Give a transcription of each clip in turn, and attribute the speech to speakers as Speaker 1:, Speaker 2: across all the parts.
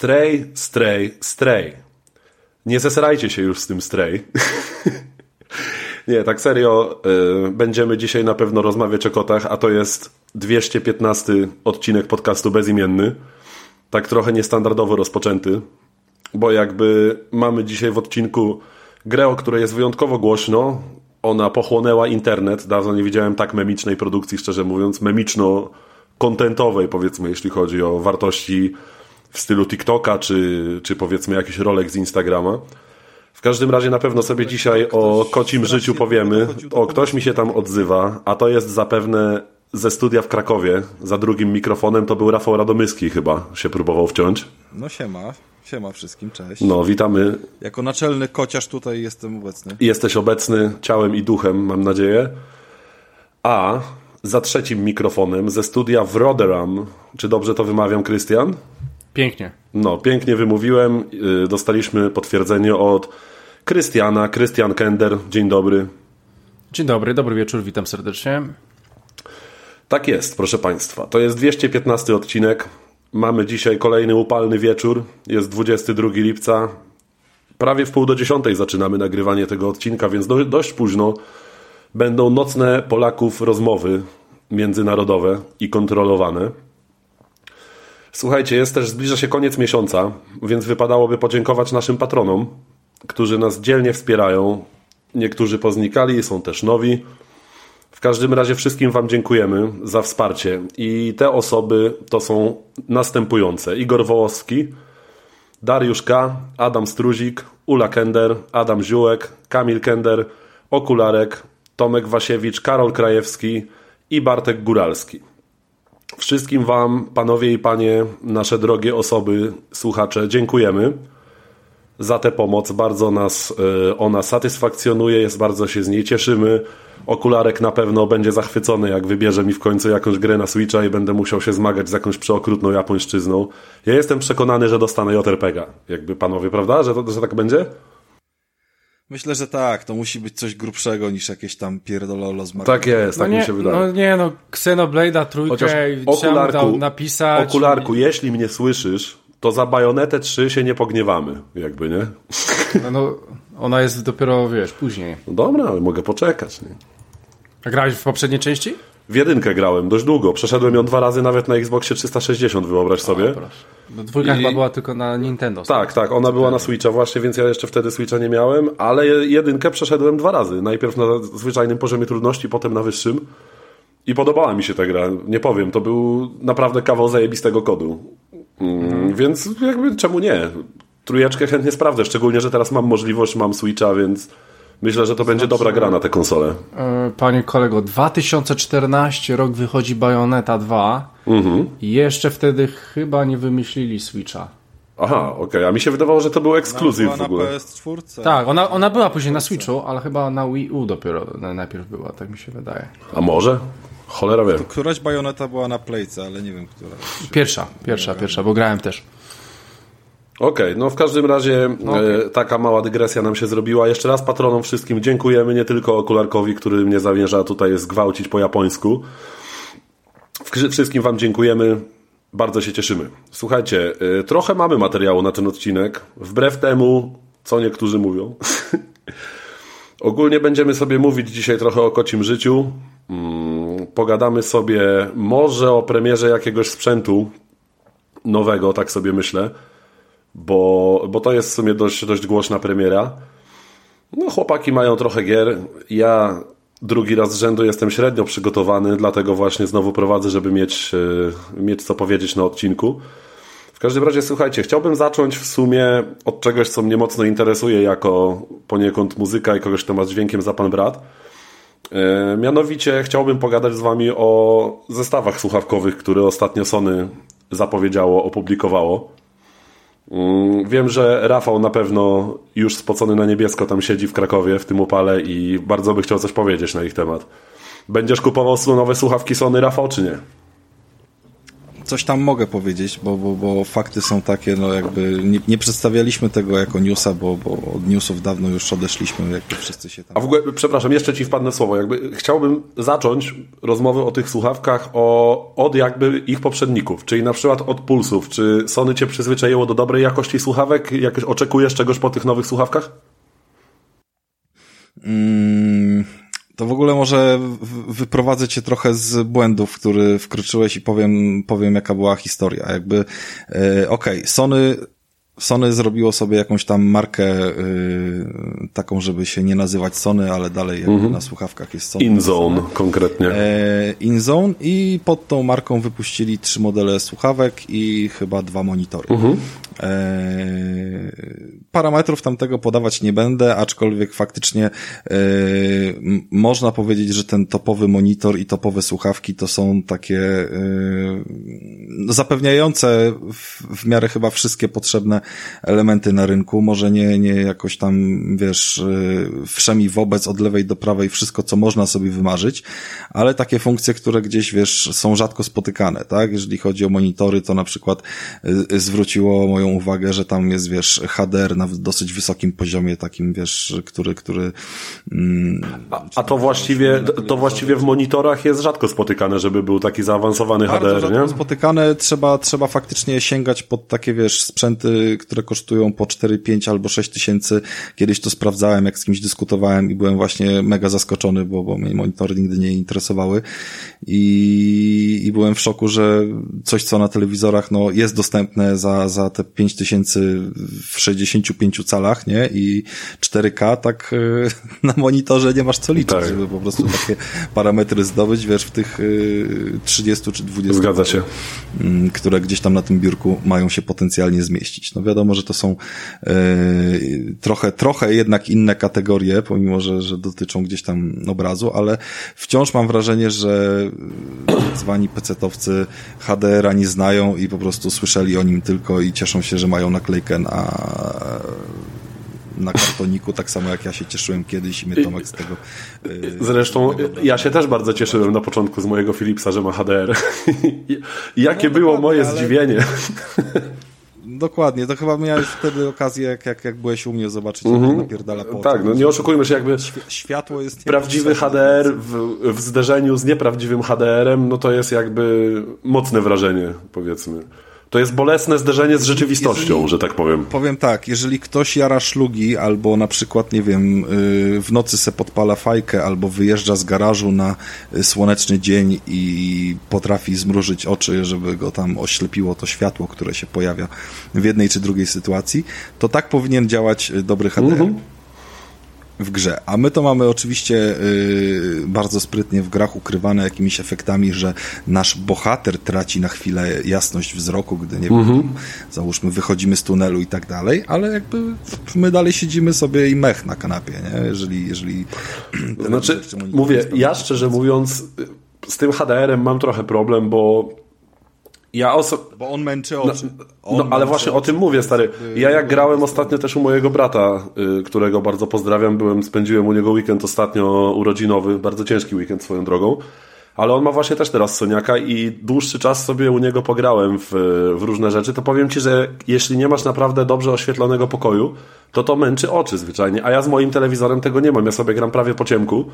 Speaker 1: Stray, stray, stray. Nie zesrajcie się już z tym stray. Nie, tak serio, y, będziemy dzisiaj na pewno rozmawiać o kotach, a to jest 215 odcinek podcastu Bezimienny. Tak trochę niestandardowo rozpoczęty, bo jakby mamy dzisiaj w odcinku grę, o której jest wyjątkowo głośno. Ona pochłonęła internet. Dawno nie widziałem tak memicznej produkcji, szczerze mówiąc, memiczno-kontentowej, powiedzmy, jeśli chodzi o wartości w stylu TikToka, czy, czy powiedzmy jakiś rolek z Instagrama. W każdym razie na pewno sobie dzisiaj o kocim życiu powiemy. O, ktoś mi się tam odzywa, a to jest zapewne ze studia w Krakowie. Za drugim mikrofonem to był Rafał Radomyski chyba się próbował wciąć.
Speaker 2: No siema, siema wszystkim, cześć.
Speaker 1: No, witamy.
Speaker 2: Jako naczelny kociarz tutaj jestem obecny.
Speaker 1: Jesteś obecny ciałem i duchem, mam nadzieję. A za trzecim mikrofonem ze studia w Rotherham, czy dobrze to wymawiam, Krystian?
Speaker 3: Pięknie.
Speaker 1: No, pięknie wymówiłem. Yy, Dostaliśmy potwierdzenie od Krystiana, Krystian Kender. Dzień dobry.
Speaker 3: Dzień dobry, dobry wieczór, witam serdecznie.
Speaker 1: Tak jest, proszę Państwa. To jest 215 odcinek. Mamy dzisiaj kolejny upalny wieczór. Jest 22 lipca. Prawie w pół do dziesiątej zaczynamy nagrywanie tego odcinka, więc do, dość późno będą nocne Polaków rozmowy międzynarodowe i kontrolowane. Słuchajcie, jest też, zbliża się koniec miesiąca, więc wypadałoby podziękować naszym patronom, którzy nas dzielnie wspierają. Niektórzy poznikali, są też nowi. W każdym razie wszystkim Wam dziękujemy za wsparcie. I te osoby to są następujące: Igor Wołowski, Dariusz K., Adam Struzik, Ula Kender, Adam Ziółek, Kamil Kender, Okularek, Tomek Wasiewicz, Karol Krajewski i Bartek Góralski. Wszystkim Wam, panowie i panie, nasze drogie osoby, słuchacze, dziękujemy za tę pomoc. Bardzo nas y, ona satysfakcjonuje, jest bardzo się z niej cieszymy. Okularek na pewno będzie zachwycony, jak wybierze mi w końcu jakąś grę na Switcha i będę musiał się zmagać z jakąś przeokrutną japońszczyzną. Ja jestem przekonany, że dostanę JRPG-a. Jakby panowie, prawda? Że, to, że tak będzie?
Speaker 2: Myślę, że tak, to musi być coś grubszego niż jakieś tam pierdololo z
Speaker 1: Tak jest,
Speaker 3: No
Speaker 1: tak
Speaker 3: nie,
Speaker 1: mi się wydaje.
Speaker 3: no nie, no Xenoblade'a trójkę
Speaker 1: Chociaż
Speaker 3: i trzeba mu tam napisać.
Speaker 1: okularku, jeśli mnie słyszysz, to za Bajonetę 3 się nie pogniewamy, jakby, nie?
Speaker 3: No, no, ona jest dopiero, wiesz, później.
Speaker 1: No dobra, ale mogę poczekać, nie?
Speaker 3: A grałeś w poprzedniej części?
Speaker 1: W jedynkę grałem dość długo. Przeszedłem ją dwa razy nawet na Xboxie 360, wyobraź sobie.
Speaker 3: Bo dwójka
Speaker 1: I-
Speaker 3: chyba była tylko na Nintendo.
Speaker 1: Tak, tak, ona była na Switcha właśnie, więc ja jeszcze wtedy Switcha nie miałem, ale je- jedynkę przeszedłem dwa razy. Najpierw na zwyczajnym poziomie trudności, potem na wyższym. I podobała mi się ta gra. Nie powiem, to był naprawdę kawał zajebistego kodu. Mm, Więc jakby czemu nie? Trójeczkę chętnie sprawdzę, szczególnie, że teraz mam możliwość, mam Switcha, więc myślę, że to będzie dobra gra na tę konsolę.
Speaker 3: E, Panie kolego, 2014 rok wychodzi Bayonetta 2
Speaker 1: Mhm.
Speaker 3: i jeszcze wtedy chyba nie wymyślili Switcha.
Speaker 1: Aha, okej, a mi się wydawało, że to był ekskluzyw w
Speaker 2: na
Speaker 1: ogóle.
Speaker 2: PS4.
Speaker 3: Tak, ona, ona była później na Switchu, ale chyba na Wii U dopiero na- najpierw była, tak mi się wydaje.
Speaker 1: A może? Cholera wie.
Speaker 2: Któraś bajoneta była na playce, ale nie wiem, która.
Speaker 3: Pierwsza, pierwsza, pierwsza, bo grałem też.
Speaker 1: Okej, no w każdym razie e, taka mała dygresja nam się zrobiła. Jeszcze raz patronom wszystkim dziękujemy, nie tylko okularkowi, który mnie zamierza tutaj zgwałcić po japońsku. Wszystkim Wam dziękujemy, bardzo się cieszymy. Słuchajcie, e, trochę mamy materiału na ten odcinek, wbrew temu, co niektórzy mówią. Ogólnie będziemy sobie mówić dzisiaj trochę o kocim życiu. Mm, Pogadamy sobie może o premierze jakiegoś sprzętu nowego, tak sobie myślę bo, bo to jest w sumie dość, dość głośna premiera. No, chłopaki mają trochę gier. Ja drugi raz z rzędu jestem średnio przygotowany, dlatego właśnie znowu prowadzę, żeby mieć, e, mieć co powiedzieć na odcinku. W każdym razie, słuchajcie, chciałbym zacząć w sumie od czegoś, co mnie mocno interesuje jako poniekąd muzyka i kogoś, kto ma dźwiękiem za pan brat. E, Mianowicie chciałbym pogadać z Wami o zestawach słuchawkowych, które ostatnio Sony zapowiedziało, opublikowało. Mm, Wiem, że Rafał na pewno już spocony na niebiesko tam siedzi w Krakowie w tym upale i bardzo by chciał coś powiedzieć na ich temat. Będziesz kupował nowe słuchawki Sony, Rafał, czy nie?
Speaker 2: Coś tam mogę powiedzieć, bo, bo, bo fakty są takie, no jakby nie, nie przedstawialiśmy tego jako newsa, bo, bo od newsów dawno już odeszliśmy, jakby wszyscy się tam...
Speaker 1: A w ogóle, przepraszam, jeszcze ci wpadnę słowo. Jakby chciałbym zacząć rozmowę o tych słuchawkach o, od jakby ich poprzedników, czyli na przykład od pulsów. Czy Sony cię przyzwyczaiło do dobrej jakości słuchawek? Jakoś oczekujesz czegoś po tych nowych słuchawkach?
Speaker 2: Mm, to w ogóle może wyprowadzę cię trochę z błędów, który wkroczyłeś i powiem, powiem jaka była historia. Jakby, e, okej, okay, Sony Sony zrobiło sobie jakąś tam markę y, taką, żeby się nie nazywać Sony, ale dalej mm -hmm. na słuchawkach jest Sony.
Speaker 1: InZone konkretnie.
Speaker 2: E, InZone i pod tą marką wypuścili trzy modele słuchawek i chyba dwa monitory. Mm -hmm. e, parametrów tamtego podawać nie będę, aczkolwiek faktycznie e, można powiedzieć, że ten topowy monitor i topowe słuchawki to są takie e, zapewniające w, w miarę chyba wszystkie potrzebne elementy na rynku, może nie, nie jakoś tam, wiesz, y, wszemi wobec od lewej do prawej wszystko, co można sobie wymarzyć, ale takie funkcje, które gdzieś, wiesz, są rzadko spotykane, tak? Jeżeli chodzi o monitory, to na przykład y, zwróciło moją uwagę, że tam jest, wiesz, HDR na dosyć wysokim poziomie, takim, wiesz, który, który...
Speaker 1: Mm, a, a to właściwie, to właściwie w monitorach jest rzadko spotykane, żeby był taki zaawansowany HDR, rzadko nie?
Speaker 2: spotykane, trzeba, trzeba faktycznie sięgać pod takie, wiesz, sprzęty, które kosztują po 4, 5 albo 6 tysięcy. Kiedyś to sprawdzałem, jak z kimś dyskutowałem i byłem właśnie mega zaskoczony, bo, bo mnie monitory nigdy nie interesowały i, i byłem w szoku, że coś, co na telewizorach no, jest dostępne za, za te 5 tysięcy w 65 calach, nie? I 4K, tak e, na monitorze nie masz co liczyć, tak. żeby po prostu takie parametry zdobyć, wiesz, w tych 30 e, czy 20.
Speaker 1: Zgadza się.
Speaker 2: Które gdzieś tam na tym biurku mają się potencjalnie zmieścić. No wiadomo, że to są e, trochę, trochę jednak inne kategorie, pomimo, że, że dotyczą gdzieś tam obrazu, ale wciąż mam wrażenie, że tak zwani pecetowcy HDR-a nie znają i po prostu słyszeli o nim tylko i cieszą się, że mają naklejkę na na kartoniku, tak samo jak ja się cieszyłem kiedyś i mnie Tomek z tego...
Speaker 1: Yy, Zresztą ja się też bardzo cieszyłem na początku z mojego Philipsa, że ma HDR. Jakie no, było moje ale... zdziwienie.
Speaker 2: Dokładnie, to chyba miałeś wtedy okazję, jak, jak, jak byłeś u mnie, zobaczyć, jak mm -hmm. napierdala po
Speaker 1: Tak, no nie oszukujmy się, jakby
Speaker 2: światło jest...
Speaker 1: Prawdziwy HDR w, w zderzeniu z nieprawdziwym HDR-em, no to jest jakby mocne wrażenie, powiedzmy. To jest bolesne zderzenie z rzeczywistością, jeżeli, że tak powiem.
Speaker 2: Powiem tak, jeżeli ktoś jara szlugi, albo na przykład, nie wiem, y, w nocy se podpala fajkę, albo wyjeżdża z garażu na y, słoneczny dzień i potrafi zmrużyć oczy, żeby go tam oślepiło to światło, które się pojawia w jednej czy drugiej sytuacji, to tak powinien działać y, dobry HDR. W grze. A my to mamy oczywiście yy, bardzo sprytnie w grach ukrywane jakimiś efektami, że nasz bohater traci na chwilę jasność wzroku, gdy nie wiem, mm -hmm. załóżmy wychodzimy z tunelu i tak dalej, ale jakby my dalej siedzimy sobie i mech na kanapie, nie? Jeżeli, jeżeli
Speaker 1: znaczy, mówię, ja szczerze mówiąc z tym HDR-em mam trochę problem, bo ja oso...
Speaker 2: Bo on męczy oczy.
Speaker 1: No, no ale właśnie o tym mówię, stary. Ja jak grałem ostatnio też u mojego brata, y, którego bardzo pozdrawiam, byłem, spędziłem u niego weekend ostatnio urodzinowy, bardzo ciężki weekend swoją drogą. Ale on ma właśnie też teraz Soniaka i dłuższy czas sobie u niego pograłem w, w różne rzeczy, to powiem Ci, że jeśli nie masz naprawdę dobrze oświetlonego pokoju, to to męczy oczy zwyczajnie. A ja z moim telewizorem tego nie mam. Ja sobie gram prawie po ciemku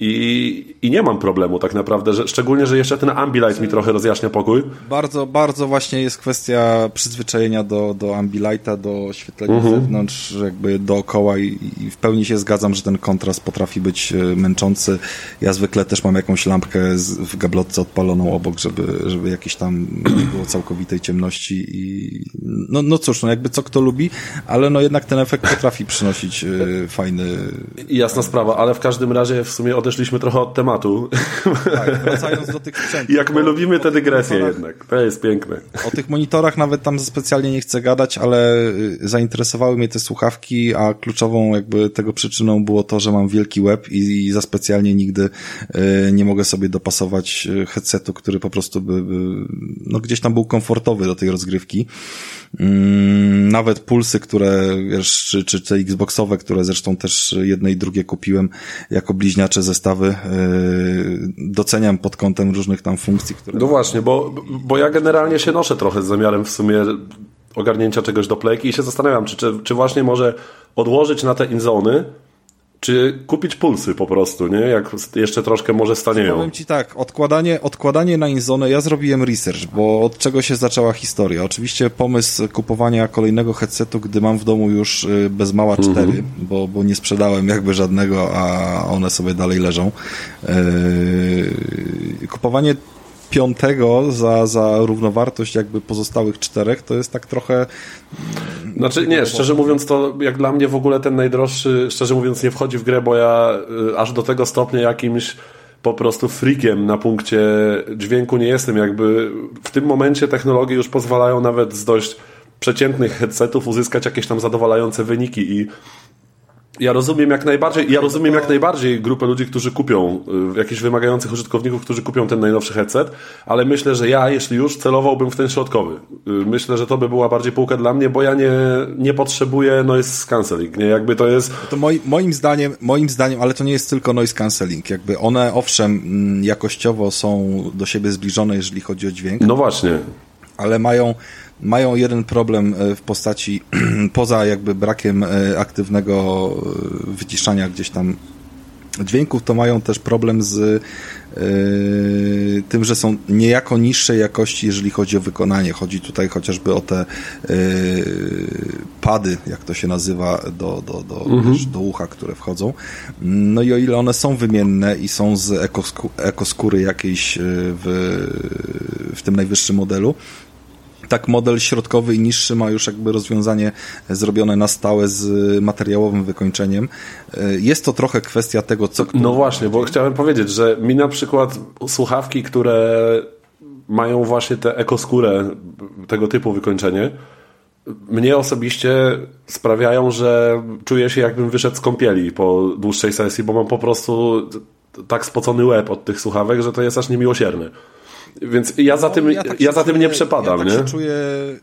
Speaker 1: i, i nie mam problemu tak naprawdę, że, szczególnie, że jeszcze ten Ambilight mi trochę rozjaśnia pokój.
Speaker 2: Bardzo, bardzo właśnie jest kwestia przyzwyczajenia do, do Ambilighta, do oświetlenia mhm. zewnątrz, jakby dookoła i, i w pełni się zgadzam, że ten kontrast potrafi być e, męczący. Ja zwykle też mam jakąś lampkę z, w gablotce odpaloną obok, żeby, żeby jakieś tam nie było całkowitej ciemności i no, no cóż, no jakby co kto lubi, ale no jednak ten efekt potrafi przynosić y, fajny...
Speaker 1: Jasna sprawa, ale w każdym razie w sumie odeszliśmy trochę od tematu.
Speaker 2: Tak, wracając do tych sprzętów.
Speaker 1: Jak my lubimy te dygresje jednak, to jest piękne.
Speaker 2: O tych monitorach nawet tam specjalnie nie chcę gadać, ale y, zainteresowały mnie te słuchawki, a kluczową jakby tego przyczyną było to, że mam wielki łeb i, i za specjalnie nigdy y, nie mogę sobie dopasować headsetu, który po prostu by, by no gdzieś tam był komfortowy do tej rozgrywki. Mm, nawet pulsy, które wiesz, czy, czy te Xboxowe, które zresztą też jedne i drugie kupiłem jako bliźniacze ze, zestawy. Yy, doceniam pod kątem różnych tam funkcji, które...
Speaker 1: No właśnie, bo, bo ja generalnie się noszę trochę z zamiarem w sumie ogarnięcia czegoś do playki i się zastanawiam, czy, czy, czy właśnie może odłożyć na te inzony, czy kupić pulsy po prostu, nie? Jak jeszcze troszkę może stanieją.
Speaker 2: Powiem Ci tak, odkładanie, odkładanie na Inzone, ja zrobiłem research, bo od czego się zaczęła historia? Oczywiście pomysł kupowania kolejnego headsetu, gdy mam w domu już y, bez mała cztery, mm -hmm. bo, bo nie sprzedałem jakby żadnego, a one sobie dalej leżą. Yy, kupowanie piątego za, za równowartość jakby pozostałych czterech, to jest tak trochę...
Speaker 1: Znaczy nie, szczerze mówiąc to jak dla mnie w ogóle ten najdroższy, szczerze mówiąc nie wchodzi w grę, bo ja y, aż do tego stopnia jakimś po prostu freakiem na punkcie dźwięku nie jestem. Jakby w tym momencie technologie już pozwalają nawet z dość przeciętnych headsetów uzyskać jakieś tam zadowalające wyniki i ja rozumiem jak najbardziej, ja rozumiem jak najbardziej grupę ludzi, którzy kupią, y, jakichś wymagających użytkowników, którzy kupią ten najnowszy headset, ale myślę, że ja, jeśli już, celowałbym w ten środkowy. Y, myślę, że to by była bardziej półka dla mnie, bo ja nie, nie potrzebuję noise cancelling, nie? Jakby to jest...
Speaker 2: To moi, moim zdaniem, moim zdaniem, ale to nie jest tylko noise cancelling, jakby one, owszem, mm, jakościowo są do siebie zbliżone, jeżeli chodzi o dźwięk.
Speaker 1: No właśnie.
Speaker 2: Ale mają mają jeden problem e, w postaci, poza jakby brakiem e, aktywnego e, wyciszania gdzieś tam dźwięków, to mają też problem z Yy, tym, że są niejako niższej jakości, jeżeli chodzi o wykonanie. Chodzi tutaj chociażby o te yy, pady, jak to się nazywa, do, do, do, mhm. do ucha, które wchodzą. No i o ile one są wymienne i są z ekoskóry jakiejś w, w tym najwyższym modelu, tak model środkowy i niższy ma już jakby rozwiązanie zrobione na stałe z materiałowym wykończeniem. Jest to trochę kwestia tego, co...
Speaker 1: No właśnie, bo chciałem powiedzieć, że mi na przykład słuchawki, które mają właśnie tę ekoskórę, tego typu wykończenie, mnie osobiście sprawiają, że czuję się jakbym wyszedł z kąpieli po dłuższej sesji, bo mam po prostu tak spocony łeb od tych słuchawek, że to jest aż niemiłosierne. Więc ja za no, tym, ja, tak ja za tym nie przepadam,
Speaker 2: ja
Speaker 1: tak
Speaker 2: nie?
Speaker 1: Się
Speaker 2: czuję,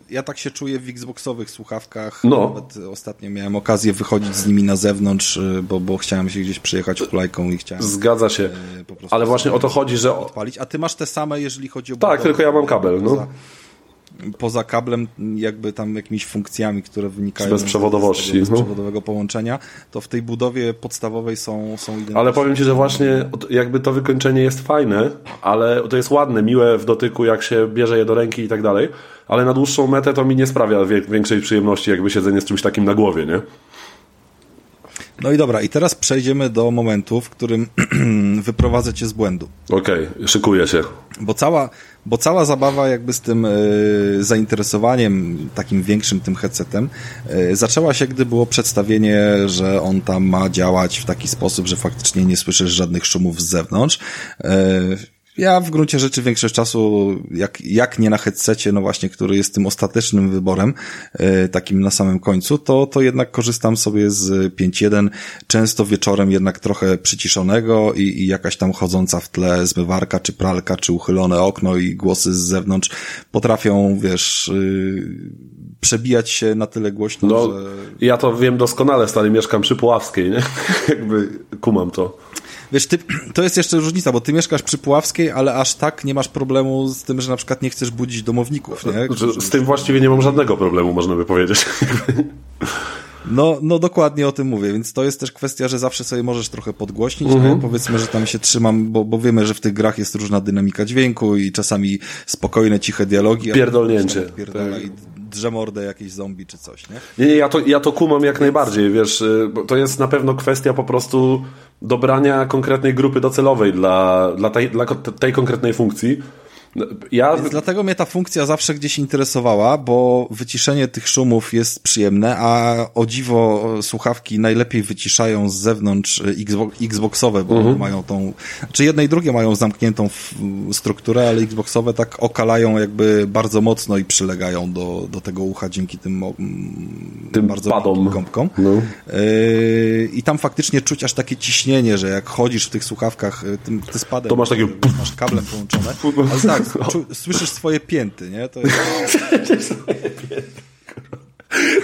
Speaker 2: ja tak się czuję w Xboxowych słuchawkach. No. Nawet ostatnio miałem okazję wychodzić z nimi na zewnątrz, y, bo, bo chciałem się gdzieś przejechać hulajką i chciałem...
Speaker 1: Zgadza się. Y, Ale właśnie o to chodzi, że...
Speaker 2: Odpalić. A ty masz te same, jeżeli chodzi o...
Speaker 1: Tak, tylko ja mam kabel, no
Speaker 2: poza kablem, jakby tam jakimiś funkcjami, które wynikają z
Speaker 1: bezprzewodowości, z
Speaker 2: no. bezprzewodowego połączenia, to w tej budowie podstawowej są, są identyczne.
Speaker 1: Ale powiem Ci, że właśnie jakby to wykończenie jest fajne, ale to jest ładne, miłe w dotyku, jak się bierze je do ręki i tak dalej, ale na dłuższą metę to mi nie sprawia większej przyjemności jakby siedzenie z czymś takim na głowie, nie?
Speaker 2: No i dobra, i teraz przejdziemy do momentu, w którym wyprowadzę cię z błędu.
Speaker 1: Okej, okay, szykuję się.
Speaker 2: Bo cała, bo cała zabawa jakby z tym y, zainteresowaniem takim większym tym headsetem y, zaczęła się, gdy było przedstawienie, że on tam ma działać w taki sposób, że faktycznie nie słyszysz żadnych szumów z zewnątrz. Y, ja w gruncie rzeczy większość czasu, jak, jak nie na headsetie, no właśnie, który jest tym ostatecznym wyborem, e, takim na samym końcu, to, to jednak korzystam sobie z 5.1, często wieczorem jednak trochę przyciszonego i, i jakaś tam chodząca w tle zmywarka, czy pralka, czy uchylone okno i głosy z zewnątrz potrafią, wiesz, y, przebijać się na tyle głośno, no, że...
Speaker 1: Ja to wiem doskonale, stary, mieszkam przy Puławskiej, nie? Jakby kumam to.
Speaker 2: Wiesz, ty, to jest jeszcze różnica, bo ty mieszkasz przy Puławskiej, ale aż tak nie masz problemu z tym, że na przykład nie chcesz budzić domowników, nie?
Speaker 1: Którzy, z tym właściwie nie mam żadnego problemu, można by powiedzieć.
Speaker 2: No, no dokładnie o tym mówię, więc to jest też kwestia, że zawsze sobie możesz trochę podgłośnić, mhm. powiedzmy, że tam się trzymam, bo, bo wiemy, że w tych grach jest różna dynamika dźwięku i czasami spokojne, ciche dialogi.
Speaker 1: Pierdolnięcie. Tak.
Speaker 2: i drze mordę jakieś zombie czy coś, nie?
Speaker 1: Nie, nie, ja to, ja to kumam jak najbardziej, wiesz, y, to jest na pewno kwestia po prostu dobrania konkretnej grupy docelowej dla, dla, tej, dla tej konkretnej funkcji.
Speaker 2: Ja... Więc dlatego mnie ta funkcja zawsze gdzieś interesowała, bo wyciszenie tych szumów jest przyjemne, a o dziwo słuchawki najlepiej wyciszają z zewnątrz e, Xboxowe, bo mhm. mają tą, czy znaczy jedne i drugie mają zamkniętą strukturę, ale Xboxowe tak okalają jakby bardzo mocno i przylegają do, do tego ucha dzięki tym,
Speaker 1: tym bardzo padom.
Speaker 2: gąbkom. No. Yy, I tam faktycznie czuć aż takie ciśnienie, że jak chodzisz w tych słuchawkach e, tym, ty spadem,
Speaker 1: to masz takie...
Speaker 2: masz kablem połączone, ale tak, słyszysz swoje pięty, nie? To jest...
Speaker 1: Słyszysz swoje pięty.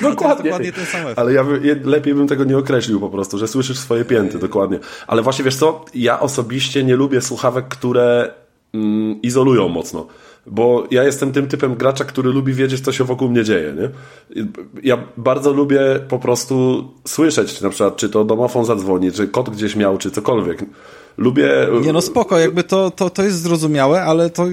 Speaker 1: Dokładnie.
Speaker 2: dokładnie ten sam efekt.
Speaker 1: Ale ja by, lepiej bym tego nie określił po prostu, że słyszysz swoje pięty, dokładnie. Ale właśnie wiesz co, ja osobiście nie lubię słuchawek, które mm, izolują mocno. Bo ja jestem tym typem gracza, który lubi wiedzieć, co się wokół mnie dzieje, nie? Ja bardzo lubię po prostu słyszeć, na przykład, czy to domofon zadzwoni, czy kot gdzieś miał, czy cokolwiek. Lubię...
Speaker 2: Nie no spoko, jakby to, to, to jest zrozumiałe, ale to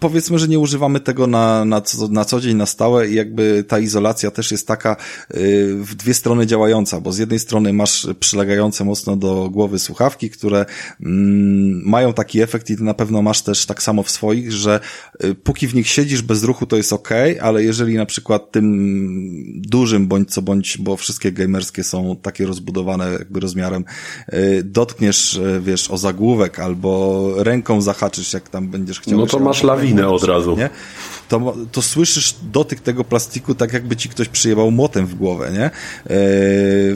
Speaker 2: powiedzmy, że nie używamy tego na, na, na co dzień, na stałe i jakby ta izolacja też jest taka y, w dwie strony działająca, bo z jednej strony masz przylegające mocno do głowy słuchawki, które mm, mają taki efekt i na pewno masz też tak samo w swoich, że y, póki w nich siedzisz bez ruchu to jest ok, ale jeżeli na przykład tym dużym bądź co bądź, bo wszystkie gamerskie są takie rozbudowane jakby rozmiarem, y, dotkniesz, wiesz, o zagłówek albo ręką zahaczysz, jak tam będziesz chciał.
Speaker 1: No to masz lawinę od razu.
Speaker 2: Nie? To, to słyszysz dotyk tego plastiku tak jakby ci ktoś przyjebał młotem w głowę, nie? E,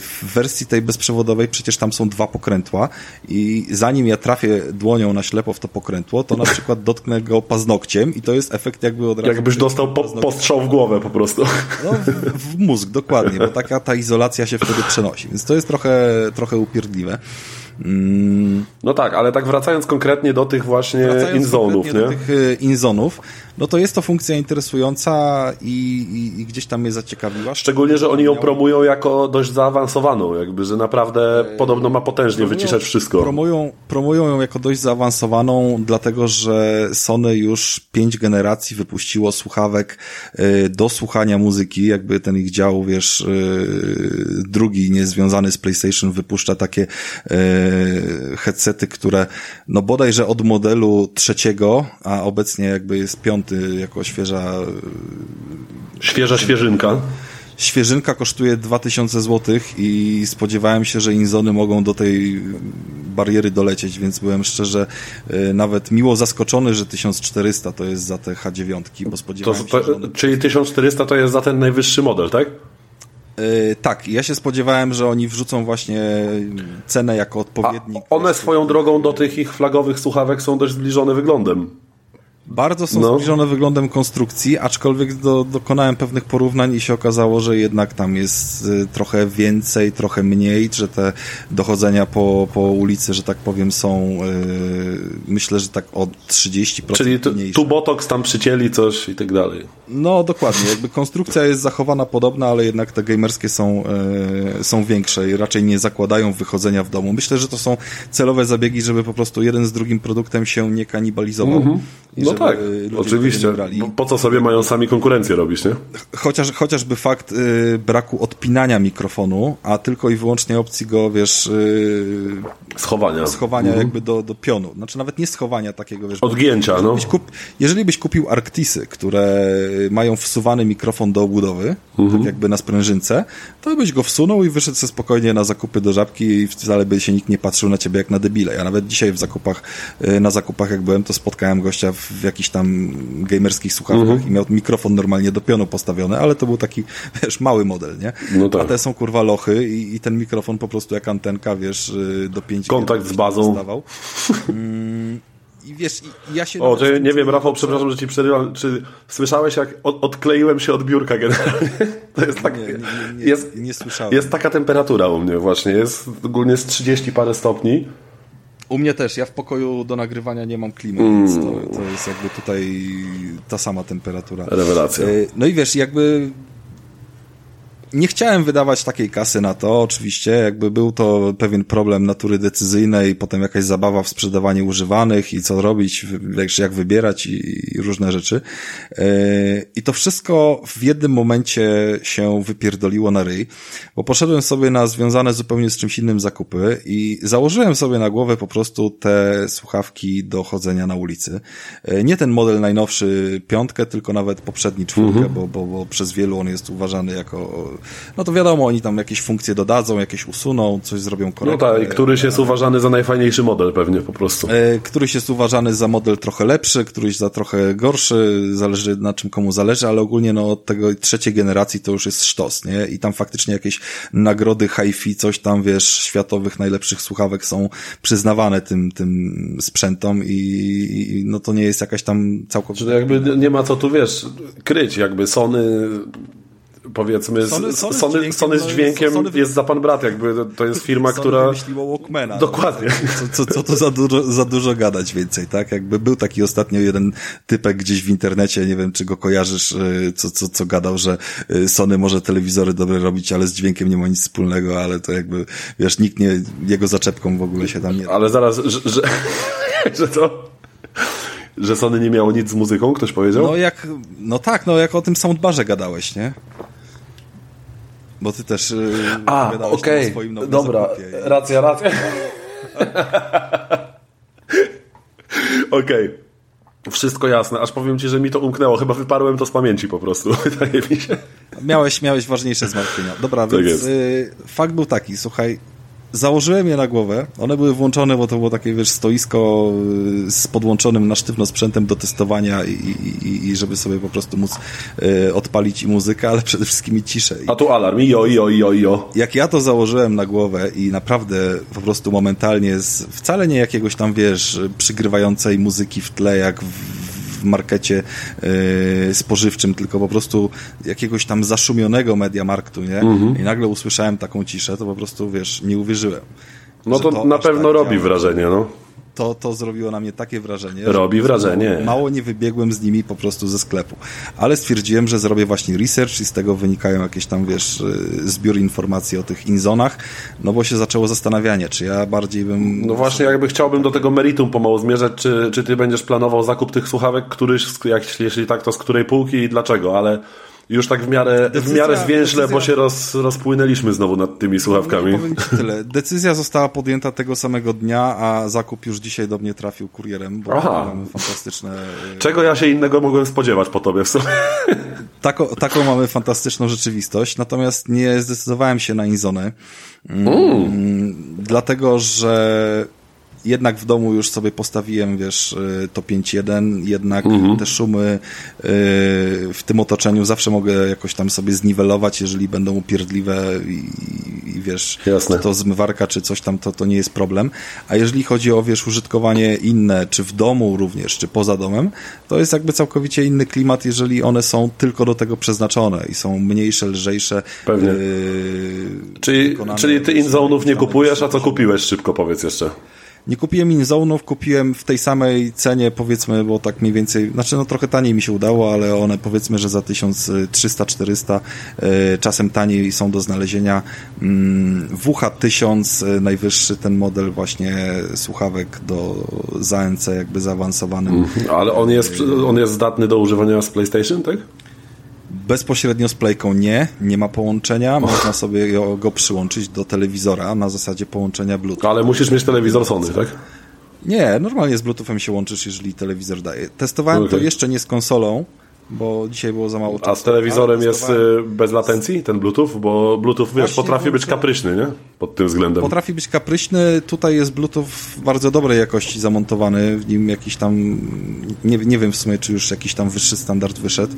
Speaker 2: W wersji tej bezprzewodowej przecież tam są dwa pokrętła i zanim ja trafię dłonią na ślepo w to pokrętło, to na przykład dotknę go paznokciem i to jest efekt jakby od razu...
Speaker 1: Jakbyś dostał po, postrzał w głowę po prostu.
Speaker 2: No, w, w mózg, dokładnie, bo taka ta izolacja się wtedy przenosi, więc to jest trochę, trochę upierdliwe. Mm,
Speaker 1: No tak, ale tak wracając konkretnie do tych właśnie
Speaker 2: Wracając
Speaker 1: inzonów, nie?
Speaker 2: do tych y, inzonów, no to jest to funkcja interesująca i, i, i gdzieś tam mnie zaciekawiła.
Speaker 1: Szczególnie, że oni ją promują jako dość zaawansowaną, jakby, że naprawdę podobno ma potężnie wyciszać wszystko.
Speaker 2: Promują, promują ją jako dość zaawansowaną, dlatego że Sony już pięć generacji wypuściło słuchawek y, do słuchania muzyki, jakby ten ich dział, wiesz, y, drugi niezwiązany z PlayStation wypuszcza takie headsety, które no bodajże od modelu trzeciego, a obecnie jakby jest piąty jako świeża
Speaker 1: Świeża świeżynka.
Speaker 2: Świeżynka kosztuje 2000 zł i spodziewałem się, że Inzony mogą do tej bariery dolecieć, więc byłem szczerze y, nawet miło zaskoczony, że 1400 to jest za te H9, bo spodziewałem
Speaker 1: to,
Speaker 2: się, że one...
Speaker 1: czyli 1400 to jest za ten najwyższy model, tak?
Speaker 2: Y, tak, ja się spodziewałem, że oni wrzucą właśnie cenę jako
Speaker 1: A
Speaker 2: odpowiednik.
Speaker 1: one swoją drogą do tych ich flagowych słuchawek są dość zbliżone wyglądem.
Speaker 2: Bardzo są
Speaker 1: No.
Speaker 2: zbliżone wyglądem konstrukcji, aczkolwiek do, dokonałem pewnych porównań i się okazało, że jednak tam jest y, trochę więcej, trochę mniej, że te dochodzenia po, po ulicy, że tak powiem, są y, myślę, że tak o 30%
Speaker 1: Czyli tu,
Speaker 2: mniejsze.
Speaker 1: tu botox tam przycięli coś i tak dalej.
Speaker 2: No dokładnie, jakby konstrukcja jest zachowana podobna, ale jednak te gamerskie są, e, są większe i raczej nie zakładają wychodzenia w domu. Myślę, że to są celowe zabiegi, żeby po prostu jeden z drugim produktem się nie kanibalizował. I
Speaker 1: No tak,
Speaker 2: ludzie
Speaker 1: oczywiście.
Speaker 2: nie brali.
Speaker 1: Po, po co sobie mają sami konkurencję robić, nie?
Speaker 2: Chociaż, chociażby fakt y, braku odpinania mikrofonu, a tylko i wyłącznie opcji go, wiesz, y,
Speaker 1: Schowania.
Speaker 2: schowania jakby do, do pionu. Znaczy nawet nie schowania takiego, wiesz. bo
Speaker 1: Odgięcia, no.
Speaker 2: byś kup, jeżeli byś kupił Arctisy, które mają wsuwany mikrofon do obudowy,
Speaker 1: Mhm.
Speaker 2: tak jakby na sprężynce, to byś go wsunął i wyszedł sobie spokojnie na zakupy do żabki i wcale by się nikt nie patrzył na ciebie jak na debile. Ja nawet dzisiaj w zakupach, y, na zakupach jak byłem, to spotkałem gościa w jakichś tam gamerskich słuchawkach
Speaker 1: Mhm.
Speaker 2: i miał mikrofon normalnie do pionu postawiony, ale to był taki, wiesz, mały model, nie?
Speaker 1: No tak.
Speaker 2: A te są kurwa lochy i, i ten mikrofon po prostu jak antenka, wiesz, y, do 5
Speaker 1: Kontakt z bazą.
Speaker 2: Stawał. Mm, I wiesz, i- ja się...
Speaker 1: O, nie wiem, Rafał, przepraszam, że ci przerywam. Czy słyszałeś, jak od, odkleiłem się od biurka generalnie? To jest tak.
Speaker 2: Nie, nie, nie, nie,
Speaker 1: jest,
Speaker 2: nie słyszałem.
Speaker 1: jest taka temperatura u mnie właśnie. Jest ogólnie z 30 parę stopni.
Speaker 2: U mnie też, ja w pokoju do nagrywania nie mam klimy,
Speaker 1: Mm.
Speaker 2: więc to, to jest jakby tutaj ta sama temperatura.
Speaker 1: Rewelacja.
Speaker 2: E, No i wiesz, jakby nie chciałem wydawać takiej kasy na to, oczywiście, jakby był to pewien problem natury decyzyjnej, potem jakaś zabawa w sprzedawanie używanych i co robić, jak wybierać i, i różne rzeczy. E, I to wszystko w jednym momencie się wypierdoliło na ryj, bo poszedłem sobie na związane zupełnie z czymś innym zakupy i założyłem sobie na głowę po prostu te słuchawki do chodzenia na ulicy. E, Nie ten model najnowszy piątkę, tylko nawet poprzedni czwórkę, bo, bo, bo przez wielu on jest uważany jako, no to wiadomo, oni tam jakieś funkcje dodadzą, jakieś usuną, coś zrobią
Speaker 1: No
Speaker 2: korektę.
Speaker 1: tak, i któryś jest uważany za najfajniejszy model pewnie po prostu.
Speaker 2: E, Któryś jest uważany za model trochę lepszy, któryś za trochę gorszy, zależy na czym komu zależy, ale ogólnie no od tego trzeciej generacji to już jest sztos, nie? I tam faktycznie jakieś nagrody hi-fi, coś tam, wiesz, światowych najlepszych słuchawek są przyznawane tym, tym sprzętom i, i no to nie jest jakaś tam całkowicie...
Speaker 1: Że jakby nie ma co tu, wiesz, kryć. Jakby Sony powiedzmy,
Speaker 2: Sony-
Speaker 1: z-
Speaker 2: Sony z
Speaker 1: Sony,
Speaker 2: dźwiękiem,
Speaker 1: Sony z
Speaker 2: no,
Speaker 1: dźwiękiem
Speaker 2: Sony wy-
Speaker 1: jest za pan brat, jakby to- jest firma,
Speaker 2: Sony
Speaker 1: która...
Speaker 2: wymyśliło Walkmana.
Speaker 1: Dokładnie.
Speaker 2: Co, co, co to za dużo, za dużo gadać więcej, tak? Jakby był taki ostatnio jeden typek gdzieś w internecie, nie wiem, czy go kojarzysz, y, co, co, co gadał, że y, Sony może telewizory dobre robić, ale z dźwiękiem nie ma nic wspólnego, ale to jakby, wiesz, nikt nie, jego zaczepką w ogóle się tam nie...
Speaker 1: Ale zaraz, że, że, że to... Że Sony nie miało nic z muzyką, ktoś powiedział?
Speaker 2: No jak, no tak, no jak o tym soundbarze gadałeś, nie? Bo ty też y,
Speaker 1: A, okej,
Speaker 2: o swoim nowym
Speaker 1: dobra,
Speaker 2: zakupie.
Speaker 1: racja, racja. Okej. Wszystko jasne, aż powiem ci, że mi to umknęło. Chyba wyparłem to z pamięci po prostu, wydaje mi się.
Speaker 2: Miałeś, miałeś ważniejsze zmartwienia. Dobra,
Speaker 1: Tak
Speaker 2: więc
Speaker 1: jest.
Speaker 2: y, fakt był taki, słuchaj, założyłem je na głowę, one były włączone, bo to było takie, wiesz, stoisko y, z podłączonym na sztywno sprzętem do testowania i, i, i- żeby sobie po prostu móc y, odpalić i muzykę, ale przede wszystkim i ciszę.
Speaker 1: A tu alarm, ijo, ijo, ijo, ijo.
Speaker 2: jak ja to założyłem na głowę i naprawdę po prostu momentalnie z wcale nie jakiegoś tam, wiesz, przygrywającej muzyki w tle, jak w markecie yy, spożywczym, tylko po prostu jakiegoś tam zaszumionego Mediamarktu, nie? I nagle usłyszałem taką ciszę, to po prostu, wiesz, nie uwierzyłem.
Speaker 1: No
Speaker 2: że
Speaker 1: to, na
Speaker 2: aż
Speaker 1: pewno
Speaker 2: tak
Speaker 1: robi wrażenie, no.
Speaker 2: To, to zrobiło na mnie takie wrażenie.
Speaker 1: Robi
Speaker 2: że
Speaker 1: wrażenie.
Speaker 2: Mało nie wybiegłem z nimi po prostu ze sklepu. Ale stwierdziłem, że zrobię właśnie research i z tego wynikają jakieś tam, wiesz, y, zbiór informacji o tych inzonach, no bo się zaczęło zastanawianie, czy ja bardziej bym...
Speaker 1: No właśnie, jakby chciałbym do tego meritum pomału zmierzać, czy, czy ty będziesz planował zakup tych słuchawek, któryś, jak, jeśli tak, to z której półki i dlaczego, ale już tak w miarę, w
Speaker 2: Decyzja-
Speaker 1: miarę zwięźle, bo
Speaker 2: decyzja-
Speaker 1: się roz, rozpłynęliśmy znowu nad tymi słuchawkami.
Speaker 2: No, ci tyle. Decyzja została podjęta tego samego dnia, a zakup już dzisiaj do mnie trafił kurierem, bo
Speaker 1: Aha.
Speaker 2: mamy fantastyczne... y,
Speaker 1: Czego ja się innego mogłem spodziewać po tobie w sumie?
Speaker 2: Taką, taką mamy fantastyczną rzeczywistość, natomiast nie zdecydowałem się na Inzonę, mm, dlatego że jednak w domu już sobie postawiłem, wiesz, y, to 5.1, jednak te szumy y, w tym otoczeniu zawsze mogę jakoś tam sobie zniwelować, jeżeli będą upierdliwe i, i wiesz,
Speaker 1: Jasne.
Speaker 2: to zmywarka, czy coś tam, to, to nie jest problem. A jeżeli chodzi o, wiesz, użytkowanie inne, czy w domu również, czy poza domem, to jest jakby całkowicie inny klimat, jeżeli one są tylko do tego przeznaczone i są mniejsze, lżejsze.
Speaker 1: Pewnie.
Speaker 2: Yy,
Speaker 1: Czyli, czyli ty
Speaker 2: wiesz,
Speaker 1: inzonów nie kupujesz, a co kupiłeś? Szybko powiedz jeszcze.
Speaker 2: Nie kupiłem InZone'ów, kupiłem w tej samej cenie, powiedzmy, bo tak mniej więcej, znaczy no trochę taniej mi się udało, ale one powiedzmy, że za 1300-400, e, czasem taniej są do znalezienia. Mm, WH1000, e, najwyższy ten model właśnie słuchawek do ZANC, jakby zaawansowanym.
Speaker 1: Ale on jest, on jest zdatny do używania z PlayStation, tak?
Speaker 2: Bezpośrednio z playką nie, nie ma połączenia, można sobie go, go przyłączyć do telewizora na zasadzie połączenia Bluetooth.
Speaker 1: Ale musisz mieć telewizor Sony, tak?
Speaker 2: Nie, normalnie z Bluetoothem się łączysz, jeżeli telewizor daje. Testowałem to
Speaker 1: Okej.
Speaker 2: jeszcze nie z konsolą, bo dzisiaj było za mało czasu.
Speaker 1: A z telewizorem jest y, bez latencji ten Bluetooth? Bo Bluetooth, wiesz,
Speaker 2: Właśnie
Speaker 1: potrafi być kapryśny, nie? Pod tym względem.
Speaker 2: Potrafi być kapryśny, tutaj jest Bluetooth bardzo dobrej jakości zamontowany, w nim jakiś tam, nie, nie wiem w sumie, czy już jakiś tam wyższy standard wyszedł.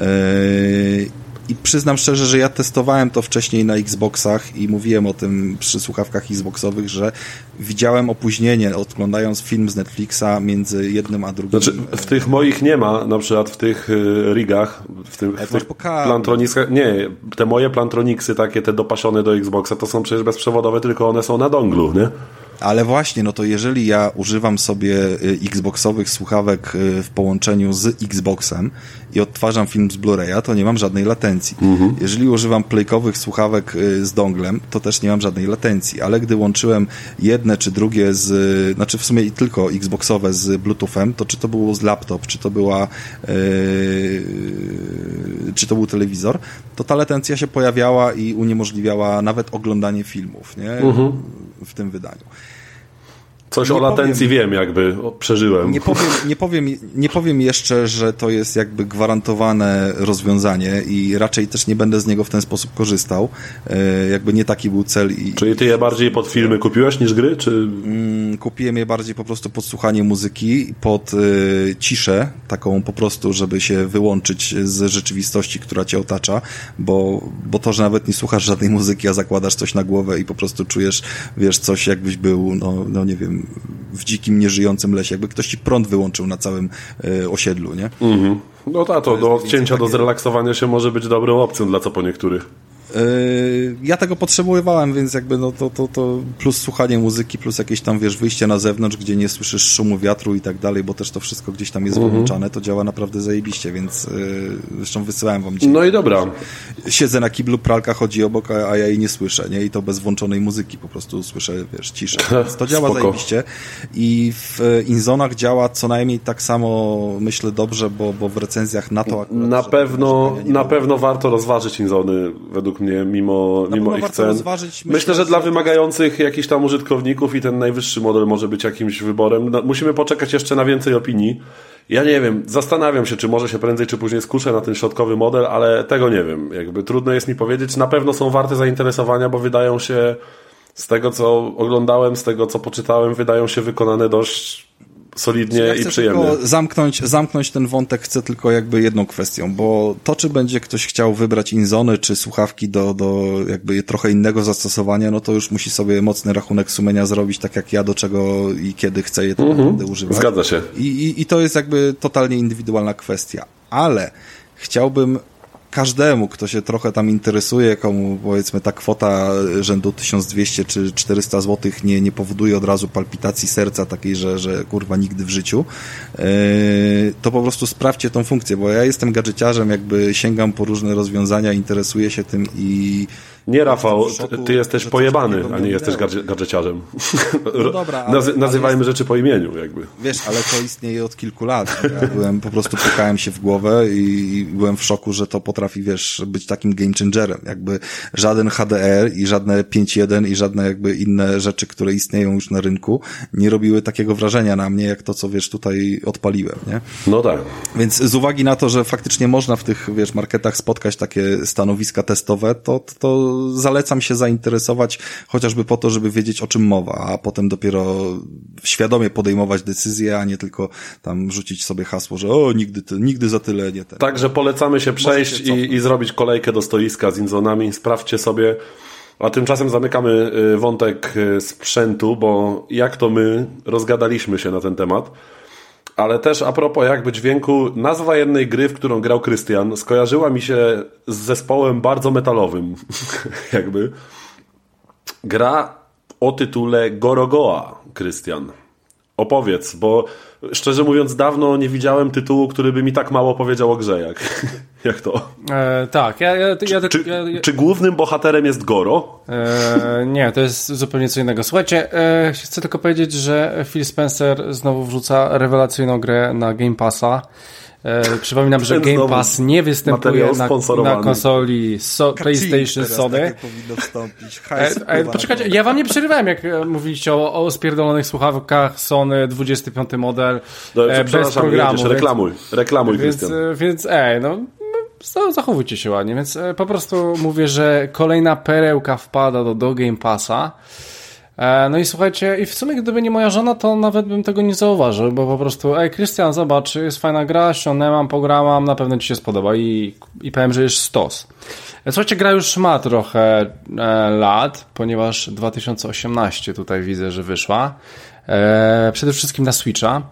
Speaker 2: Yy, I przyznam szczerze, że ja testowałem to wcześniej na Xboxach i mówiłem o tym przy słuchawkach Xboxowych, że widziałem opóźnienie, oglądając film z Netflixa między jednym a drugim.
Speaker 1: Znaczy, w tych moich nie ma, na przykład w tych y, rigach, w,
Speaker 2: Ale
Speaker 1: w tych. Nie, te moje plantroniksy, takie te dopasione do Xboxa, to są przecież bezprzewodowe, tylko one są na donglu, nie?
Speaker 2: Ale właśnie, no to jeżeli ja używam sobie y, Xboxowych słuchawek y, w połączeniu z Xboxem i odtwarzam film z Blu-raya, to nie mam żadnej latencji. Jeżeli używam playkowych słuchawek y, z donglem, to też nie mam żadnej latencji. Ale gdy łączyłem jedne czy drugie z, znaczy w sumie i tylko Xboxowe z Bluetoothem, to czy to było z laptop, czy to była, y, czy to był telewizor, to ta latencja się pojawiała i uniemożliwiała nawet oglądanie filmów, nie? W tym wydaniu.
Speaker 1: Coś
Speaker 2: Nie
Speaker 1: o latencji
Speaker 2: powiem.
Speaker 1: wiem, jakby przeżyłem.
Speaker 2: Nie powiem, nie, powiem, nie powiem jeszcze, że to jest jakby gwarantowane rozwiązanie i raczej też nie będę z niego w ten sposób korzystał. E, jakby nie taki był cel i
Speaker 1: Czyli ty je bardziej pod filmy kupiłeś niż gry, czy...
Speaker 2: mm, kupiłem je bardziej po prostu pod słuchanie muzyki, pod e, ciszę, taką po prostu, żeby się wyłączyć z rzeczywistości, która cię otacza, bo, bo to, że nawet nie słuchasz żadnej muzyki, a zakładasz coś na głowę i po prostu czujesz, wiesz, coś jakbyś był, no, no nie wiem, w dzikim, nieżyjącym lesie, jakby ktoś ci prąd wyłączył na całym e, osiedlu, nie?
Speaker 1: Mhm. No tak, to, to do odcięcia, do zrelaksowania się może być dobrą opcją dla co po niektórych.
Speaker 2: Yy, ja tego potrzebowałem, więc jakby no to, to, to plus słuchanie muzyki, plus jakieś tam, wiesz, wyjście na zewnątrz, gdzie nie słyszysz szumu wiatru i tak dalej, bo też to wszystko gdzieś tam jest mhm. wyłączane, to działa naprawdę zajebiście, więc yy, zresztą wysyłałem wam
Speaker 1: dzisiaj. No i dobra.
Speaker 2: Siedzę na kiblu, pralka chodzi obok, a, a ja jej nie słyszę, nie? I to bez włączonej muzyki, po prostu słyszę, wiesz, ciszę. Więc to działa Spoko. zajebiście. I w e, Inzonach działa co najmniej tak samo, myślę, dobrze, bo, bo w recenzjach na to
Speaker 1: akurat... Na pewno, na pewno warto rozważyć Inzony, według mnie, mimo, mimo ich cen. Rozważyć, myślę, myślę, że dla wymagających jakichś tam użytkowników i ten najwyższy model może być jakimś wyborem. No, musimy poczekać jeszcze na więcej opinii. Ja nie wiem, zastanawiam się, czy może się prędzej czy później skuszę na ten środkowy model, ale tego nie wiem. Jakby trudno jest mi powiedzieć. Na pewno są warte zainteresowania, bo wydają się z tego, co oglądałem, z tego, co poczytałem, wydają się wykonane dość solidnie ja i przyjemnie.
Speaker 2: Zamknąć, zamknąć ten wątek chcę tylko jakby jedną kwestią, bo to, czy będzie ktoś chciał wybrać Inzony, czy słuchawki do, do jakby trochę innego zastosowania, no to już musi sobie mocny rachunek sumienia zrobić, tak jak ja do czego i kiedy chcę je tak naprawdę używać.
Speaker 1: Zgadza się.
Speaker 2: I, i, I to jest jakby totalnie indywidualna kwestia. Ale chciałbym każdemu, kto się trochę tam interesuje, komu powiedzmy ta kwota rzędu 1200 czy 400 zł nie, nie powoduje od razu palpitacji serca takiej, że, że kurwa nigdy w życiu, yy, to po prostu sprawdźcie tą funkcję, bo ja jestem gadżeciarzem, jakby sięgam po różne rozwiązania, interesuję się tym i
Speaker 1: nie, Rafał, ty, ty jesteś pojebany, a nie jesteś gadżeciarzem. No dobra, ale, Nazy nazywajmy ale rzeczy po imieniu, jakby.
Speaker 2: Wiesz, ale to istnieje od kilku lat. Ja byłem, po prostu pukałem się w głowę i byłem w szoku, że to potrafi, wiesz, być takim game changerem. Jakby żaden HDR i żadne 5.1 i żadne jakby inne rzeczy, które istnieją już na rynku, nie robiły takiego wrażenia na mnie, jak to, co wiesz, tutaj odpaliłem, nie?
Speaker 1: No tak.
Speaker 2: Więc z uwagi na to, że faktycznie można w tych, wiesz, marketach spotkać takie stanowiska testowe, to, to zalecam się zainteresować chociażby po to, żeby wiedzieć o czym mowa, a potem dopiero świadomie podejmować decyzje, a nie tylko tam rzucić sobie hasło, że o, nigdy, nigdy za tyle nie ten.
Speaker 1: Także polecamy się przejść i, i zrobić kolejkę do stoiska z inzonami. Sprawdźcie sobie. A tymczasem zamykamy y, wątek y, sprzętu, bo jak to my rozgadaliśmy się na ten temat. Ale też a propos jakby dźwięku, nazwa jednej gry, w którą grał Krystian, skojarzyła mi się z zespołem bardzo metalowym. jakby. Gra o tytule Gorogoa, Krystian. Opowiedz, bo szczerze mówiąc, dawno nie widziałem tytułu, który by mi tak mało powiedział o grze, jak, jak to.
Speaker 3: E, tak, ja, ja, ja,
Speaker 1: czy, czy, głównym bohaterem jest Goro?
Speaker 3: E, nie, to jest zupełnie co innego. Słuchajcie, e, chcę tylko powiedzieć, że Phil Spencer znowu wrzuca rewelacyjną grę na Game Passa. E, przypominam, że Game Pass nie występuje na, na, konsoli so, PlayStation Sony. E, e, poczekajcie, ja wam nie przerywałem, jak mówiliście o, o spierdolonych słuchawkach Sony 25 model
Speaker 1: no, e, bez programu. Jedziesz, reklamuj, reklamuj
Speaker 3: więc, więc ej, no zachowujcie się ładnie, więc po prostu mówię, że kolejna perełka wpada do, do Game Passa. E, no i słuchajcie, i w sumie gdyby nie moja żona, to nawet bym tego nie zauważył, bo po prostu, ej, Krystian, zobacz, jest fajna gra, ściągnęłam, pogramam, na pewno ci się spodoba i, i powiem, że jest stos. E, słuchajcie, gra już ma trochę e, lat, ponieważ 2018 tutaj widzę, że wyszła. E, przede wszystkim na Switcha.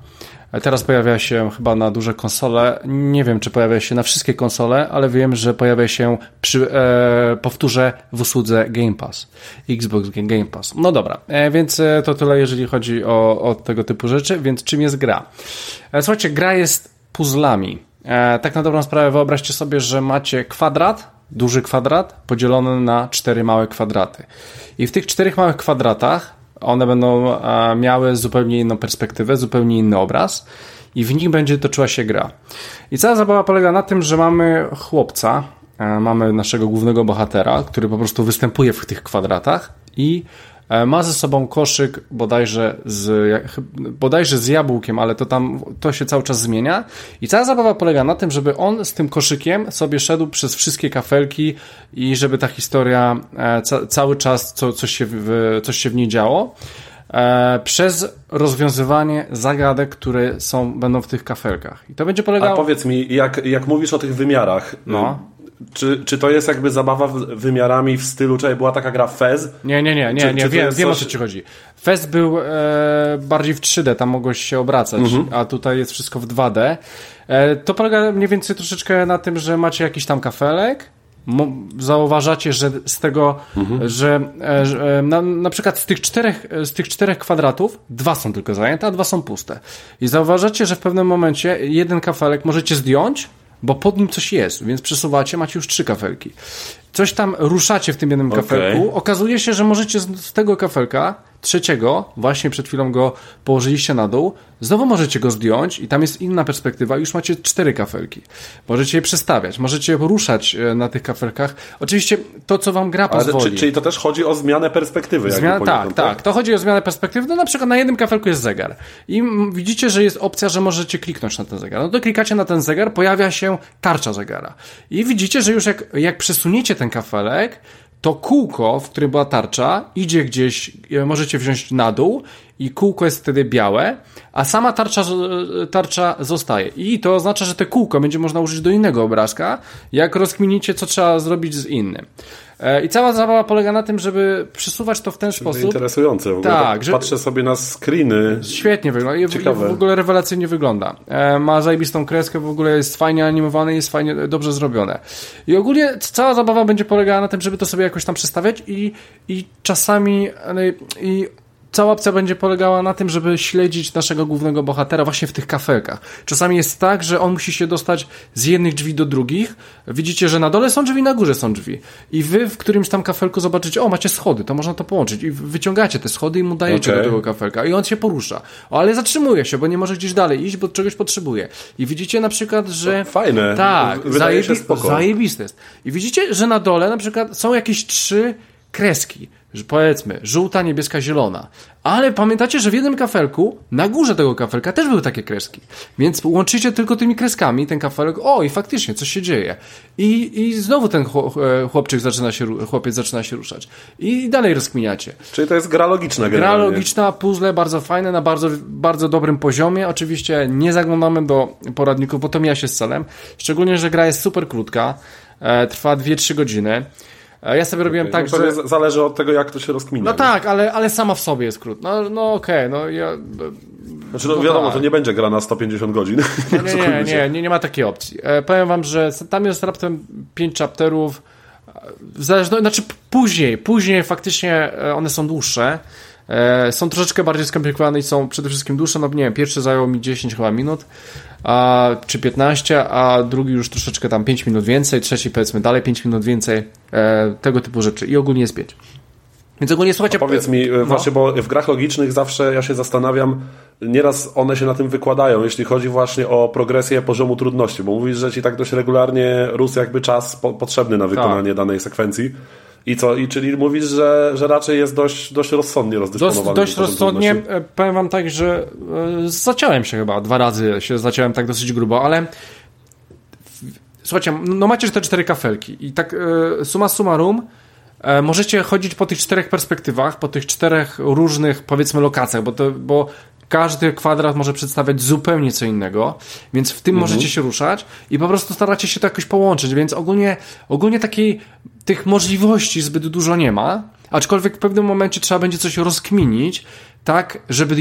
Speaker 3: Teraz pojawia się chyba na duże konsole. Nie wiem, czy pojawia się na wszystkie konsole, ale wiem, że pojawia się przy, e, powtórzę, w usłudze Game Pass. Xbox Game Pass. No dobra, e, więc e, to tyle, jeżeli chodzi o, o tego typu rzeczy. Więc czym jest gra? E, słuchajcie, gra jest puzzlami. E, tak na dobrą sprawę wyobraźcie sobie, że macie kwadrat, duży kwadrat, podzielony na cztery małe kwadraty. I w tych czterech małych kwadratach one będą e, miały zupełnie inną perspektywę, zupełnie inny obraz i w nich będzie toczyła się gra. I cała zabawa polega na tym, że mamy chłopca, e, mamy naszego głównego bohatera, który po prostu występuje w tych kwadratach i ma ze sobą koszyk bodajże z, bodajże z jabłkiem, ale to tam to się cały czas zmienia. I cała zabawa polega na tym, żeby on z tym koszykiem sobie szedł przez wszystkie kafelki i żeby ta historia e, ca cały czas co, coś, się w, coś się w niej działo. E, przez rozwiązywanie zagadek, które są, będą w tych kafelkach. I to będzie polegało...
Speaker 1: A powiedz mi, jak, jak mówisz o tych wymiarach, no Czy, czy to jest jakby zabawa wymiarami w stylu, czy była taka gra Fez?
Speaker 3: Nie, nie, nie, nie,
Speaker 1: czy,
Speaker 3: nie
Speaker 1: czy
Speaker 3: wiem, wiem
Speaker 1: coś...
Speaker 3: o co ci chodzi. Fez był e, bardziej w 3D, tam mogłeś się obracać, mhm. a tutaj jest wszystko w 2D. E, to polega mniej więcej troszeczkę na tym, że macie jakiś tam kafelek, zauważacie, że z tego, mhm. że, e, że na, na, przykład z tych, czterech, z tych czterech kwadratów dwa są tylko zajęte, a dwa są puste. I zauważacie, że w pewnym momencie jeden kafelek możecie zdjąć, bo pod nim coś jest, więc przesuwacie, macie już trzy kafelki. Coś tam ruszacie w tym jednym okay. kafelku, okazuje się, że możecie z, z tego kafelka trzeciego, właśnie przed chwilą go położyliście na dół, znowu możecie go zdjąć i tam jest inna perspektywa już macie cztery kafelki. Możecie je przestawiać, możecie ruszać e, na tych kafelkach. Oczywiście to, co wam gra pozwoli.
Speaker 1: Czyli, czyli to też chodzi o zmianę perspektywy.
Speaker 3: Zmiana, tak, tak, tak. To chodzi o zmianę perspektywy. No na przykład na jednym kafelku jest zegar i widzicie, że jest opcja, że możecie kliknąć na ten zegar. No to klikacie na ten zegar, pojawia się tarcza zegara. I widzicie, że już jak, jak przesuniecie ten kafelek, to kółko, w którym była tarcza, idzie gdzieś, e, możecie wziąć na dół i kółko jest wtedy białe, a sama tarcza, e, tarcza zostaje. I to oznacza, że te kółko będzie można użyć do innego obrazka, jak rozkminicie, co trzeba zrobić z innym. E, I cała zabawa polega na tym, żeby przesuwać to w ten sposób.
Speaker 1: Interesujące. W ogóle tak, tak że... Patrzę sobie na screeny.
Speaker 3: Świetnie wygląda. I w ogóle rewelacyjnie wygląda. E, ma zajebistą kreskę, w ogóle jest fajnie animowane, jest fajnie, dobrze zrobione. I ogólnie cała zabawa będzie polegała na tym, żeby to sobie jakoś tam przestawiać i, i czasami i cała opcja będzie polegała na tym, żeby śledzić naszego głównego bohatera właśnie w tych kafelkach. Czasami jest tak, że on musi się dostać z jednych drzwi do drugich. Widzicie, że na dole są drzwi, na górze są drzwi. I wy w którymś tam kafelku zobaczycie, o, macie schody, to można to połączyć. I wyciągacie te schody i mu dajecie okay. do tego kafelka. I on się porusza. O, ale zatrzymuje się, bo nie może gdzieś dalej iść, bo czegoś potrzebuje. I widzicie na przykład, że...
Speaker 1: To fajne.
Speaker 3: Tak, zajebi... zajebiste jest. I widzicie, że na dole na przykład są jakieś trzy kreski powiedzmy żółta, niebieska, zielona. Ale pamiętacie, że w jednym kafelku, na górze tego kafelka też były takie kreski. Więc łączycie tylko tymi kreskami ten kafelek, o i faktycznie coś się dzieje. I, i znowu ten e, chłopczyk zaczyna się, chłopiec zaczyna się ruszać. I dalej rozkminiacie.
Speaker 1: Czyli to jest gra logiczna
Speaker 3: Gra logiczna, puzzle bardzo fajne, na bardzo, bardzo dobrym poziomie. Oczywiście nie zaglądamy do poradników, bo to mija się z celem. Szczególnie, że gra jest super krótka. E, trwa 2-3 godziny. Ja sobie robiłem okay. tak,
Speaker 1: no
Speaker 3: że...
Speaker 1: Zależy od tego, jak to się rozkminia.
Speaker 3: No tak, ale, ale sama w sobie jest krót. No, no okej, okay, no ja...
Speaker 1: Znaczy, no, no wiadomo, tak. to nie będzie gra na 150 godzin.
Speaker 3: No, nie, nie, nie, nie, nie ma takiej opcji. E, powiem wam, że tam jest raptem 5 chapterów, w zależności, znaczy później, później faktycznie e, one są dłuższe, e, są troszeczkę bardziej skomplikowane i są przede wszystkim dłuższe, no nie wiem, pierwszy zajął mi 10 chyba minut, a, czy 15, a drugi już troszeczkę tam 5 minut więcej, trzeci powiedzmy dalej 5 minut więcej, e, tego typu rzeczy i ogólnie jest 5. Więc ogólnie słuchajcie... A
Speaker 1: powiedz mi, no. właśnie, bo w grach logicznych zawsze ja się zastanawiam, nieraz one się na tym wykładają, jeśli chodzi właśnie o progresję poziomu trudności, bo mówisz, że ci tak dość regularnie rósł jakby czas po, potrzebny na wykonanie tak. danej sekwencji. I co? I czyli mówisz, że, że raczej jest dość, dość rozsądnie rozdysponowany.
Speaker 3: Dość, dość rozsądnie. E, powiem wam tak, że e, zaciąłem się chyba dwa razy, się zaciąłem tak dosyć grubo, ale słuchajcie, no macie te cztery kafelki i tak e, suma summarum możecie chodzić po tych czterech perspektywach, po tych czterech różnych powiedzmy lokacjach, bo, to, bo każdy kwadrat może przedstawiać zupełnie co innego, więc w tym mhm. możecie się ruszać i po prostu staracie się to jakoś połączyć, więc ogólnie, ogólnie takiej tych możliwości zbyt dużo nie ma, aczkolwiek w pewnym momencie trzeba będzie coś rozkminić, tak, żeby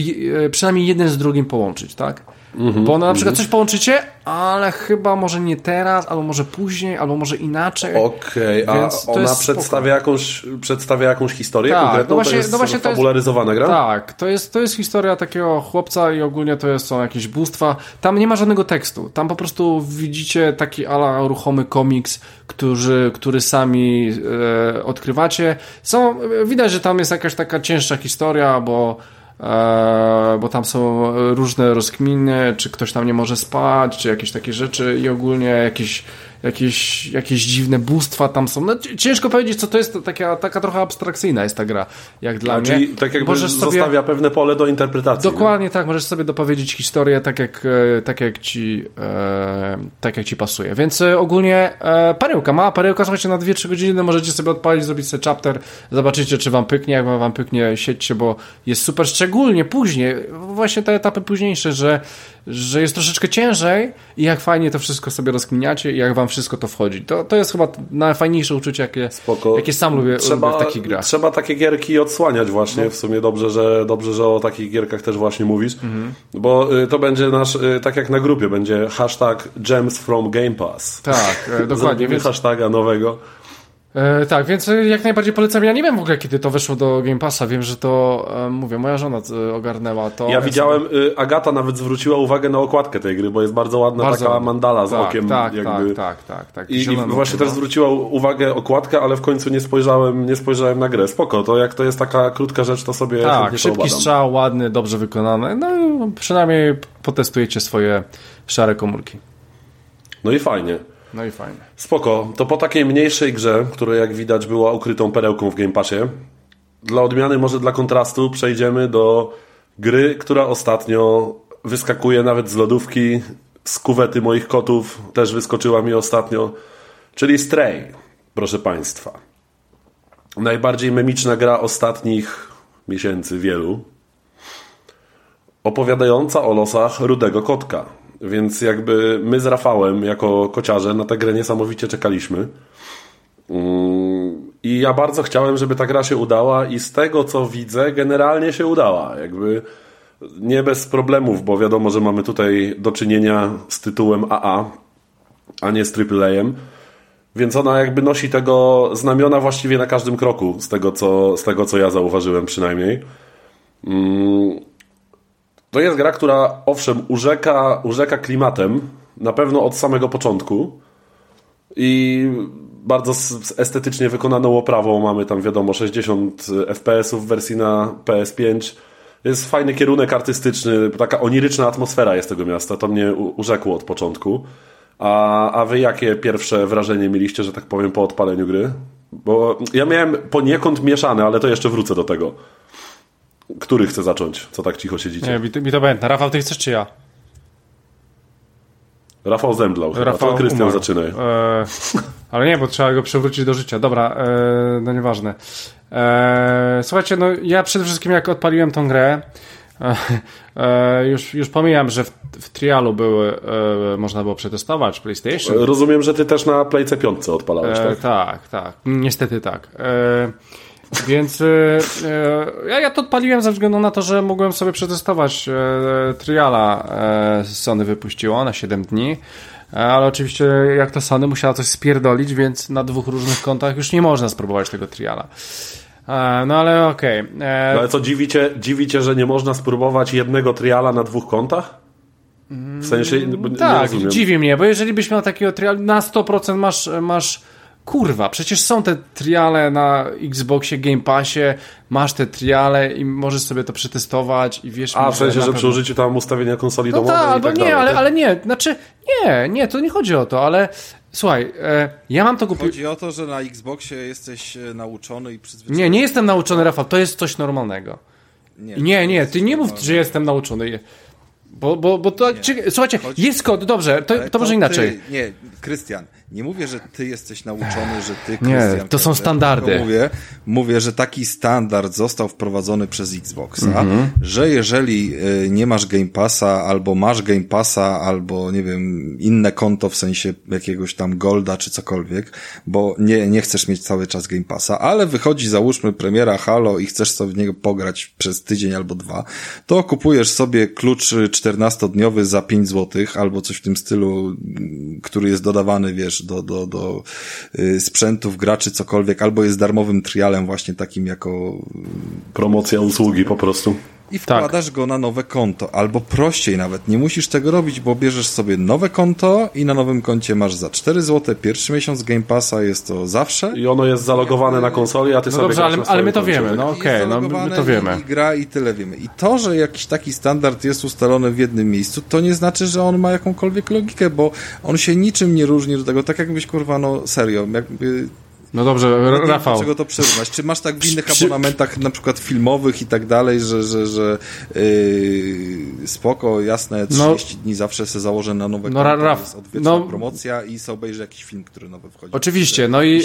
Speaker 3: e, przynajmniej jeden z drugim połączyć, tak? Mm-hmm, Bo na przykład mm-hmm. coś połączycie, ale chyba może nie teraz, albo może później, albo może inaczej.
Speaker 1: Okej, okay, a ona przedstawia jakąś, przedstawia jakąś historię tak, konkretną? No właśnie, to jest no właśnie fabularyzowana gra?
Speaker 3: Tak, to jest, to jest historia takiego chłopca i ogólnie to jest, są jakieś bóstwa. Tam nie ma żadnego tekstu. Tam po prostu widzicie taki ala ruchomy komiks, który, który sami e, odkrywacie. Są, widać, że tam jest jakaś taka cięższa historia, bo bo tam są różne rozkminy, czy ktoś tam nie może spać, czy jakieś takie rzeczy i ogólnie jakieś jakieś, jakieś dziwne bóstwa tam są. No, ciężko powiedzieć, co to jest, taka, taka trochę abstrakcyjna jest ta gra, jak dla A, mnie.
Speaker 1: Czyli tak jakby możesz zostawia sobie... pewne pole do interpretacji.
Speaker 3: Dokładnie nie? tak, możesz sobie dopowiedzieć historię tak jak, e, tak jak ci e, tak jak ci pasuje. Więc e, ogólnie e, parełka, mała parełka, słuchajcie, na 2-3 godziny możecie sobie odpalić, zrobić sobie chapter, zobaczycie, czy wam pyknie, jak wam pyknie, siedźcie, bo jest super, szczególnie później, właśnie te etapy późniejsze, że że jest troszeczkę ciężej i jak fajnie to wszystko sobie rozkminiacie i jak wam wszystko to wchodzi. To, to jest chyba najfajniejsze uczucie, jakie,
Speaker 1: Spoko.
Speaker 3: jakie sam lubię,
Speaker 1: trzeba,
Speaker 3: lubię w takich grach.
Speaker 1: Trzeba takie gierki odsłaniać właśnie. No. W sumie dobrze że, dobrze, że o takich gierkach też właśnie mówisz. Mhm. Bo y, to będzie nasz, y, tak jak na grupie, będzie hashtag Gems from Game Pass.
Speaker 3: Tak, e, dokładnie.
Speaker 1: więc... hashtaga nowego.
Speaker 3: E, tak, więc e, jak najbardziej polecam. Ja nie wiem w ogóle, kiedy to weszło do Game Passa. Wiem, że to, e, mówię, moja żona e, ogarnęła to.
Speaker 1: Ja widziałem, y, Agata nawet zwróciła uwagę na okładkę tej gry, bo jest bardzo ładna bardzo taka mandala z
Speaker 3: tak,
Speaker 1: okiem.
Speaker 3: Tak,
Speaker 1: jakby.
Speaker 3: tak, tak, tak, tak.
Speaker 1: I, i właśnie też zwróciła uwagę okładkę, ale w końcu nie spojrzałem, nie spojrzałem na grę. Spoko, to jak to jest taka krótka rzecz, to sobie
Speaker 3: Tak, szybki strzał, ładny, dobrze wykonany. No przynajmniej potestujecie swoje szare komórki.
Speaker 1: No i fajnie.
Speaker 3: No i fajnie.
Speaker 1: Spoko. To po takiej mniejszej grze, która jak widać była ukrytą perełką w Game Passie, dla odmiany, może dla kontrastu, przejdziemy do gry, która ostatnio wyskakuje nawet z lodówki, z kuwety moich kotów, też wyskoczyła mi ostatnio, czyli Stray, proszę Państwa. Najbardziej memiczna gra ostatnich miesięcy, wielu. Opowiadająca o losach rudego kotka. Więc jakby my z Rafałem, jako kociarze, na tę grę niesamowicie czekaliśmy. Mm, I ja bardzo chciałem, żeby ta gra się udała, i z tego co widzę, generalnie się udała. Jakby nie bez problemów, bo wiadomo, że mamy tutaj do czynienia z tytułem AA, a nie z AAA-em. Więc ona jakby nosi tego znamiona właściwie na każdym kroku, z tego co, z tego, co ja zauważyłem przynajmniej. To jest gra, która owszem urzeka, urzeka klimatem, na pewno od samego początku i bardzo estetycznie wykonaną oprawą. Mamy tam wiadomo 60 fps w wersji na PS5. Jest fajny kierunek artystyczny, taka oniryczna atmosfera jest tego miasta. To mnie urzekło od początku. A, a wy jakie pierwsze wrażenie mieliście, że tak powiem, po odpaleniu gry? Bo ja miałem poniekąd mieszane, ale to jeszcze wrócę do tego. Który chce zacząć? Co tak cicho siedzicie?
Speaker 3: Nie, mi to, mi to będzie. Rafał, ty chcesz czy ja?
Speaker 1: Rafał zemdlał. Rafał to Krystian zaczynaj. E,
Speaker 3: ale nie, bo trzeba go przywrócić do życia. Dobra, e, no nieważne. E, słuchajcie, no ja przede wszystkim jak odpaliłem tą grę, e, już, już pomijam, że w, w trialu były, można było przetestować PlayStation.
Speaker 1: Rozumiem, że ty też na Playce 5 odpalałeś, tak?
Speaker 3: tak, tak. Niestety tak. Więc e, ja, ja to odpaliłem ze względu na to, że mogłem sobie przetestować e, triala e, Sony wypuściło na 7 dni. E, ale oczywiście jak to Sony musiała coś spierdolić, więc na dwóch różnych kontach już nie można spróbować tego triala. E, no ale okej. Okay.
Speaker 1: E, no ale co, dziwicie, dziwicie, że nie można spróbować jednego triala na dwóch kontach? W sensie,
Speaker 3: tak, dziwi mnie, bo jeżeli byś miał takiego triala, na 100% masz, masz kurwa, przecież są te triale na Xboxie, Game Passie, masz te triale i możesz sobie to przetestować i wiesz...
Speaker 1: A, w sensie, że pewno... przy użyciu tam ustawienia konsoli no domowej
Speaker 3: ta, albo
Speaker 1: tak
Speaker 3: nie,
Speaker 1: dalej,
Speaker 3: ale,
Speaker 1: tak?
Speaker 3: ale nie, znaczy nie, nie, to nie chodzi o to, ale słuchaj, e, ja mam to kupić...
Speaker 2: Chodzi o to, że na Xboxie jesteś e, nauczony i przyzwyczajony.
Speaker 3: Nie, nie jestem nauczony, Rafał, to jest coś normalnego. Nie, nie, nie ty nie mów, że jestem nauczony. Bo, bo, bo to. Czy, słuchajcie, Chodź, jest kod, dobrze, to, to, to może inaczej.
Speaker 2: Ty, nie, Krystian, nie mówię, że ty jesteś nauczony, że ty, Krystian...
Speaker 3: Nie, to są standardy.
Speaker 2: Mówię, mówię, że taki standard został wprowadzony przez Xboxa, mhm. że jeżeli y, nie masz Game Passa, albo masz Game Passa, albo, nie wiem, inne konto w sensie jakiegoś tam Golda, czy cokolwiek, bo nie, nie chcesz mieć cały czas Game Passa, ale wychodzi, załóżmy, premiera Halo i chcesz sobie w niego pograć przez tydzień albo dwa, to kupujesz sobie klucz 14-dniowy za 5 zł, albo coś w tym stylu, który jest dodawany, wiesz, do, do, do y, sprzętów, graczy, cokolwiek, albo jest darmowym trialem właśnie takim jako...
Speaker 1: Promocja usługi po prostu
Speaker 2: i wkładasz tak. go na nowe konto. Albo prościej nawet, nie musisz tego robić, bo bierzesz sobie nowe konto i na nowym koncie masz za 4 zł pierwszy miesiąc Game Passa, jest to zawsze.
Speaker 1: I ono jest zalogowane na konsoli, a ty no sobie dobrze,
Speaker 3: ale, ale my to wiemy, no okej, okay, no my to wiemy.
Speaker 2: I, I gra i tyle wiemy. I to, że jakiś taki standard jest ustalony w jednym miejscu, to nie znaczy, że on ma jakąkolwiek logikę, bo on się niczym nie różni do tego, tak jakbyś kurwa, no serio, jakby
Speaker 3: No dobrze,
Speaker 2: wiem,
Speaker 3: Rafał.
Speaker 2: Dlaczego to przyrównać? Czy masz tak w innych Przy... abonamentach, na przykład filmowych i tak dalej, że, że, że yy, spoko, jasne, 30 no, dni zawsze se założę na nowe
Speaker 3: no, konto, Raf,
Speaker 2: jest no, promocja i sobie obejrzę jakiś film, który nowy wchodzi.
Speaker 3: Oczywiście, no i,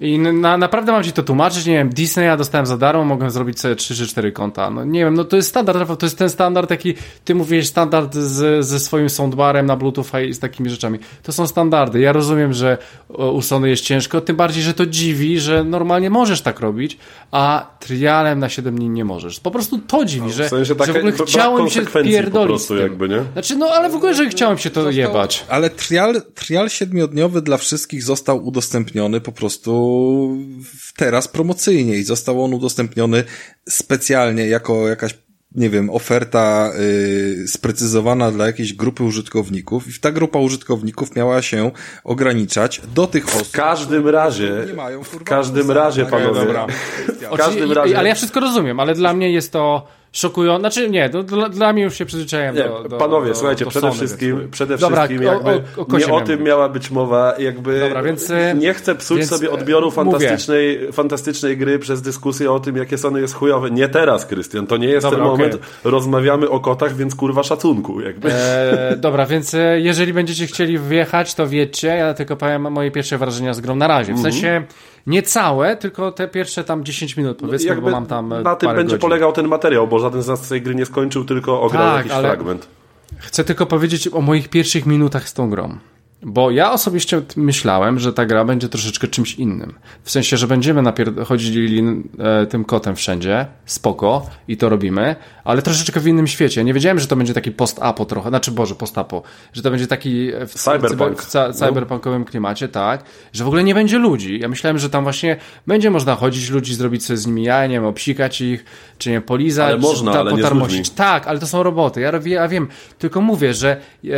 Speaker 3: i na, naprawdę mam ci to tłumaczyć, nie wiem, Disneya dostałem za darmo, mogę zrobić sobie 3 czy 4 konta. No nie wiem, no to jest standard, Rafał, to jest ten standard, jaki ty mówisz, standard z, ze swoim soundbarem na Bluetooth i z takimi rzeczami. To są standardy. Ja rozumiem, że u Sony jest ciężko, tym bardziej, że to dziwi, że normalnie możesz tak robić, a trialem na 7 dni nie możesz. Po prostu to dziwi, no, w sensie że, że w ogóle chciałem się pierdolić po prostu,
Speaker 1: jakby, nie?
Speaker 3: Znaczy, no ale w ogóle, że chciałem się to został, jebać.
Speaker 2: Ale trial, trial 7-dniowy dla wszystkich został udostępniony po prostu teraz promocyjnie i został on udostępniony specjalnie jako jakaś nie wiem, oferta y, sprecyzowana dla jakiejś grupy użytkowników i ta grupa użytkowników miała się ograniczać do tych osób.
Speaker 1: W każdym razie, nie mają, kurwa, w każdym razie, panowie. Dobra.
Speaker 3: W każdym razie. Ale ja wszystko rozumiem, ale dla mnie jest to szokujące. Znaczy nie, do, dla, dla mnie już się przyzwyczaiłem nie, do, do,
Speaker 1: Panowie,
Speaker 3: do,
Speaker 1: słuchajcie,
Speaker 3: do
Speaker 1: przede
Speaker 3: Sony,
Speaker 1: wszystkim,
Speaker 3: więc...
Speaker 1: przede Dobra, wszystkim jakby o, o, nie o tym miała być mowa, jakby Dobra, więc, e, nie chcę psuć więc, sobie odbioru fantastycznej, fantastycznej gry przez dyskusję o tym, jakie Sony jest chujowe. Nie teraz, Krystian, to nie jest dobra, ten okay. moment. Rozmawiamy o kotach, więc kurwa szacunku. Jakby.
Speaker 3: E, dobra, więc e, jeżeli będziecie chcieli wjechać, to wiecie, ja tylko powiem moje pierwsze wrażenia z grą na razie. W mm -hmm. Nie całe, tylko te pierwsze tam 10 minut, powiedzmy, no bo mam tam
Speaker 1: Na tym będzie
Speaker 3: godzin.
Speaker 1: polegał ten materiał, bo żaden z nas tej gry nie skończył, tylko ograł tak, jakiś fragment.
Speaker 3: Chcę tylko powiedzieć o moich pierwszych minutach z tą grą. Bo ja osobiście myślałem, że ta gra będzie troszeczkę czymś innym. W sensie, że będziemy chodzili e, tym kotem wszędzie, spoko, i to robimy, ale troszeczkę w innym świecie. Nie wiedziałem, że to będzie taki post-apo trochę, znaczy Boże, post-apo, że to będzie taki w,
Speaker 1: Cyberpunk.
Speaker 3: w, w cyberpunkowym klimacie, tak, że w ogóle nie będzie ludzi. Ja myślałem, że tam właśnie będzie można chodzić ludzi, zrobić sobie z nimi nie wiem, obsikać ich, czy nie, polizać,
Speaker 1: ale można, ale potarmosić.
Speaker 3: Tak, ale to są roboty. Ja, ja wiem, tylko mówię, że e,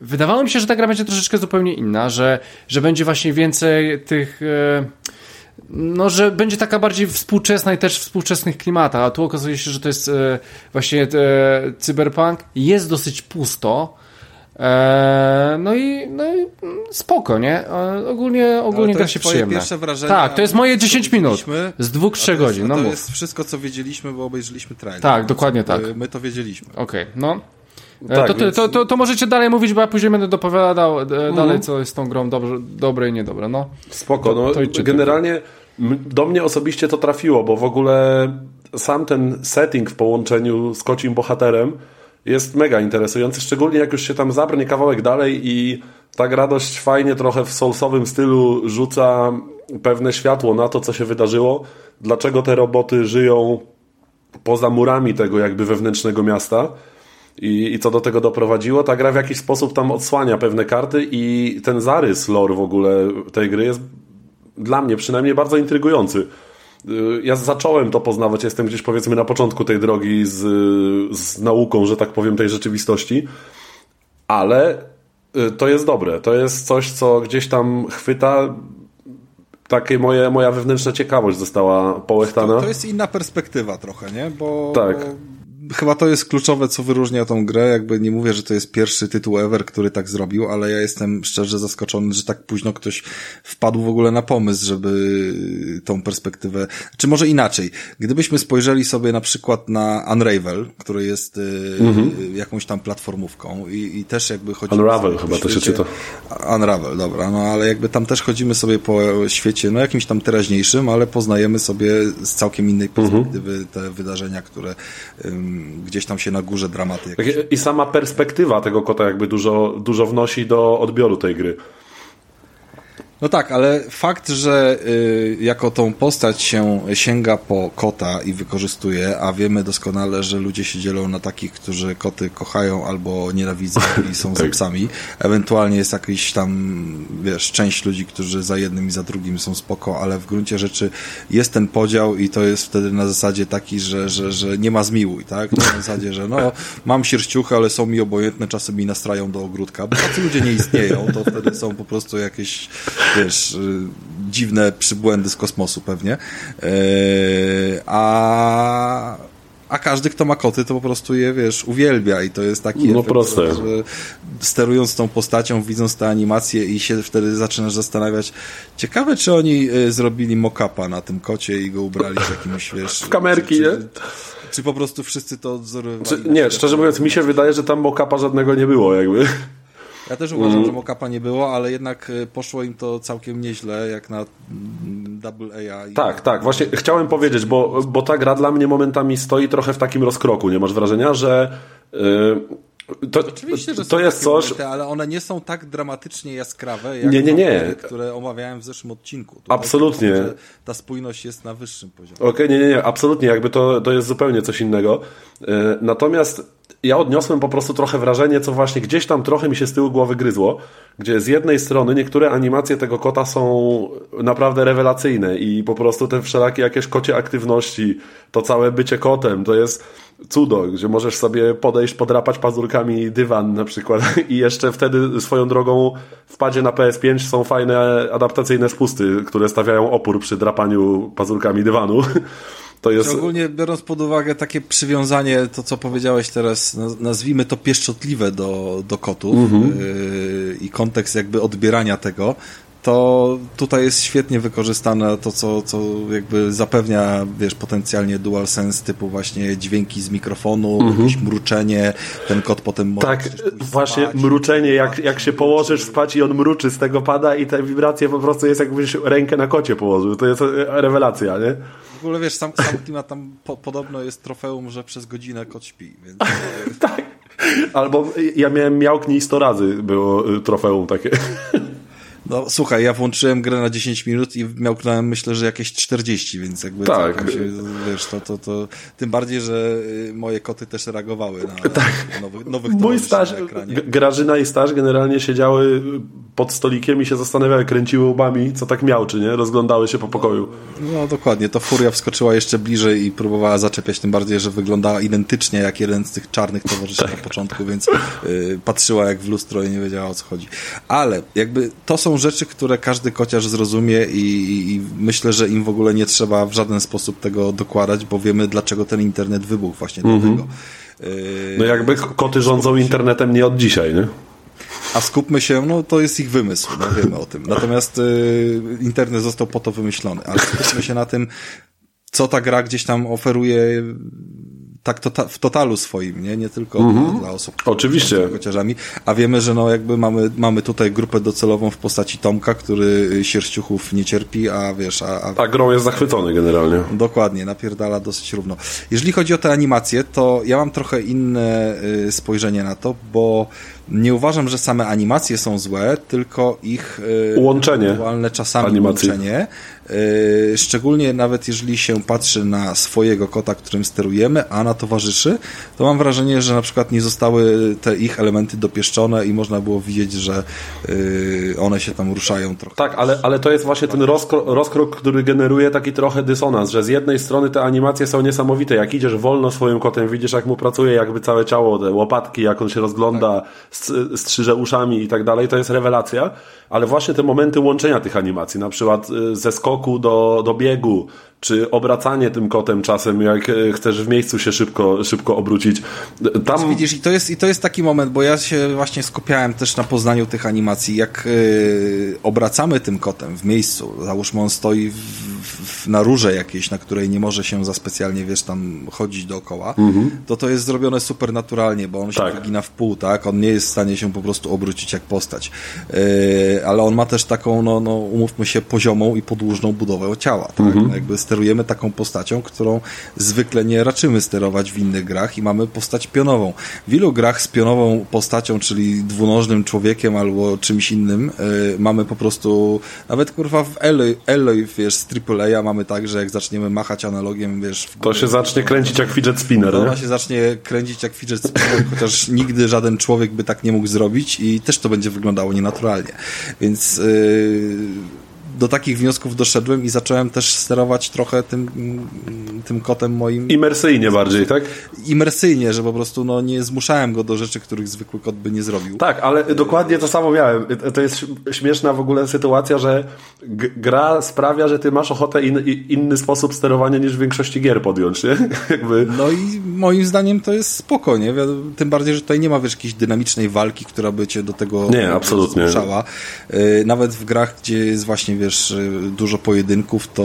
Speaker 3: wydawało mi się, że ta gra będzie troszeczkę zupełnie inna, że, że będzie właśnie więcej tych. E, no, że będzie taka bardziej współczesna i też w współczesnych klimatach, a tu okazuje się, że to jest e, właśnie e, cyberpunk. Jest dosyć pusto. no i, no i spoko, nie? ogólnie ogólnie gra się przyjemnie.
Speaker 2: pierwsze wrażenie.
Speaker 3: Tak, to jest moje 10 minut. Z dwóch, trzech godzin. No
Speaker 2: to
Speaker 3: mów.
Speaker 2: jest wszystko, co wiedzieliśmy, bo obejrzeliśmy trailer.
Speaker 3: Tak, dokładnie tak.
Speaker 2: My to wiedzieliśmy.
Speaker 3: Okej, okay, no. E, tak, to, więc... to, to, to, możecie dalej mówić, bo ja później będę dopowiadał mhm. dalej, co jest z tą grą dobrze, dobre i niedobre. No.
Speaker 1: Spoko. No, generalnie do mnie osobiście to trafiło, bo w ogóle sam ten setting w połączeniu z kocim bohaterem jest mega interesujący, szczególnie jak już się tam zabrnie kawałek dalej i tak radość fajnie trochę w soulsowym stylu rzuca pewne światło na to, co się wydarzyło, dlaczego te roboty żyją poza murami tego jakby wewnętrznego miasta i, I co do tego doprowadziło, ta gra w jakiś sposób tam odsłania pewne karty i ten zarys lore w ogóle tej gry jest dla mnie przynajmniej bardzo intrygujący. Y, ja zacząłem to poznawać, jestem gdzieś powiedzmy na początku tej drogi z, z nauką, że tak powiem, tej rzeczywistości, ale y, to jest dobre. To jest coś, co gdzieś tam chwyta takie moje, moja wewnętrzna ciekawość została połechtana. To,
Speaker 2: to jest inna perspektywa trochę, nie? Bo, tak chyba to jest kluczowe, co wyróżnia tą grę. Jakby nie mówię, że to jest pierwszy tytuł ever, który tak zrobił, ale ja jestem szczerze zaskoczony, że tak późno ktoś wpadł w ogóle na pomysł, żeby tą perspektywę, czy może inaczej. Gdybyśmy spojrzeli sobie na przykład na Unravel, który jest y, mhm. jakąś tam platformówką i, i też jakby chodzimy
Speaker 1: Unravel chyba świecie, to się czyta.
Speaker 2: Unravel, dobra, no ale jakby tam też chodzimy sobie po świecie, no jakimś tam teraźniejszym, ale poznajemy sobie z całkiem innej mhm. perspektywy mhm. te wydarzenia, które gdzieś tam się na górze dramaty.
Speaker 1: Jakieś... I sama perspektywa tego kota jakby dużo, dużo wnosi do odbioru tej gry.
Speaker 2: No tak, ale fakt, że y, jako tą postać się sięga po kota i wykorzystuje, a wiemy doskonale, że ludzie się dzielą na takich, którzy koty kochają albo nienawidzą i są tak. psami. Ewentualnie jest jakiś tam, wiesz, część ludzi, którzy za jednym i za drugim są spoko, ale w gruncie rzeczy jest ten podział i to jest wtedy na zasadzie taki, że, że, że nie ma zmiłuj, tak? Na zasadzie, że no, mam sierściuchy, ale są mi obojętne, czasem mi nastrają do ogródka, bo tacy ludzie nie istnieją, to wtedy są po prostu jakieś wiesz, y, dziwne przybłędy z kosmosu pewnie. E, a a każdy, kto ma koty, to po prostu je, wiesz, uwielbia i to jest taki
Speaker 1: No
Speaker 2: efekt,
Speaker 1: proste.
Speaker 2: że sterując tą postacią, widząc te animacje i się wtedy zaczynasz zastanawiać, ciekawe, czy oni y, zrobili mock-upa na tym kocie i go ubrali z jakimś, wiesz...
Speaker 1: W kamerki,
Speaker 2: czy,
Speaker 1: nie?
Speaker 2: Czy, czy po prostu wszyscy to odzorowali?
Speaker 1: Czy, nie, szczerze mówiąc, mi się wydaje, że tam mokapa żadnego nie było, jakby.
Speaker 2: Ja też uważam,
Speaker 1: Mm.
Speaker 2: że mock-upa nie było, ale jednak y, poszło im to całkiem nieźle, jak na mm, Double A.
Speaker 1: Tak, tak, właśnie chciałem powiedzieć, bo, bo ta gra dla mnie momentami stoi trochę w takim rozkroku, nie masz wrażenia, że yy, to,
Speaker 2: Oczywiście, że
Speaker 1: to jest coś...
Speaker 2: momenty, ale one nie są tak dramatycznie jaskrawe, jak
Speaker 1: Nie, nie, nie.
Speaker 2: które omawiałem w zeszłym odcinku. Tutaj
Speaker 1: Absolutnie.
Speaker 2: Ta spójność jest na wyższym poziomie.
Speaker 1: Okej, nie, nie, nie, absolutnie, jakby to, to jest zupełnie coś innego. E, Natomiast ja odniosłem po prostu trochę wrażenie, co właśnie gdzieś tam trochę mi się z tyłu głowy gryzło, gdzie z jednej strony niektóre animacje tego kota są naprawdę rewelacyjne i po prostu te wszelakie jakieś kocie aktywności, to całe bycie kotem, to jest cudo, gdzie możesz sobie podejść, podrapać pazurkami dywan na przykład i jeszcze wtedy swoją drogą w padzie na PS5 są fajne adaptacyjne spusty, które stawiają opór przy drapaniu pazurkami dywanu. To jest...
Speaker 2: Ogólnie biorąc pod uwagę takie przywiązanie, to co powiedziałeś teraz, naz- nazwijmy to pieszczotliwe do, do kotów yy, i kontekst jakby odbierania tego, to tutaj jest świetnie wykorzystane to, co, co jakby zapewnia, wiesz, potencjalnie DualSense typu właśnie dźwięki z mikrofonu, jakieś mruczenie, ten kot potem może
Speaker 1: Tak, właśnie
Speaker 2: spać.
Speaker 1: mruczenie, jak, jak się położysz spać i on mruczy z tego pada i te wibracje po prostu jest jakbyś rękę na kocie położył. To jest e, rewelacja, nie?
Speaker 2: W ogóle wiesz, sam, sam klimat tam po, podobno jest trofeum, że przez godzinę kot śpi, więc
Speaker 1: Tak. Albo ja miałem miałknij 100 razy, było y, trofeum takie.
Speaker 2: No słuchaj, ja włączyłem grę na 10 minut i miałknąłem myślę, że jakieś 40, więc jakby
Speaker 1: Tak.
Speaker 2: się, wiesz, to, to, to tym bardziej, że y, moje koty też reagowały na nowych, nowych
Speaker 1: Mój staż, Grażyna i staż generalnie siedziały pod stolikiem i się zastanawiały, kręciły łbami, co tak miałczy, nie? Rozglądały się po pokoju.
Speaker 2: No dokładnie, to Furia wskoczyła jeszcze bliżej i próbowała zaczepiać, tym bardziej, że wyglądała identycznie jak jeden z tych czarnych towarzyszy
Speaker 1: Tak.
Speaker 2: na początku, więc y, patrzyła jak w lustro i nie wiedziała o co chodzi. Ale jakby to są rzeczy, które każdy kociarz zrozumie i, i, i myślę, że im w ogóle nie trzeba w żaden sposób tego dokładać, bo wiemy dlaczego ten internet wybuchł właśnie dlatego. Y,
Speaker 1: No jakby k- koty rządzą internetem nie od dzisiaj, nie?
Speaker 2: a skupmy się, no to jest ich wymysł, no wiemy o tym. Natomiast y, internet został po to wymyślony, ale skupmy się na tym, co ta gra gdzieś tam oferuje tak tota, w totalu swoim, nie, nie tylko dla, dla osób,
Speaker 1: Oczywiście.
Speaker 2: kociarzami, a wiemy, że no jakby mamy, mamy tutaj grupę docelową w postaci Tomka, który y, sierściuchów nie cierpi, a wiesz, a, a
Speaker 1: A grą jest zachwycony generalnie.
Speaker 2: Dokładnie, napierdala dosyć równo. Jeżeli chodzi o te animacje, to ja mam trochę inne y, spojrzenie na to, bo nie uważam, że same animacje są złe, tylko ich y,
Speaker 1: Łączenie
Speaker 2: czasami
Speaker 1: animacji.
Speaker 2: łączenie. Y, szczególnie nawet jeżeli się patrzy na swojego kota, którym sterujemy, a na towarzyszy, to mam wrażenie, że na przykład nie zostały te ich elementy dopieszczone i można było widzieć, że y, one się tam ruszają trochę.
Speaker 1: Tak, ale, ale to jest właśnie ten rozkrok, rozkrok, który generuje taki trochę dysonans, że z jednej strony te animacje są niesamowite, jak idziesz wolno swoim kotem, widzisz jak mu pracuje jakby całe ciało, te łopatki, jak on się rozgląda, st- strzyże uszami i tak dalej, to jest rewelacja, ale właśnie te momenty łączenia tych animacji, na przykład y, ze skoku do, do biegu, czy obracanie tym kotem czasem, jak y, chcesz w miejscu się szybko, szybko obrócić. Tam
Speaker 2: Widzisz, i to, jest, i to jest taki moment, bo ja się właśnie skupiałem też na poznaniu tych animacji. Jak yy, obracamy tym kotem w miejscu, załóżmy on stoi w, w, na rurze jakiejś, na której nie może się za specjalnie, wiesz, tam chodzić dookoła, to to jest zrobione super naturalnie, bo on się
Speaker 1: Tak.
Speaker 2: wygina w pół, tak? On nie jest w stanie się po prostu obrócić jak postać. Yy, ale on ma też taką, no, no umówmy się, poziomą i podłużną budowę ciała, tak? No, jakby sterujemy taką postacią, którą zwykle nie raczymy sterować w innych grach i mamy postać pionową. W wielu grach z pionową postacią, czyli dwunożnym człowiekiem albo czymś innym, yy, mamy po prostu, nawet kurwa w Eloy, Eloy wiesz, z AAA mamy tak, że jak zaczniemy machać analogiem, wiesz...
Speaker 1: to się zacznie kręcić jak fidget spinner,
Speaker 2: ona się zacznie kręcić jak fidget spinner, chociaż nigdy żaden człowiek by tak nie mógł zrobić i też to będzie wyglądało nienaturalnie. Więc yy, do takich wniosków doszedłem i zacząłem też sterować trochę tym, tym kotem moim.
Speaker 1: Imersyjnie bardziej, tak?
Speaker 2: Imersyjnie, że po prostu no, nie zmuszałem go do rzeczy, których zwykły kot by nie zrobił.
Speaker 1: Tak, ale dokładnie to samo miałem. To jest śmieszna w ogóle sytuacja, że gra sprawia, że ty masz ochotę in, inny sposób sterowania niż w większości gier podjąć, nie?
Speaker 2: Jakby... No i moim zdaniem to jest spoko, nie? Tym bardziej, że tutaj nie ma wiesz, jakiejś dynamicznej walki, która by cię do tego
Speaker 1: nie, absolutnie.
Speaker 2: zmuszała. Y, nawet w grach, gdzie jest właśnie, wiesz, y, dużo pojedynków, to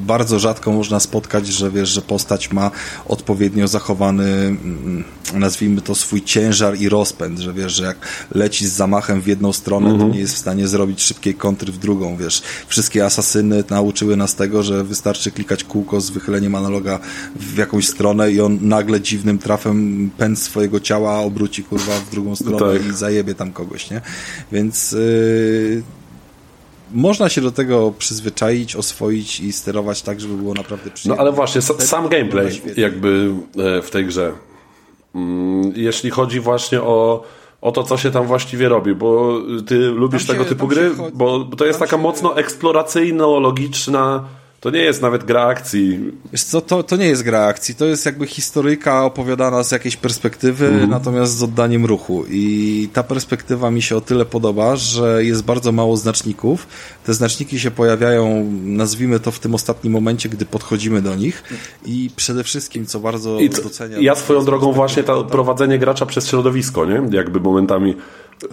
Speaker 2: bardzo rzadko można spotkać, że wiesz, że postać ma odpowiednio zachowany, mm, nazwijmy to swój ciężar i rozpęd, że wiesz, że jak leci z zamachem w jedną stronę, to mhm. nie jest w stanie zrobić szybkiej kontry w drugą, wiesz. Wszystkie asasyny nauczyły nas tego, że wystarczy klikać kółko z wychyleniem analoga w jakąś stronę i on nagle dziwnym trafem pęd swojego ciała obróci kurwa w drugą stronę tak. i zajebie tam kogoś, nie? Więc yy, można się do tego przyzwyczaić, oswoić i sterować tak, żeby było naprawdę przyjemne.
Speaker 1: No ale właśnie, sam gameplay jakby e, w tej grze. Mm, jeśli chodzi właśnie o, o to, co się tam właściwie robi, bo ty lubisz się, tego typu gry, chodzi, bo to jest taka mocno eksploracyjno-logiczna to nie jest nawet gra akcji.
Speaker 2: Wiesz co, to, to nie jest gra akcji, to jest jakby historyjka opowiadana z jakiejś perspektywy, mm. natomiast z oddaniem ruchu. I ta perspektywa mi się o tyle podoba, że jest bardzo mało znaczników. Te znaczniki się pojawiają, nazwijmy to w tym ostatnim momencie, gdy podchodzimy do nich. I przede wszystkim, co bardzo I doceniam...
Speaker 1: Ja swoją drogą właśnie to prowadzenie gracza przez środowisko, nie? Jakby momentami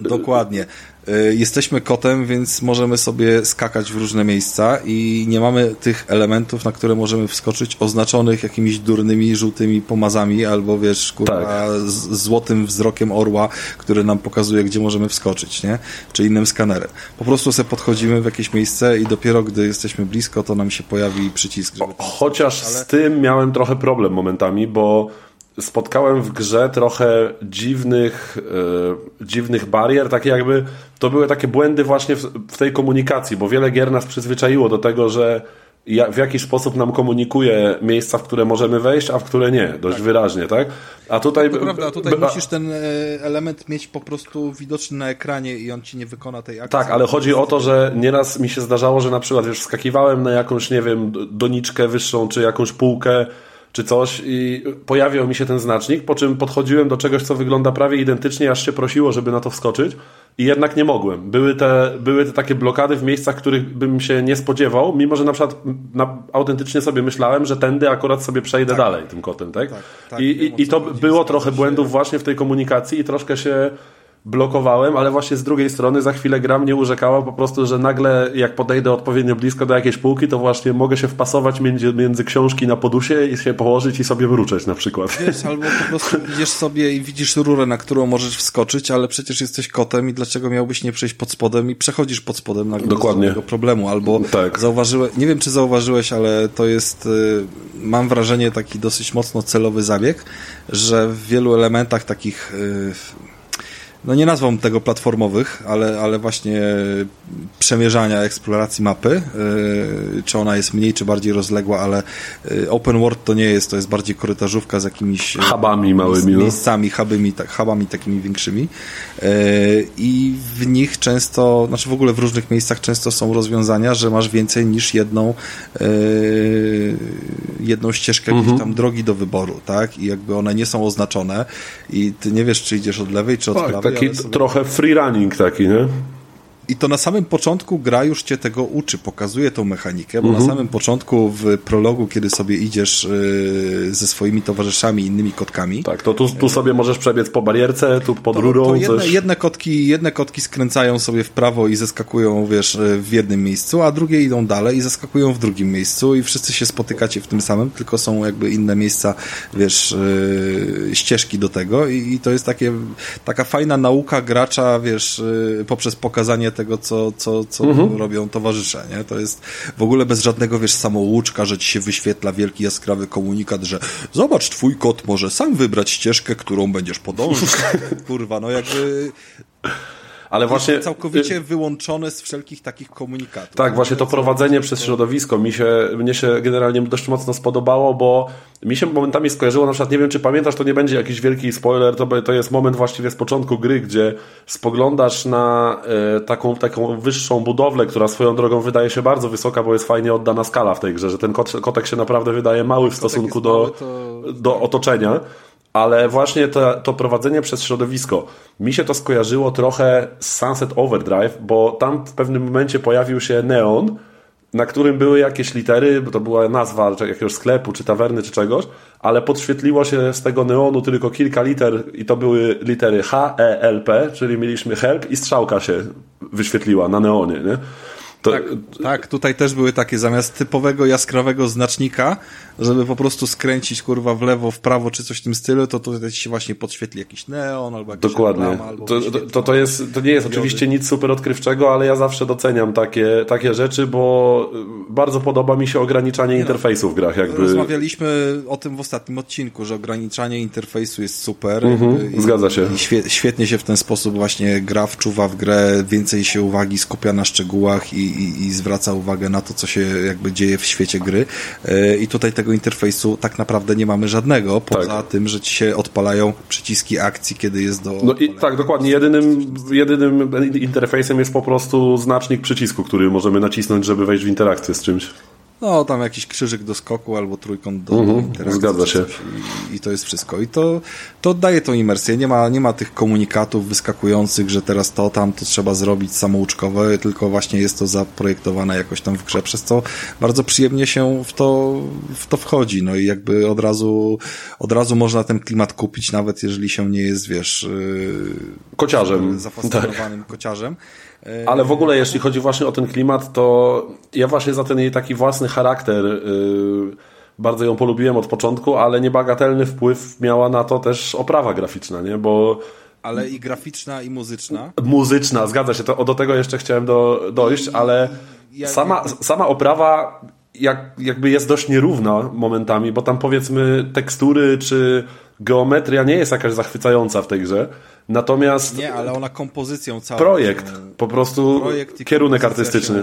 Speaker 2: Dokładnie. Y, jesteśmy kotem, więc możemy sobie skakać w różne miejsca i nie mamy tych elementów, na które możemy wskoczyć, oznaczonych jakimiś durnymi, żółtymi pomazami albo wiesz, kurwa, tak. złotym wzrokiem orła, który nam pokazuje, gdzie możemy wskoczyć, nie? Czy innym skanerem. Po prostu sobie podchodzimy w jakieś miejsce i dopiero gdy jesteśmy blisko, to nam się pojawi przycisk. Żeby
Speaker 1: Chociaż z tym miałem trochę problem momentami, bo spotkałem w grze trochę dziwnych, e, dziwnych barier, takie jakby to były takie błędy właśnie w, w, tej komunikacji, bo wiele gier nas przyzwyczaiło do tego, że ja, w jakiś sposób nam komunikuje miejsca, w które możemy wejść, a w które nie, dość tak. wyraźnie, tak?
Speaker 2: A tutaj... To prawda, tutaj musisz ten e, element mieć po prostu widoczny na ekranie i on ci nie wykona tej akcji.
Speaker 1: Tak, ale chodzi o to, że nieraz mi się zdarzało, że na przykład wiesz, wskakiwałem na jakąś, nie wiem, doniczkę wyższą, czy jakąś półkę, czy coś i pojawiał mi się ten znacznik, po czym podchodziłem do czegoś, co wygląda prawie identycznie, aż się prosiło, żeby na to wskoczyć i jednak nie mogłem. Były te, były te takie blokady w miejscach, których bym się nie spodziewał, mimo że na przykład na, autentycznie sobie myślałem, że tędy akurat sobie przejdę tak. dalej tym kotem, tak? tak, tak I, i, I to było trochę błędów właśnie w tej komunikacji i troszkę się blokowałem, ale właśnie z drugiej strony za chwilę gra mnie urzekała po prostu, że nagle jak podejdę odpowiednio blisko do jakiejś półki, to właśnie mogę się wpasować między, między książki na podusie i się położyć i sobie wrócić na przykład.
Speaker 2: Wiesz, albo po prostu idziesz sobie i widzisz rurę, na którą możesz wskoczyć, ale przecież jesteś kotem i dlaczego miałbyś nie przejść pod spodem i przechodzisz pod spodem nagle Dokładnie. problemu, albo tak. zauważyłeś, nie wiem czy zauważyłeś, ale to jest, y, mam wrażenie taki dosyć mocno celowy zabieg, że w wielu elementach takich y, no nie nazwą tego platformowych, ale, ale właśnie przemierzania, eksploracji mapy, yy, czy ona jest mniej, czy bardziej rozległa, ale yy, open world to nie jest, to jest bardziej korytarzówka z jakimiś
Speaker 1: yy, hubami małymi,
Speaker 2: no. miejscami, hubami, tak, hubami takimi większymi yy, i w nich często, znaczy w ogóle w różnych miejscach często są rozwiązania, że masz więcej niż jedną yy, jedną ścieżkę mhm. tam drogi do wyboru, tak? I jakby one nie są oznaczone i ty nie wiesz, czy idziesz od lewej, czy od tak, prawej.
Speaker 1: Taki trochę free running taki, nie?
Speaker 2: I to na samym początku gra już cię tego uczy, pokazuje tą mechanikę, bo mhm. na samym początku w prologu, kiedy sobie idziesz yy, ze swoimi towarzyszami, innymi kotkami.
Speaker 1: Tak, to tu, tu sobie możesz przebiec po barierce, tu pod to, rurą. To
Speaker 2: jedne, jedne, kotki, jedne kotki skręcają sobie w prawo i zeskakują, wiesz, w jednym miejscu, a drugie idą dalej i zeskakują w drugim miejscu i wszyscy się spotykacie w tym samym, tylko są jakby inne miejsca, wiesz, yy, ścieżki do tego i, i, to jest takie, taka fajna nauka gracza, wiesz, yy, poprzez pokazanie tego, co, co, co mhm. robią towarzysze, nie? To jest w ogóle bez żadnego, wiesz, samouczka, że ci się wyświetla wielki jaskrawy komunikat, że zobacz, twój kot może sam wybrać ścieżkę, którą będziesz podążać. Kurwa, no jakby
Speaker 1: ale właśnie...
Speaker 2: Całkowicie wyłączone z wszelkich takich komunikatów.
Speaker 1: Tak, właśnie to prowadzenie przez środowisko mi się, mnie się generalnie dość mocno spodobało, bo mi się momentami skojarzyło, na przykład nie wiem czy pamiętasz, to nie będzie jakiś wielki spoiler, to, to jest moment właściwie z początku gry, gdzie spoglądasz na e, taką, taką wyższą budowlę, która swoją drogą wydaje się bardzo wysoka, bo jest fajnie oddana skala w tej grze, że ten kot, kotek się naprawdę wydaje mały w stosunku do, mały, to... do otoczenia ale właśnie to, to, prowadzenie przez środowisko, mi się to skojarzyło trochę z Sunset Overdrive, bo tam w pewnym momencie pojawił się neon, na którym były jakieś litery, bo to była nazwa jakiegoś sklepu, czy tawerny, czy czegoś, ale podświetliło się z tego neonu tylko kilka liter i to były litery H, E, L, P, czyli mieliśmy help i strzałka się wyświetliła na neonie, nie?
Speaker 2: To... Tak, tak, tutaj też były takie zamiast typowego jaskrawego znacznika, żeby po prostu skręcić kurwa w lewo, w prawo czy coś w tym stylu, to tutaj się właśnie podświetli jakiś neon albo jakiś
Speaker 1: Dokładnie.
Speaker 2: Reklama,
Speaker 1: albo to, to, to, jest, to nie jest oczywiście nic super odkrywczego, ale ja zawsze doceniam takie, takie rzeczy, bo bardzo podoba mi się ograniczanie nie no, interfejsu w grach. Jakby.
Speaker 2: Rozmawialiśmy o tym w ostatnim odcinku, że ograniczanie interfejsu jest super.
Speaker 1: Mhm, zgadza się.
Speaker 2: I świetnie się w ten sposób właśnie gra wczuwa w grę, więcej się uwagi skupia na szczegółach i, i, i zwraca uwagę na to, co się jakby dzieje w świecie gry. E, I tutaj tego interfejsu tak naprawdę nie mamy żadnego, poza tak. tym, że ci się odpalają przyciski akcji, kiedy jest do.
Speaker 1: No i tak, dokładnie. Jedynym, jedynym interfejsem jest po prostu znacznik przycisku, który możemy nacisnąć, żeby wejść w interakcję z czymś.
Speaker 2: No, tam jakiś krzyżyk do skoku albo trójkąt do mhm, interakcji.
Speaker 1: Zgadza się.
Speaker 2: I, I, to jest wszystko. I to, to daje tą imersję. Nie ma, nie ma tych komunikatów wyskakujących, że teraz to, tam, to trzeba zrobić samouczkowe, tylko właśnie jest to zaprojektowane jakoś tam w grze, przez co bardzo przyjemnie się w to, w to wchodzi. No i jakby od razu, od razu można ten klimat kupić, nawet jeżeli się nie jest, wiesz... Yy,
Speaker 1: kociarzem.
Speaker 2: Zafascynowanym tak. kociarzem.
Speaker 1: Ale w ogóle, jeśli chodzi właśnie o ten klimat, to ja właśnie za ten jej taki własny charakter yy, bardzo ją polubiłem od początku, ale niebagatelny wpływ miała na to też oprawa graficzna, nie? Bo
Speaker 2: ale i graficzna, i muzyczna.
Speaker 1: Muzyczna, zgadza się. To, do tego jeszcze chciałem do, dojść, ale sama, sama oprawa jak, jakby jest dość nierówna momentami, bo tam powiedzmy tekstury czy geometria nie jest jakaś zachwycająca w tej grze. Natomiast.
Speaker 2: Nie, ale ona kompozycją całą.
Speaker 1: Projekt, po prostu projekt kierunek artystyczny.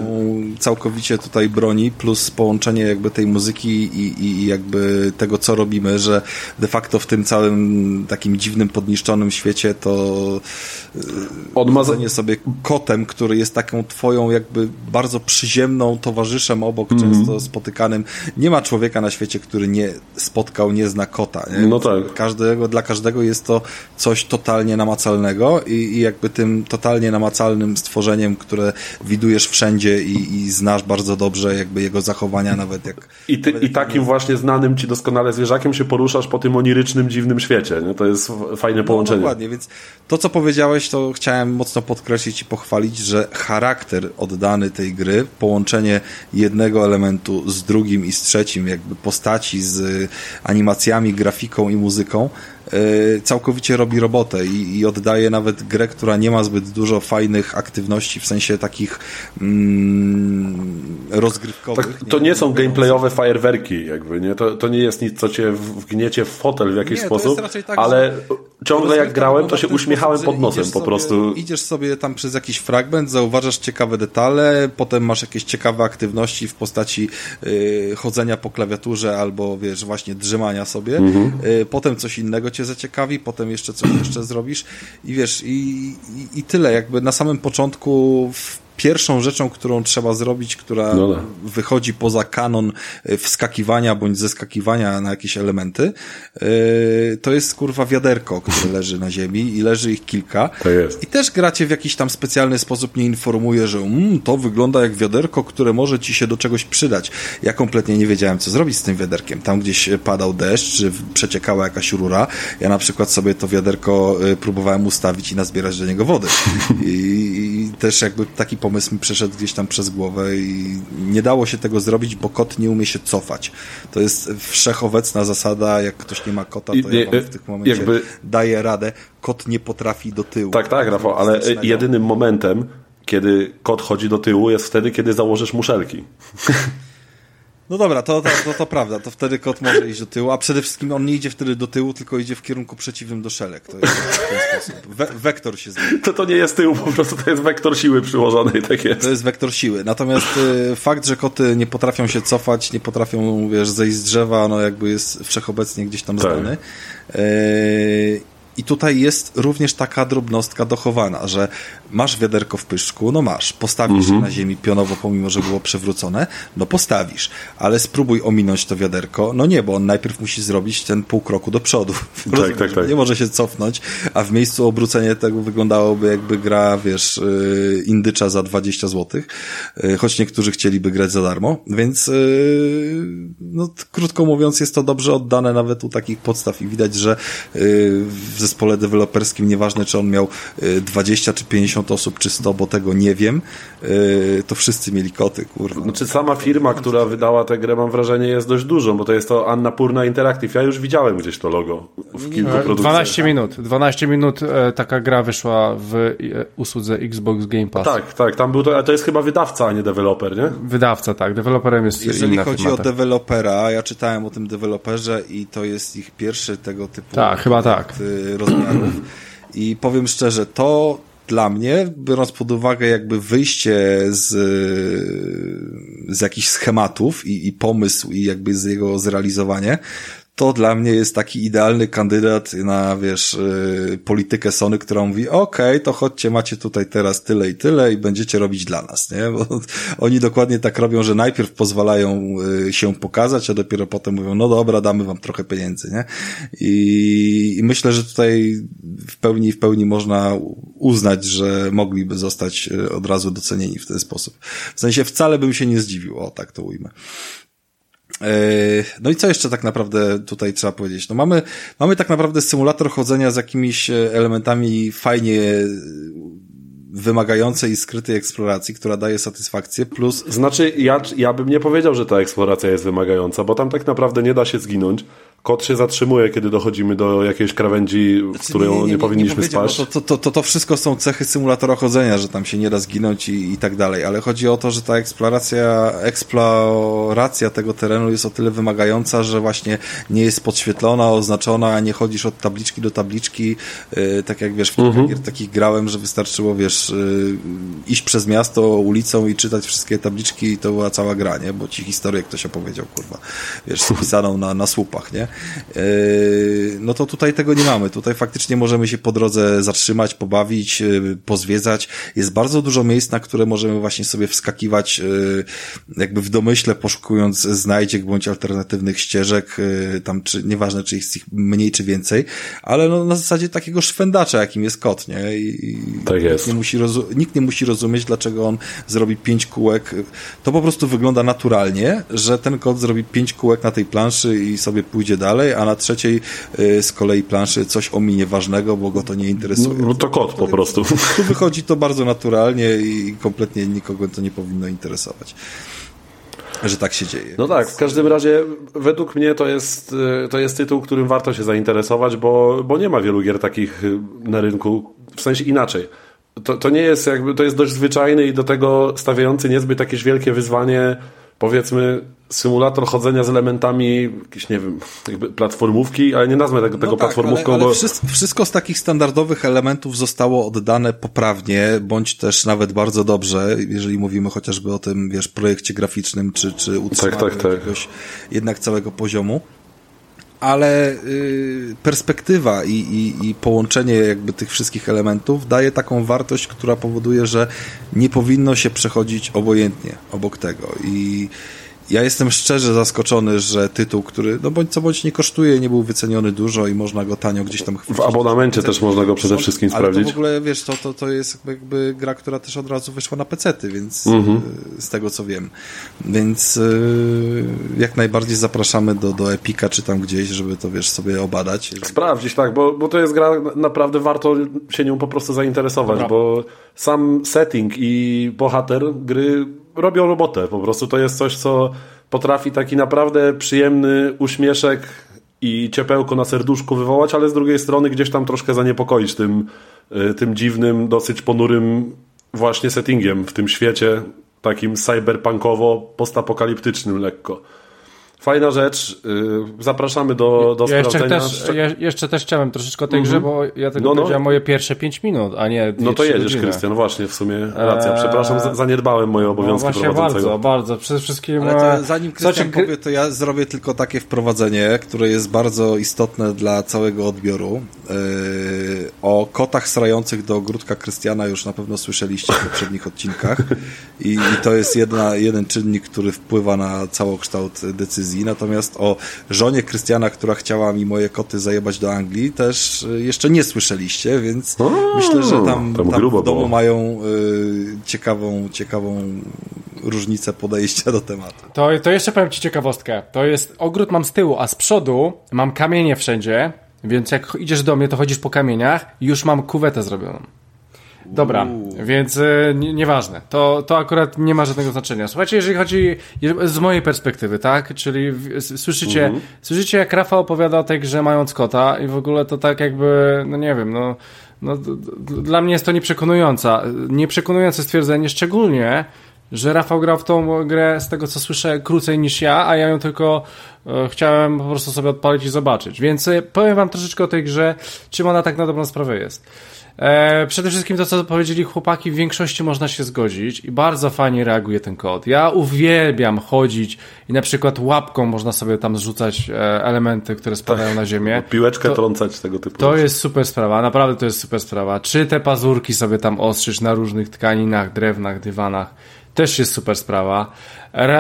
Speaker 2: Całkowicie tutaj broni, plus połączenie jakby tej muzyki i, i jakby tego, co robimy, że de facto w tym całym takim dziwnym, podniszczonym świecie to odmazanie sobie kotem, który jest taką twoją jakby bardzo przyziemną towarzyszem obok, mm -hmm. często spotykanym. Nie ma człowieka na świecie, który nie spotkał, nie zna kota. Nie?
Speaker 1: No tak.
Speaker 2: Każdego, dla każdego jest to coś totalnie namacalnego namacalnego i, i jakby tym totalnie namacalnym stworzeniem, które widujesz wszędzie i, i znasz bardzo dobrze jakby jego zachowania nawet jak...
Speaker 1: I, ty,
Speaker 2: nawet
Speaker 1: i takim jest... właśnie znanym ci doskonale zwierzakiem się poruszasz po tym onirycznym, dziwnym świecie. Nie? To jest fajne no, połączenie.
Speaker 2: No, dokładnie, więc to co powiedziałeś, to chciałem mocno podkreślić i pochwalić, że charakter oddany tej gry, połączenie jednego elementu z drugim i z trzecim, jakby postaci z animacjami, grafiką i muzyką, całkowicie robi robotę i, i, oddaje nawet grę, która nie ma zbyt dużo fajnych aktywności, w sensie takich mm, rozgrywkowych.
Speaker 1: Tak, to nie, nie są gameplayowe fajerwerki, jakby, nie? To, to nie jest nic, co cię wgniecie w fotel w jakiś nie, sposób, tak, ale ciągle jak grałem, to się uśmiechałem pod nosem po
Speaker 2: sobie,
Speaker 1: prostu.
Speaker 2: Idziesz sobie tam przez jakiś fragment, zauważasz ciekawe detale, potem masz jakieś ciekawe aktywności w postaci y, chodzenia po klawiaturze albo, wiesz, właśnie drzemania sobie, mhm. y, potem coś innego cię zaciekawi, potem jeszcze coś jeszcze zrobisz i wiesz, i, i, i tyle. Jakby na samym początku w pierwszą rzeczą, którą trzeba zrobić, która no tak. wychodzi poza kanon e, wskakiwania bądź zeskakiwania na jakieś elementy, e, to jest kurwa wiaderko, które leży na ziemi i leży ich kilka.
Speaker 1: To jest.
Speaker 2: I też gracie w jakiś tam specjalny sposób nie informuje, że mm, to wygląda jak wiaderko, które może ci się do czegoś przydać. Ja kompletnie nie wiedziałem, co zrobić z tym wiaderkiem. Tam gdzieś padał deszcz, czy przeciekała jakaś rura. Ja na przykład sobie to wiaderko próbowałem ustawić i nazbierać do niego wody. I, i też jakby taki pomysł mi przeszedł gdzieś tam przez głowę i nie dało się tego zrobić, bo kot nie umie się cofać. To jest wszechobecna zasada, jak ktoś nie ma kota, to I, ja wam w tych momencie jakby... daję radę. Kot nie potrafi do tyłu.
Speaker 1: Tak, tak, Rafał, ale jedynym momentem, kiedy kot chodzi do tyłu, jest wtedy, kiedy założysz muszelki.
Speaker 2: No dobra, to, to, to, to, prawda, to wtedy kot może iść do tyłu, a przede wszystkim on nie idzie wtedy do tyłu, tylko idzie w kierunku przeciwnym do szelek. To jest w ten sposób. We wektor się zmienia.
Speaker 1: To, to nie jest tył, po prostu to jest wektor siły przyłożonej, tak jest.
Speaker 2: To jest wektor siły. Natomiast y, fakt, że koty nie potrafią się cofać, nie potrafią, wiesz, zejść z drzewa, no jakby jest wszechobecnie gdzieś tam
Speaker 1: Tak.
Speaker 2: znany. Y, I tutaj jest również taka drobnostka dochowana, że masz wiaderko w pyszczku, no masz, postawisz je na ziemi pionowo, pomimo, że było przewrócone, no postawisz, ale spróbuj ominąć to wiaderko, no nie, bo on najpierw musi zrobić ten pół kroku do przodu. Rozumiesz,
Speaker 1: tak, tak.
Speaker 2: Nie może się cofnąć, a w miejscu obrócenie tego wyglądałoby jakby gra, wiesz, yy, indycza za 20 zł, yy, choć niektórzy chcieliby grać za darmo, więc yy, no, krótko mówiąc jest to dobrze oddane nawet u takich podstaw i widać, że w zespole deweloperskim, nieważne czy on miał yy, 20 czy 50 osób, czy 100, bo tego nie wiem, yy, to wszyscy mieli koty, kurwa.
Speaker 1: Znaczy sama firma, która wydała tę grę, mam wrażenie, jest dość dużą, bo to jest to Anna Purna Interactive. Ja już widziałem gdzieś to logo w kilku produkcjach.
Speaker 3: 12 minut. 12 minut e, taka gra wyszła w e, usłudze Xbox Game Pass.
Speaker 1: Tak, tak, tam był to, ale to jest chyba wydawca, a nie deweloper, nie?
Speaker 3: Wydawca, tak. Deweloperem jest
Speaker 2: Jeżeli
Speaker 3: inna
Speaker 2: chodzi
Speaker 3: firma.
Speaker 2: o
Speaker 3: tak.
Speaker 2: dewelopera, ja czytałem o tym deweloperze i to jest ich pierwszy tego typu
Speaker 3: Tak, chyba tak.
Speaker 2: Rozmiarów. I powiem szczerze, to dla mnie, biorąc pod uwagę jakby wyjście z, z jakichś schematów i, i pomysł i jakby z jego zrealizowanie, to dla mnie jest taki idealny kandydat na, wiesz, y, politykę Sony, która mówi, okej, to chodźcie, macie tutaj teraz tyle i tyle i będziecie robić dla nas, nie? Bo oni dokładnie tak robią, że najpierw pozwalają y, się pokazać, a dopiero potem mówią, no dobra, damy wam trochę pieniędzy, nie? I, i myślę, że tutaj w pełni, w pełni można uznać, że mogliby zostać y, od razu docenieni w ten sposób. W sensie wcale bym się nie zdziwił, o tak to ujmę. E, No i co jeszcze tak naprawdę tutaj trzeba powiedzieć? No mamy, mamy tak naprawdę symulator chodzenia z jakimiś e, elementami fajnie e, wymagającej i skrytej eksploracji, która daje satysfakcję, plus
Speaker 1: Znaczy, ja, ja bym nie powiedział, że ta eksploracja jest wymagająca, bo tam tak naprawdę nie da się zginąć. Kot się zatrzymuje, kiedy dochodzimy do jakiejś krawędzi, w którą nie, powinniśmy
Speaker 2: powiedział,
Speaker 1: spaść.
Speaker 2: no To, to, to, to wszystko są cechy symulatora chodzenia, że tam się nie da zginąć i, i tak dalej, ale chodzi o to, że ta eksploracja, eksploracja tego terenu jest o tyle wymagająca, że właśnie nie jest podświetlona, oznaczona, nie chodzisz od tabliczki do tabliczki, yy, tak jak wiesz, w kilka
Speaker 1: Mhm.
Speaker 2: gier takich grałem, że wystarczyło, wiesz, yy, iść przez miasto ulicą i czytać wszystkie tabliczki i to była cała gra, nie? Bo ci historię ktoś opowiedział, kurwa, wiesz, spisaną na, na słupach, nie? Yy, no to tutaj tego nie mamy. Tutaj faktycznie możemy się po drodze zatrzymać, pobawić, yy, pozwiedzać. Jest bardzo dużo miejsc, na które możemy właśnie sobie wskakiwać, yy, jakby w domyśle poszukując znajdziek bądź alternatywnych ścieżek, tam czy, nieważne czy jest ich mniej czy więcej, ale no na zasadzie takiego szwendacza, jakim jest kot, nie? I,
Speaker 1: Tak jest.
Speaker 2: Nikt nie, musi nikt nie musi rozumieć, dlaczego on zrobi pięć kółek. To po prostu wygląda naturalnie, że ten kot zrobi pięć kółek na tej planszy i sobie pójdzie dalej, a na trzeciej y, z kolei planszy coś ominie ważnego, bo go to nie interesuje.
Speaker 1: No, to kot po prostu.
Speaker 2: Tu wychodzi to bardzo naturalnie i kompletnie nikogo to nie powinno interesować. Że tak się dzieje.
Speaker 1: No tak, w każdym razie według mnie to jest, y, to jest tytuł, którym warto się zainteresować, bo, bo nie ma wielu gier takich y, na rynku, w sensie inaczej. To, to nie jest jakby, to jest dość zwyczajny i do tego stawiający niezbyt jakieś wielkie wyzwanie, powiedzmy symulator chodzenia z elementami jakieś, nie wiem, jakby platformówki, ale nie nazwę tego, tego
Speaker 2: No tak,
Speaker 1: platformówką,
Speaker 2: ale, ale
Speaker 1: bo...
Speaker 2: wszystko, wszystko z takich standardowych elementów zostało oddane poprawnie, bądź też nawet bardzo dobrze, jeżeli mówimy chociażby o tym, wiesz, projekcie graficznym, czy, czy utrzymaniu
Speaker 1: tak, tak.
Speaker 2: jakiegoś jednak całego poziomu. Ale y, perspektywa i, i, i połączenie jakby tych wszystkich elementów daje taką wartość, która powoduje, że nie powinno się przechodzić obojętnie obok tego. I ja jestem szczerze zaskoczony, że tytuł, który no bądź co bądź nie kosztuje, nie był wyceniony dużo i można go tanio gdzieś tam chwycić.
Speaker 1: W abonamencie też można go przede wszystkim
Speaker 2: Ale
Speaker 1: sprawdzić.
Speaker 2: w ogóle, wiesz, to, to, to jest jakby gra, która też od razu wyszła na pecety, więc
Speaker 1: Mhm.
Speaker 2: y, z tego co wiem. Więc y, jak najbardziej zapraszamy do, do Epika czy tam gdzieś, żeby to, wiesz, sobie obadać.
Speaker 1: Sprawdzić, tak, bo, bo to jest gra, naprawdę warto się nią po prostu zainteresować,
Speaker 3: Dobra.
Speaker 1: bo sam setting i bohater gry robią robotę. Po prostu to jest coś, co potrafi taki naprawdę przyjemny uśmieszek i ciepełko na serduszku wywołać, ale z drugiej strony gdzieś tam troszkę zaniepokoić tym, y, tym dziwnym, dosyć ponurym właśnie settingiem w tym świecie takim cyberpunkowo postapokaliptycznym lekko. Fajna rzecz. Y, zapraszamy do, do
Speaker 3: ja jeszcze
Speaker 1: sprawdzenia.
Speaker 3: też, ja jeszcze też chciałem troszeczkę o tej grze, bo ja tylko
Speaker 1: No, no.
Speaker 3: powiedziałem moje pierwsze 5 minut, a nie
Speaker 1: No to jedziesz,
Speaker 3: godziny.
Speaker 1: Krystian, właśnie, w sumie racja.
Speaker 3: Eee,
Speaker 1: Przepraszam, za- zaniedbałem moje
Speaker 3: No
Speaker 1: obowiązki
Speaker 3: właśnie
Speaker 1: prowadzącego.
Speaker 3: bardzo, bardzo. Przede wszystkim...
Speaker 2: Ale
Speaker 3: e,
Speaker 2: to zanim
Speaker 3: słuchajcie,
Speaker 2: Krystian
Speaker 3: gry-
Speaker 2: powie, to ja zrobię tylko takie wprowadzenie, które jest bardzo istotne dla całego odbioru. Yy, o kotach srających do ogródka Krystiana już na pewno słyszeliście w poprzednich odcinkach i, i to jest jedna, jeden czynnik, który wpływa na całokształt decyzji. Natomiast o żonie Krystiana, która chciała mi moje koty zajebać do Anglii, też y, jeszcze nie słyszeliście, więc
Speaker 1: O,
Speaker 2: myślę, że tam,
Speaker 1: tam
Speaker 2: tam w domu
Speaker 1: było.
Speaker 2: mają y, ciekawą, ciekawą różnicę podejścia do tematu.
Speaker 3: To, to jeszcze powiem Ci ciekawostkę. To jest ogród mam z tyłu, a z przodu mam kamienie wszędzie, więc jak idziesz do mnie, to chodzisz po kamieniach już mam kuwetę zrobioną. Dobra, więc y, nie- nieważne. To, to akurat nie ma żadnego znaczenia. Słuchajcie, jeżeli chodzi z mojej perspektywy, tak? Czyli w, słyszycie, słyszycie jak Rafał opowiada o tej grze mając kota i w ogóle to tak jakby, no nie wiem, no, no dla mnie jest to nieprzekonująca. Nieprzekonujące stwierdzenie, szczególnie, że Rafał grał w tą grę, z tego co słyszę, krócej niż ja, a ja ją tylko e, chciałem po prostu sobie odpalić i zobaczyć. Więc e, powiem wam troszeczkę o tej grze, czym ona tak na dobrą sprawę jest. E, przede wszystkim to, co powiedzieli chłopaki, w większości można się zgodzić i bardzo fajnie reaguje ten kod. Ja uwielbiam chodzić i na przykład łapką można sobie tam zrzucać e, elementy, które spadają na ziemię.
Speaker 1: Piłeczkę
Speaker 3: To-
Speaker 1: trącać tego typu.
Speaker 3: To
Speaker 1: rzeczy.
Speaker 3: jest super sprawa, naprawdę to jest super sprawa. Czy te pazurki sobie tam ostrzyć na różnych tkaninach, drewnach, dywanach, też jest super sprawa.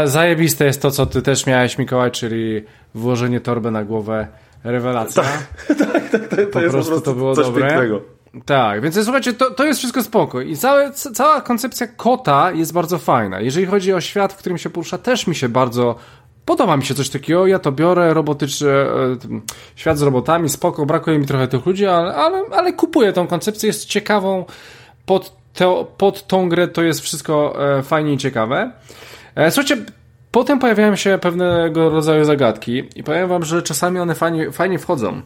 Speaker 3: Zajebiste jest to, co ty też miałeś, Mikołaj, czyli włożenie torby na głowę. Rewelacja.
Speaker 1: to,
Speaker 3: po prostu to było
Speaker 1: coś
Speaker 3: dobre.
Speaker 1: pięknego.
Speaker 3: Tak, więc słuchajcie, to, to jest wszystko spoko. I całe, cała koncepcja kota jest bardzo fajna. Jeżeli chodzi o świat, w którym się porusza, też mi się bardzo podoba mi się coś takiego. Ja to biorę, robotyczny e, świat z robotami, spoko, brakuje mi trochę tych ludzi, ale, ale, ale kupuję tą koncepcję, jest ciekawą. Pod, pod tą grę to jest wszystko e, fajnie i ciekawe. E, słuchajcie, potem pojawiają się pewnego rodzaju zagadki i powiem wam, że czasami one fajnie, fajnie wchodzą.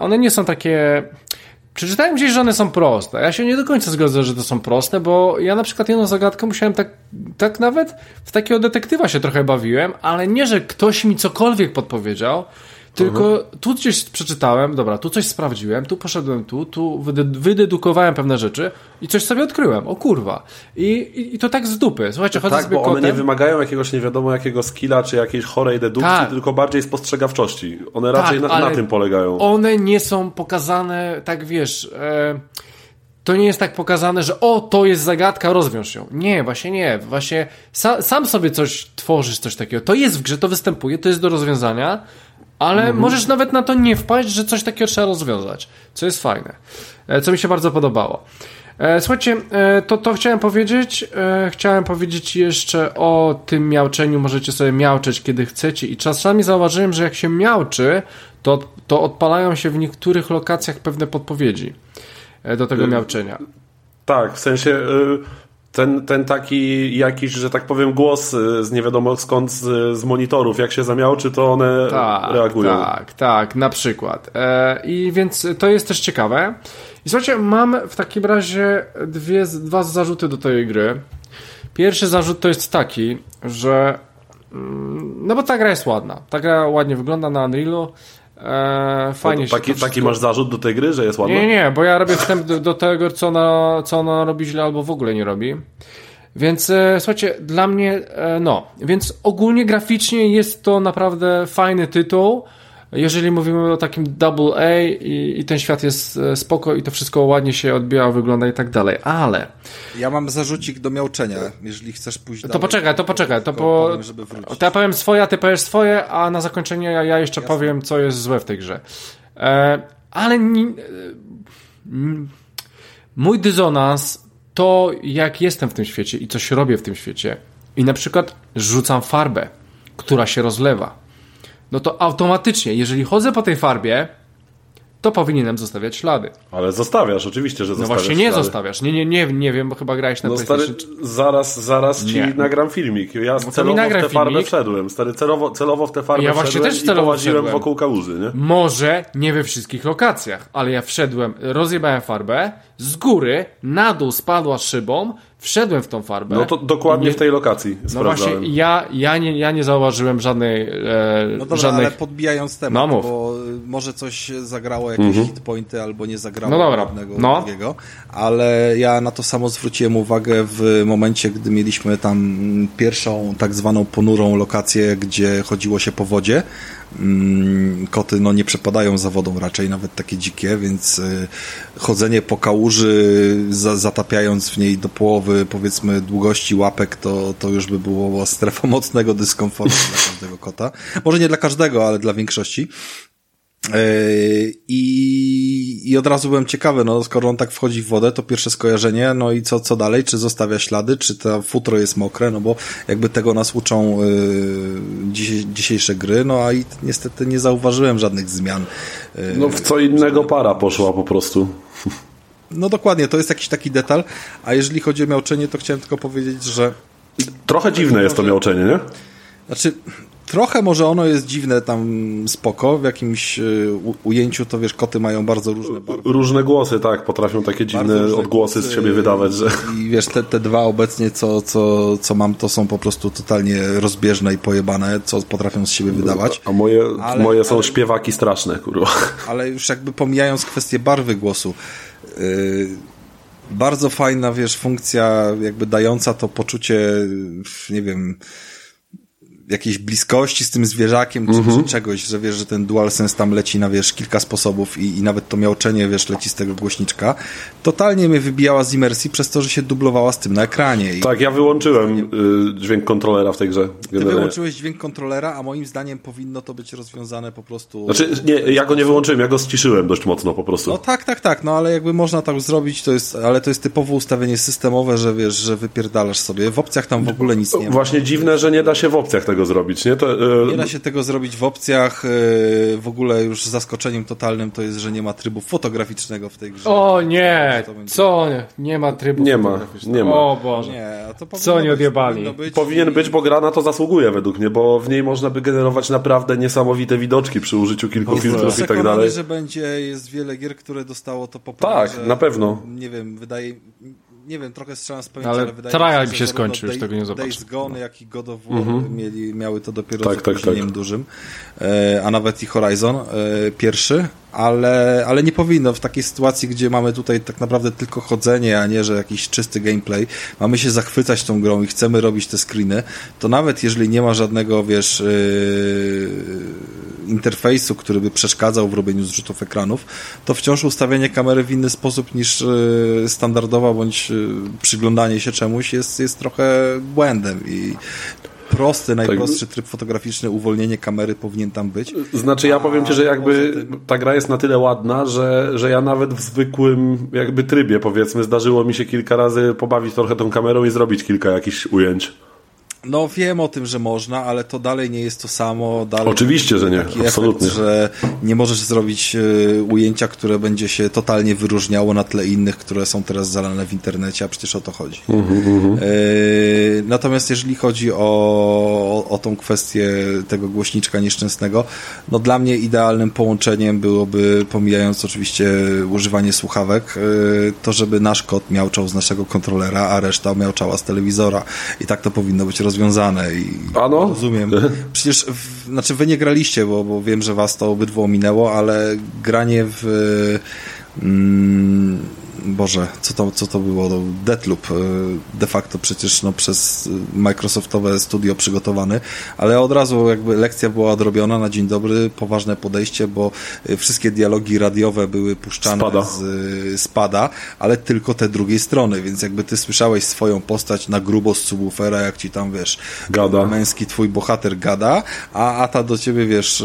Speaker 3: One nie są takie... Przeczytałem gdzieś, że one są proste. Ja się nie do końca zgodzę, że to są proste, bo ja na przykład jedną zagadkę musiałem tak, tak nawet w takiego detektywa się trochę bawiłem, ale nie, że ktoś mi cokolwiek podpowiedział, tylko tu gdzieś przeczytałem, dobra, tu coś sprawdziłem, tu poszedłem tu, tu wyde- wydedukowałem pewne rzeczy i coś sobie odkryłem. O kurwa. I, i, i to tak z dupy. Słuchajcie, chodzę
Speaker 1: Tak, bo one
Speaker 3: kotem.
Speaker 1: nie wymagają jakiegoś nie wiadomo jakiego skilla, czy jakiejś chorej dedukcji,
Speaker 3: Tak.
Speaker 1: tylko bardziej spostrzegawczości. One raczej na, na tym polegają.
Speaker 3: One nie są pokazane, tak wiesz, e, to nie jest tak pokazane, że o, to jest zagadka, rozwiąż ją. Nie, właśnie nie. Właśnie sa, sam sobie coś tworzysz, coś takiego. To jest w grze, to występuje, to jest do rozwiązania, ale
Speaker 1: Mhm.
Speaker 3: możesz nawet na to nie wpaść, że coś takiego trzeba rozwiązać. Co jest fajne. E, co mi się bardzo podobało. E, Słuchajcie, e, to, to chciałem powiedzieć. Chciałem powiedzieć jeszcze o tym miauczeniu. Możecie sobie miauczeć, kiedy chcecie. I czasami zauważyłem, że jak się miauczy, to, to odpalają się w niektórych lokacjach pewne podpowiedzi do tego miauczenia.
Speaker 1: Tak, w sensie y, ten, ten taki jakiś, że tak powiem, głos y, z nie wiadomo skąd z, z monitorów, jak się zamiałczy, to one
Speaker 3: Tak,
Speaker 1: reagują.
Speaker 3: tak, tak, na przykład. E, I więc to jest też ciekawe. I słuchajcie, mam w takim razie dwie, dwa zarzuty do tej gry. Pierwszy zarzut to jest taki, że mm, no bo ta gra jest ładna. Ta gra ładnie wygląda na Unrealu. E, fajnie
Speaker 1: To,
Speaker 3: się
Speaker 1: taki, taki masz zarzut do tej gry, że jest ładna?
Speaker 3: nie, nie, bo ja robię wstęp do, do tego, co ona, co ona robi źle albo w ogóle nie robi. Więc e, słuchajcie, dla mnie, e, no, więc ogólnie graficznie jest to naprawdę fajny tytuł. Jeżeli mówimy o takim double A i, i ten świat jest e, spoko i to wszystko ładnie się odbija, wygląda i tak dalej, ale
Speaker 2: Ja mam zarzucik do miauczenia, jeżeli chcesz pójść
Speaker 3: to
Speaker 2: dalej.
Speaker 3: poczekaj, to poczekaj, to po,
Speaker 2: powiem,
Speaker 3: to ja powiem swoje, a ty powiesz swoje, a na zakończenie ja, ja jeszcze powiem, co jest złe w tej grze. E, ale ni, e, mój dysonans to, jak jestem w tym świecie i coś robię w tym świecie i na przykład rzucam farbę, która się rozlewa, no to automatycznie, jeżeli chodzę po tej farbie, to powinienem zostawiać ślady.
Speaker 1: Ale zostawiasz, oczywiście, że
Speaker 3: No
Speaker 1: zostawiasz.
Speaker 3: właśnie nie
Speaker 1: ślady.
Speaker 3: zostawiasz. Nie, nie, nie, nie wiem, bo chyba grałeś na
Speaker 1: No stary, zaraz, zaraz ci
Speaker 3: Nie.
Speaker 1: nagram filmik. Ja
Speaker 3: mi
Speaker 1: celowo w tę farbę wszedłem. Stary, celowo, celowo w tę farbę
Speaker 3: Ja właśnie też
Speaker 1: i
Speaker 3: celowo
Speaker 1: połaziłem
Speaker 3: wszedłem.
Speaker 1: wokół kałuży, nie?
Speaker 3: Może nie we wszystkich lokacjach, ale ja wszedłem, rozjebałem farbę z góry na dół spadła szybą, wszedłem w tą farbę.
Speaker 1: No to dokładnie w tej lokacji
Speaker 3: No właśnie, ja, ja, nie, ja nie zauważyłem żadnej, e,
Speaker 2: No dobra,
Speaker 3: żadnych...
Speaker 2: ale podbijając temat,
Speaker 3: No
Speaker 2: bo y, może coś zagrało, jakieś
Speaker 1: Mhm.
Speaker 2: hitpointy, albo nie zagrało
Speaker 3: No dobra,
Speaker 2: jednego
Speaker 3: no.
Speaker 2: drugiego, ale ja na to samo zwróciłem uwagę w momencie, gdy mieliśmy tam pierwszą tak zwaną ponurą lokację, gdzie chodziło się po wodzie. Mm, Koty no, nie przepadają za wodą raczej, nawet takie dzikie, więc y, chodzenie po kałuży, za, zatapiając w niej do połowy, powiedzmy, długości łapek, to, to już by było strefą mocnego dyskomfortu dla każdego kota. Może nie dla każdego, ale dla większości. Yy, I, I od razu byłem ciekawy, no skoro on tak wchodzi w wodę, to pierwsze skojarzenie, no i co, co dalej? Czy zostawia ślady, czy to futro jest mokre? No bo jakby tego nas uczą dziś, dzisiejsze gry, no a i niestety nie zauważyłem żadnych zmian. Yy,
Speaker 1: No w co innego para poszła po prostu.
Speaker 2: no dokładnie, to jest jakiś taki detal, a jeżeli chodzi o miauczenie, to chciałem tylko powiedzieć, że
Speaker 1: Trochę dziwne jest to miauczenie, nie?
Speaker 2: Znaczy, trochę może ono jest dziwne tam spoko, w jakimś y, ujęciu to wiesz, koty mają bardzo różne barwy.
Speaker 1: Różne głosy, tak, potrafią takie dziwne odgłosy z siebie wydawać, że...
Speaker 2: I wiesz, te, te dwa obecnie, co, co, co mam, to są po prostu totalnie rozbieżne i pojebane, co potrafią z siebie wydawać.
Speaker 1: A moje,
Speaker 2: Ale-
Speaker 1: moje są
Speaker 2: ale-
Speaker 1: śpiewaki straszne, kurwa.
Speaker 2: Ale już jakby pomijając kwestię barwy głosu, yy, bardzo fajna, wiesz, funkcja jakby dająca to poczucie, nie wiem, jakiejś bliskości z tym zwierzakiem, czy, czy czegoś, że wiesz, że ten DualSense tam leci na, wiesz, kilka sposobów i, i nawet to miauczenie, wiesz, leci z tego głośniczka, totalnie mnie wybijała z imersji przez to, że się dublowała z tym na ekranie. I
Speaker 1: Tak, ja wyłączyłem y, dźwięk kontrolera w tej grze.
Speaker 2: ty wyłączyłeś dźwięk kontrolera, a moim zdaniem powinno to być rozwiązane po prostu...
Speaker 1: Znaczy, nie, ja go nie wyłączyłem, ja go ściszyłem dość mocno po prostu.
Speaker 2: No tak, tak, tak, no ale jakby można tak zrobić, to jest, ale to jest typowo ustawienie systemowe, że wiesz, że wypierdalasz sobie. W opcjach tam w ogóle nic nie ma.
Speaker 1: Właśnie dziwne, że nie da się w opcjach tego zrobić, nie? To, y,
Speaker 2: Nie da się tego zrobić w opcjach. yy, W ogóle już zaskoczeniem totalnym to jest, że nie ma trybu fotograficznego w tej grze.
Speaker 3: O nie,
Speaker 2: Będzie-
Speaker 3: co? Nie, nie ma trybu
Speaker 1: Nie ma, nie ma.
Speaker 3: O Boże.
Speaker 2: Nie,
Speaker 3: Co nie odjebali?
Speaker 2: być
Speaker 1: Powinien
Speaker 2: i-
Speaker 1: być, bo gra na to zasługuje według mnie, bo w niej można by generować naprawdę niesamowite widoczki przy użyciu kilku filtrów i tak dalej.
Speaker 2: że będzie, jest wiele gier, które dostało to poprawić.
Speaker 1: Tak, na pewno.
Speaker 2: Nie wiem, wydaje nie wiem, trochę strzelam z pamięci,
Speaker 3: Ale
Speaker 2: ale, wydaje
Speaker 3: trial
Speaker 2: mi
Speaker 3: się
Speaker 2: zarówno
Speaker 3: skończył, już tego nie zobaczę.
Speaker 2: Days Gone, jak i God of War mieli, miały to dopiero
Speaker 1: Tak,
Speaker 2: z
Speaker 1: tak,
Speaker 2: opóźnieniem
Speaker 1: tak.
Speaker 2: dużym, e, a nawet i Horizon e, pierwszy, ale, ale nie powinno w takiej sytuacji, gdzie mamy tutaj tak naprawdę tylko chodzenie, a nie, że jakiś czysty gameplay, mamy się zachwycać tą grą i chcemy robić te screeny, to nawet jeżeli nie ma żadnego, wiesz, e, interfejsu, który by przeszkadzał w robieniu zrzutów ekranów, to wciąż ustawienie kamery w inny sposób niż e, standardowa bądź e, przyglądanie się czemuś jest, jest trochę błędem i prosty, najprostszy tryb fotograficzny, uwolnienie kamery powinien tam być.
Speaker 1: Znaczy ja powiem Ci, że jakby ta gra jest na tyle ładna, że, że ja nawet w zwykłym jakby trybie powiedzmy zdarzyło mi się kilka razy pobawić trochę tą kamerą i zrobić kilka jakichś ujęć.
Speaker 2: No wiem o tym, że można, ale to dalej nie jest to samo. Dalej
Speaker 1: Oczywiście, że nie, absolutnie.
Speaker 2: Efekt, że nie możesz zrobić e, ujęcia, które będzie się totalnie wyróżniało na tle innych, które są teraz zalane w internecie, a przecież o to chodzi.
Speaker 1: Mhm,
Speaker 2: E, natomiast jeżeli chodzi o, o, o tą kwestię tego głośniczka nieszczęsnego, no dla mnie idealnym połączeniem byłoby, pomijając oczywiście używanie słuchawek, e, to żeby nasz kot miałczał z naszego kontrolera, a reszta miałczała z telewizora. I tak to powinno być rozwiązane. I
Speaker 1: Ano?
Speaker 2: rozumiem. Przecież, w, znaczy wy nie graliście, bo, bo wiem, że was to obydwu ominęło, ale granie w mm, Boże, co to, co to było? No, Deathloop y, de facto przecież no, przez y, Microsoftowe studio przygotowany, ale od razu jakby lekcja była odrobiona na dzień dobry, poważne podejście, bo y, wszystkie dialogi radiowe były puszczane
Speaker 1: Spada.
Speaker 2: z spada, ale tylko te drugiej strony, więc jakby ty słyszałeś swoją postać na grubo z subwoofera, jak ci tam, wiesz,
Speaker 1: Gada.
Speaker 2: męski twój bohater gada, a, a ta do ciebie, wiesz,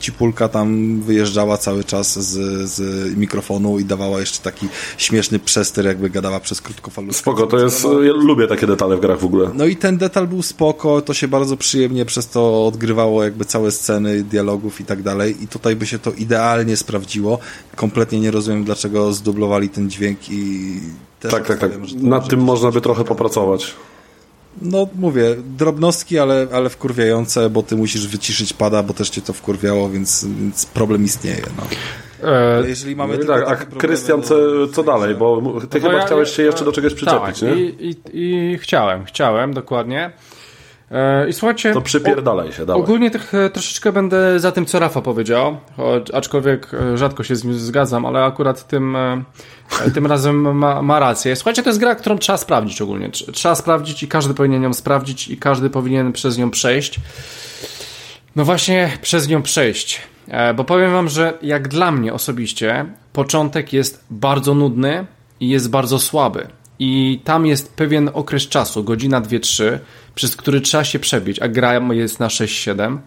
Speaker 2: cipulka tam wyjeżdżała cały czas z, z mikrofonu i dawała jeszcze taki śmieszny przester, jakby gadała przez krótkofalówkę.
Speaker 1: Spoko, to jest, ja lubię takie detale w grach w ogóle.
Speaker 2: No i ten detal był spoko, to się bardzo przyjemnie przez to odgrywało jakby całe sceny dialogów i tak dalej i tutaj by się to idealnie sprawdziło. Kompletnie nie rozumiem, dlaczego zdublowali ten dźwięk i też
Speaker 1: Tak, tak, tak. Nad tym można by trochę popracować.
Speaker 2: No mówię, drobnostki, ale, ale wkurwiające, bo ty musisz wyciszyć pada, bo też cię to wkurwiało, więc, więc problem istnieje. No.
Speaker 1: E, jeżeli mamy no tak, a Krystian, co, co dalej? Bo ty no chyba ja, chciałeś się jeszcze do czegoś przyczepić,
Speaker 3: tak, nie? I, i, I chciałem, chciałem, dokładnie.
Speaker 1: E, I słuchajcie. To przypierdalaj się, dawaj.
Speaker 3: Ogólnie tych, e, troszeczkę będę za tym, co Rafa powiedział, choć, aczkolwiek e, rzadko się z nim zgadzam, ale akurat tym, tym razem ma, ma rację. Słuchajcie, to jest gra, którą trzeba sprawdzić ogólnie. Trzeba sprawdzić i każdy powinien ją sprawdzić i każdy powinien przez nią przejść. No właśnie, przez nią przejść. Bo powiem wam, że jak dla mnie osobiście, początek jest bardzo nudny i jest bardzo słaby. I tam jest pewien okres czasu, godzina, dwie, trzy, przez który trzeba się przebić, a gra jest na 6-7.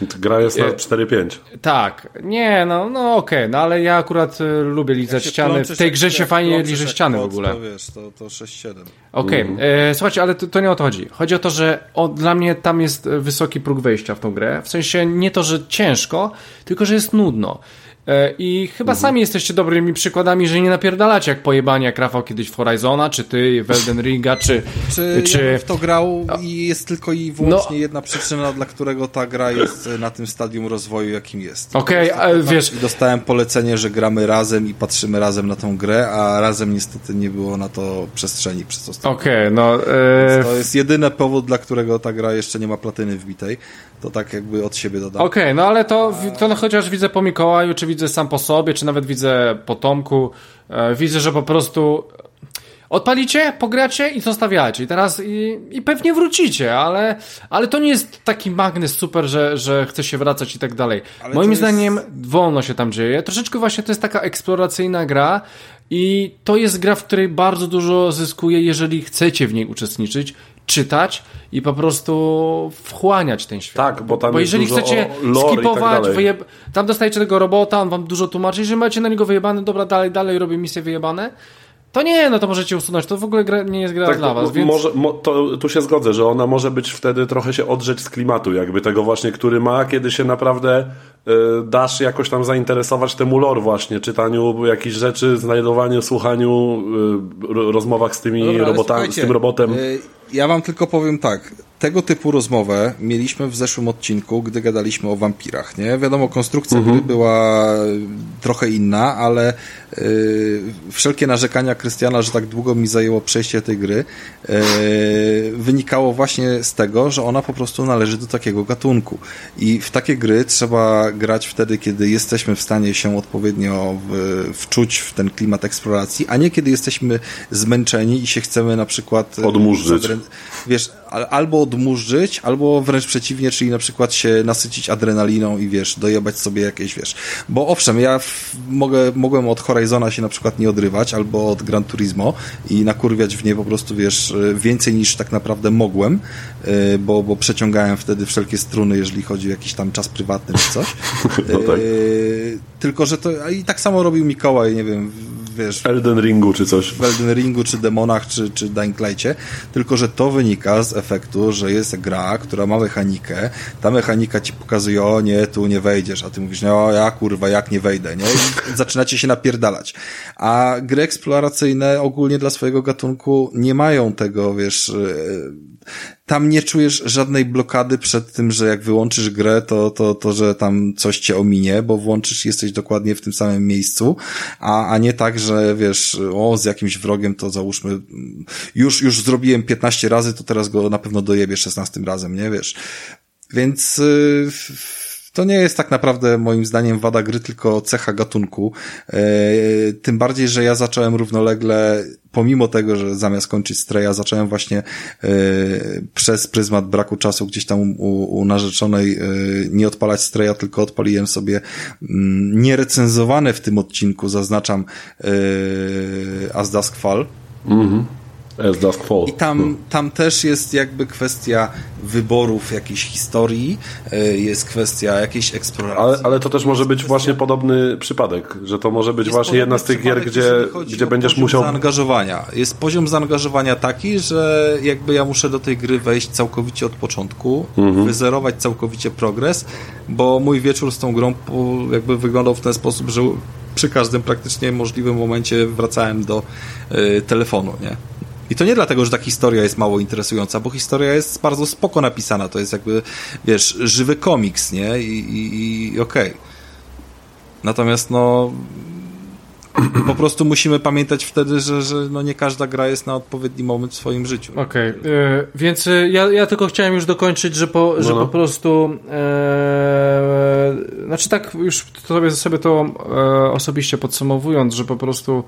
Speaker 1: Gra jest na 4-5.
Speaker 3: E, tak, nie, no, no okej, okay, no ale ja akurat y, lubię lizać ściany. W tej grze się fajnie liże ściany w ogóle.
Speaker 2: To wiesz, to, to 6-7. Okej,
Speaker 3: okay. mm. e, słuchajcie, ale to, to, nie o to chodzi. Chodzi o to, że o, dla mnie tam jest wysoki próg wejścia w tą grę. W sensie nie to, że ciężko, tylko że jest nudno. E, I chyba mhm. sami jesteście dobrymi przykładami, że nie napierdalacie jak pojebanie jak Rafał kiedyś w Horizona, czy ty w Elden Ringa, czy...
Speaker 2: Czy, czy... Ja w to grał i jest tylko i wyłącznie no. jedna przyczyna, dla którego ta gra jest na tym stadium rozwoju, jakim jest.
Speaker 3: Okej, okay, wiesz...
Speaker 2: I dostałem polecenie, że gramy razem i patrzymy razem na tą grę, a razem niestety nie było na to przestrzeni przez ostatnie.
Speaker 3: Okej, okay, no...
Speaker 2: E... To jest jedyny powód, dla którego ta gra jeszcze nie ma platyny wbitej. To tak jakby od siebie dodam.
Speaker 3: Okej, okay, no ale to, to no, chociaż widzę po Mikołaju, czy widzę sam po sobie, czy nawet widzę po Tomku, e, widzę, że po prostu odpalicie, pogracie i zostawiacie. I teraz i, i pewnie wrócicie, ale, ale to nie jest taki magnes super, że, że chce się wracać i tak dalej. Ale Moim jest... zdaniem wolno się tam dzieje. Troszeczkę właśnie to jest taka eksploracyjna gra, i to jest gra, w której bardzo dużo zyskuje, jeżeli chcecie w niej uczestniczyć, czytać i po prostu wchłaniać ten świat.
Speaker 1: Tak, bo tam bo
Speaker 3: jeżeli chcecie
Speaker 1: tak
Speaker 3: skipować, tak wyjeb... tam dostajecie tego robota, on wam dużo tłumaczy, jeżeli macie na niego wyjebane, dobra, dalej, dalej robię misje wyjebane, to nie, no to możecie usunąć. To w ogóle gra, nie jest gra tak, dla was. Więc...
Speaker 1: Może, mo, to, tu się zgodzę, że ona może być wtedy trochę się odrzeć z klimatu, jakby tego właśnie, który ma, kiedy się naprawdę y, dasz jakoś tam zainteresować temu lore właśnie, czytaniu jakichś rzeczy, znajdowaniu, słuchaniu, y, rozmowach z tymi Dobra, robotami, z tym robotem. Y,
Speaker 2: ja wam tylko powiem tak tego typu rozmowę mieliśmy w zeszłym odcinku, gdy gadaliśmy o wampirach, nie? Wiadomo, konstrukcja mhm. gry była trochę inna, ale yy, wszelkie narzekania Krystiana, że tak długo mi zajęło przejście tej gry, yy, wynikało właśnie z tego, że ona po prostu należy do takiego gatunku. I w takie gry trzeba grać wtedy, kiedy jesteśmy w stanie się odpowiednio w, wczuć w ten klimat eksploracji, a nie kiedy jesteśmy zmęczeni i się chcemy na przykład...
Speaker 1: Odmurzyć.
Speaker 2: Wiesz, albo odmurzyć, albo wręcz przeciwnie, czyli na przykład się nasycić adrenaliną i wiesz, dojebać sobie jakieś, wiesz. Bo owszem, ja mogę, mogłem od Horizona się na przykład nie odrywać, albo od Gran Turismo i nakurwiać w nie po prostu, wiesz, więcej niż tak naprawdę mogłem, y, bo, bo przeciągałem wtedy wszelkie struny, jeżeli chodzi o jakiś tam czas prywatny czy coś. No tak. Y, tylko, że to i tak samo robił Mikołaj, nie wiem, wiesz...
Speaker 1: Elden Ringu czy coś.
Speaker 2: W Elden Ringu, czy Demonach, czy, czy Dying Light'cie, tylko, że to wynika z efektu, że jest gra, która ma mechanikę, ta mechanika ci pokazuje, o nie, tu nie wejdziesz, a ty mówisz, no ja kurwa, jak nie wejdę, nie? I zaczynacie się napierdalać. A gry eksploracyjne ogólnie dla swojego gatunku nie mają tego, wiesz, tam nie czujesz żadnej blokady przed tym, że jak wyłączysz grę, to, to, to że tam coś cię ominie, bo włączysz jesteś dokładnie w tym samym miejscu, a, a nie tak, że wiesz, o, z jakimś wrogiem to załóżmy, już, już zrobiłem 15 razy, to teraz go na pewno dojebię 16 razem, nie wiesz. Więc, yy, to nie jest tak naprawdę moim zdaniem wada gry, tylko cecha gatunku. E, tym bardziej, że ja zacząłem równolegle, pomimo tego, że zamiast kończyć Streja, zacząłem właśnie e, przez pryzmat braku czasu gdzieś tam u, u narzeczonej e, nie odpalać Streja, tylko odpaliłem sobie mm, nierecenzowane w tym odcinku, zaznaczam As Dusk Fall. Mhm.
Speaker 1: As Dusk Fall.
Speaker 2: I tam, tam też jest jakby kwestia wyborów jakiejś historii, e, jest kwestia jakiejś eksploracji.
Speaker 1: Ale, ale to też może być właśnie podobny przypadek, że to może być jest właśnie jedna z tych gier, gdzie, gdzie będziesz musiał...
Speaker 2: zaangażowania. Jest poziom zaangażowania taki, że jakby ja muszę do tej gry wejść całkowicie od początku, mhm. wyzerować całkowicie progres, bo mój wieczór z tą grą jakby wyglądał w ten sposób, że przy każdym praktycznie możliwym momencie wracałem do y, telefonu, nie? I to nie dlatego, że ta historia jest mało interesująca, bo historia jest bardzo spoko napisana. To jest jakby, wiesz, żywy komiks, nie? I, i, i okej. Okay. Natomiast no po prostu musimy pamiętać wtedy, że, że no nie każda gra jest na odpowiedni moment w swoim życiu.
Speaker 3: Okej, okay. yy, więc y, ja, ja tylko chciałem już dokończyć, że po, no, że no. po prostu yy, znaczy tak już sobie, sobie to yy, osobiście podsumowując, że po prostu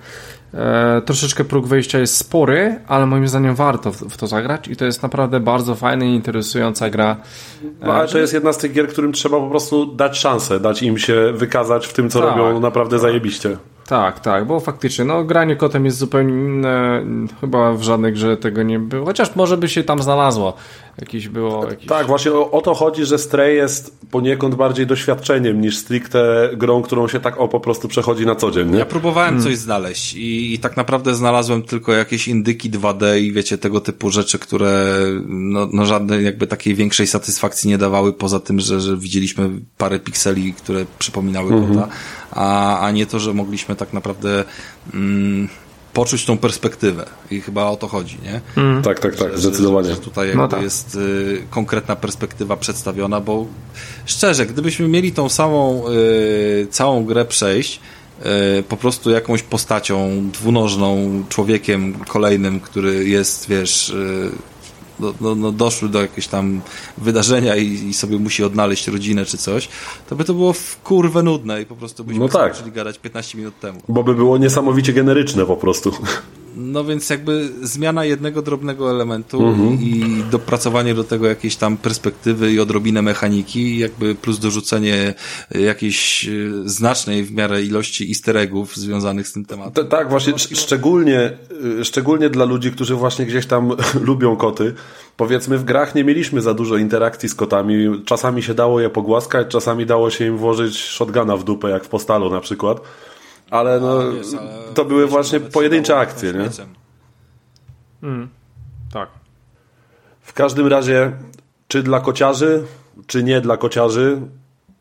Speaker 3: e, troszeczkę próg wejścia jest spory, ale moim zdaniem warto w, w, to zagrać i to jest naprawdę bardzo fajna i interesująca gra.
Speaker 1: No, ale to jest jedna z tych gier, którym trzeba po prostu dać szansę, dać im się wykazać w tym, co tak, robią naprawdę tak. zajebiście.
Speaker 3: Tak, tak, bo faktycznie, no granie kotem jest zupełnie inne, chyba w żadnej grze tego nie było, chociaż może by się tam znalazło jakieś było... Jakieś...
Speaker 1: Tak, właśnie o, o, to chodzi, że Stray jest poniekąd bardziej doświadczeniem niż stricte grą, którą się tak o po prostu przechodzi na co dzień, nie?
Speaker 2: Ja próbowałem hmm. coś znaleźć i, i, tak naprawdę znalazłem tylko jakieś indyki 2D i wiecie, tego typu rzeczy, które no, no żadnej jakby takiej większej satysfakcji nie dawały, poza tym, że, że widzieliśmy parę pikseli, które przypominały mhm. kota, a, a nie to, że mogliśmy tak naprawdę... Mm, poczuć tą perspektywę i chyba o to chodzi, nie?
Speaker 1: Mm. Tak, tak, tak, że, zdecydowanie. Że,
Speaker 2: że tutaj no tak. jest y, konkretna perspektywa przedstawiona, bo szczerze, gdybyśmy mieli tą samą y, całą grę przejść, y, po prostu jakąś postacią dwunożną, człowiekiem kolejnym, który jest, wiesz, y, do, no, no, doszły do jakiegoś tam wydarzenia i, i, sobie musi odnaleźć rodzinę czy coś, to by to było w kurwę nudne i po prostu byśmy no tak. zaczęli gadać 15 minut temu.
Speaker 1: Bo by było niesamowicie generyczne po prostu.
Speaker 2: No więc jakby zmiana jednego drobnego elementu mhm. i dopracowanie do tego jakiejś tam perspektywy i odrobinę mechaniki, jakby plus dorzucenie jakiejś e, znacznej w miarę ilości easter eggów związanych z tym tematem.
Speaker 1: tak, właśnie szczególnie, e, szczególnie dla ludzi, którzy właśnie gdzieś tam lubią koty. Powiedzmy w grach nie mieliśmy za dużo interakcji z kotami. Czasami się dało je pogłaskać, czasami dało się im włożyć shotguna w dupę, jak w postalu na przykład ale no, wiesz, ale to były właśnie pojedyncze akcje, nie?
Speaker 3: Mm, tak.
Speaker 1: W każdym razie, czy dla kociarzy, czy nie dla kociarzy,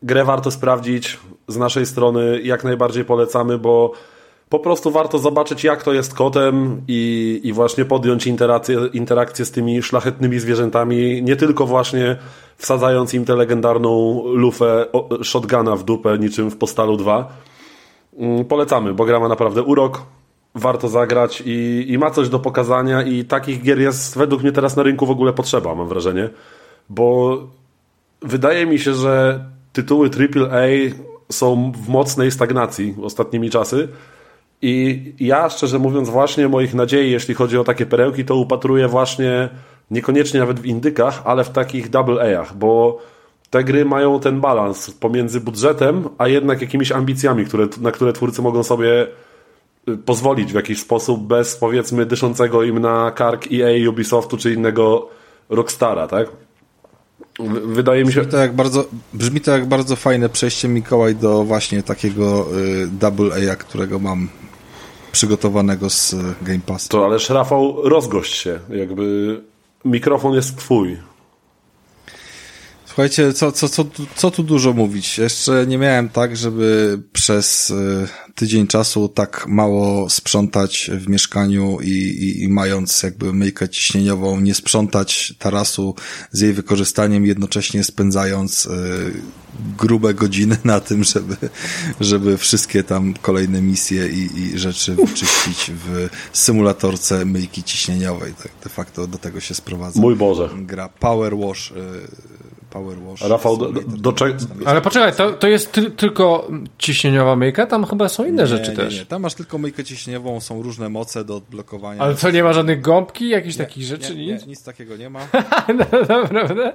Speaker 1: grę warto sprawdzić z naszej strony, jak najbardziej polecamy, bo po prostu warto zobaczyć, jak to jest kotem i, i właśnie podjąć interakcję, interakcję z tymi szlachetnymi zwierzętami, nie tylko właśnie wsadzając im tę legendarną lufę shotguna w dupę, niczym w Postalu 2, Mm, polecamy, bo gra ma naprawdę urok, warto zagrać i, i ma coś do pokazania i takich gier jest według mnie teraz na rynku w ogóle potrzeba, mam wrażenie, bo wydaje mi się, że tytuły AAA są w mocnej stagnacji ostatnimi czasy i ja szczerze mówiąc właśnie moich nadziei, jeśli chodzi o takie perełki, to upatruję właśnie niekoniecznie nawet w indykach, ale w takich double A'ach, bo te gry mają ten balans pomiędzy budżetem, a jednak jakimiś ambicjami, które, na które twórcy mogą sobie y, pozwolić w jakiś sposób bez powiedzmy dyszącego im na kark EA, Ubisoftu czy innego Rockstara, tak? Wydaje mi się...
Speaker 2: Brzmi to, jak bardzo, brzmi to jak bardzo fajne przejście Mikołaj do właśnie takiego y, double A, którego mam przygotowanego z y, Game Pass.
Speaker 1: To ależ Rafał, rozgość się. Jakby mikrofon jest twój.
Speaker 2: Słuchajcie, co, co, co, co tu dużo mówić? Jeszcze nie miałem tak, żeby przez y, tydzień czasu tak mało sprzątać w mieszkaniu i, i, i mając jakby myjkę ciśnieniową, nie sprzątać tarasu z jej wykorzystaniem, jednocześnie spędzając y, grube godziny na tym, żeby, żeby wszystkie tam kolejne misje i, i rzeczy wyczyścić w symulatorce myjki ciśnieniowej. Tak de facto do tego się sprowadza.
Speaker 1: Mój Boże.
Speaker 2: Gra Power Wash. Y, Power Wash.
Speaker 1: Rafał, do, do, do
Speaker 3: Ale poczekaj, to, to jest ty, tylko ciśnieniowa myjka? Tam chyba są inne nie, rzeczy nie, też. Nie,
Speaker 2: tam masz tylko myjkę ciśnieniową, są różne moce do odblokowania.
Speaker 3: Ale co, nie ma żadnych gąbki, jakichś takich rzeczy?
Speaker 2: Nie, nie, nic takiego nie ma.
Speaker 3: no, naprawdę?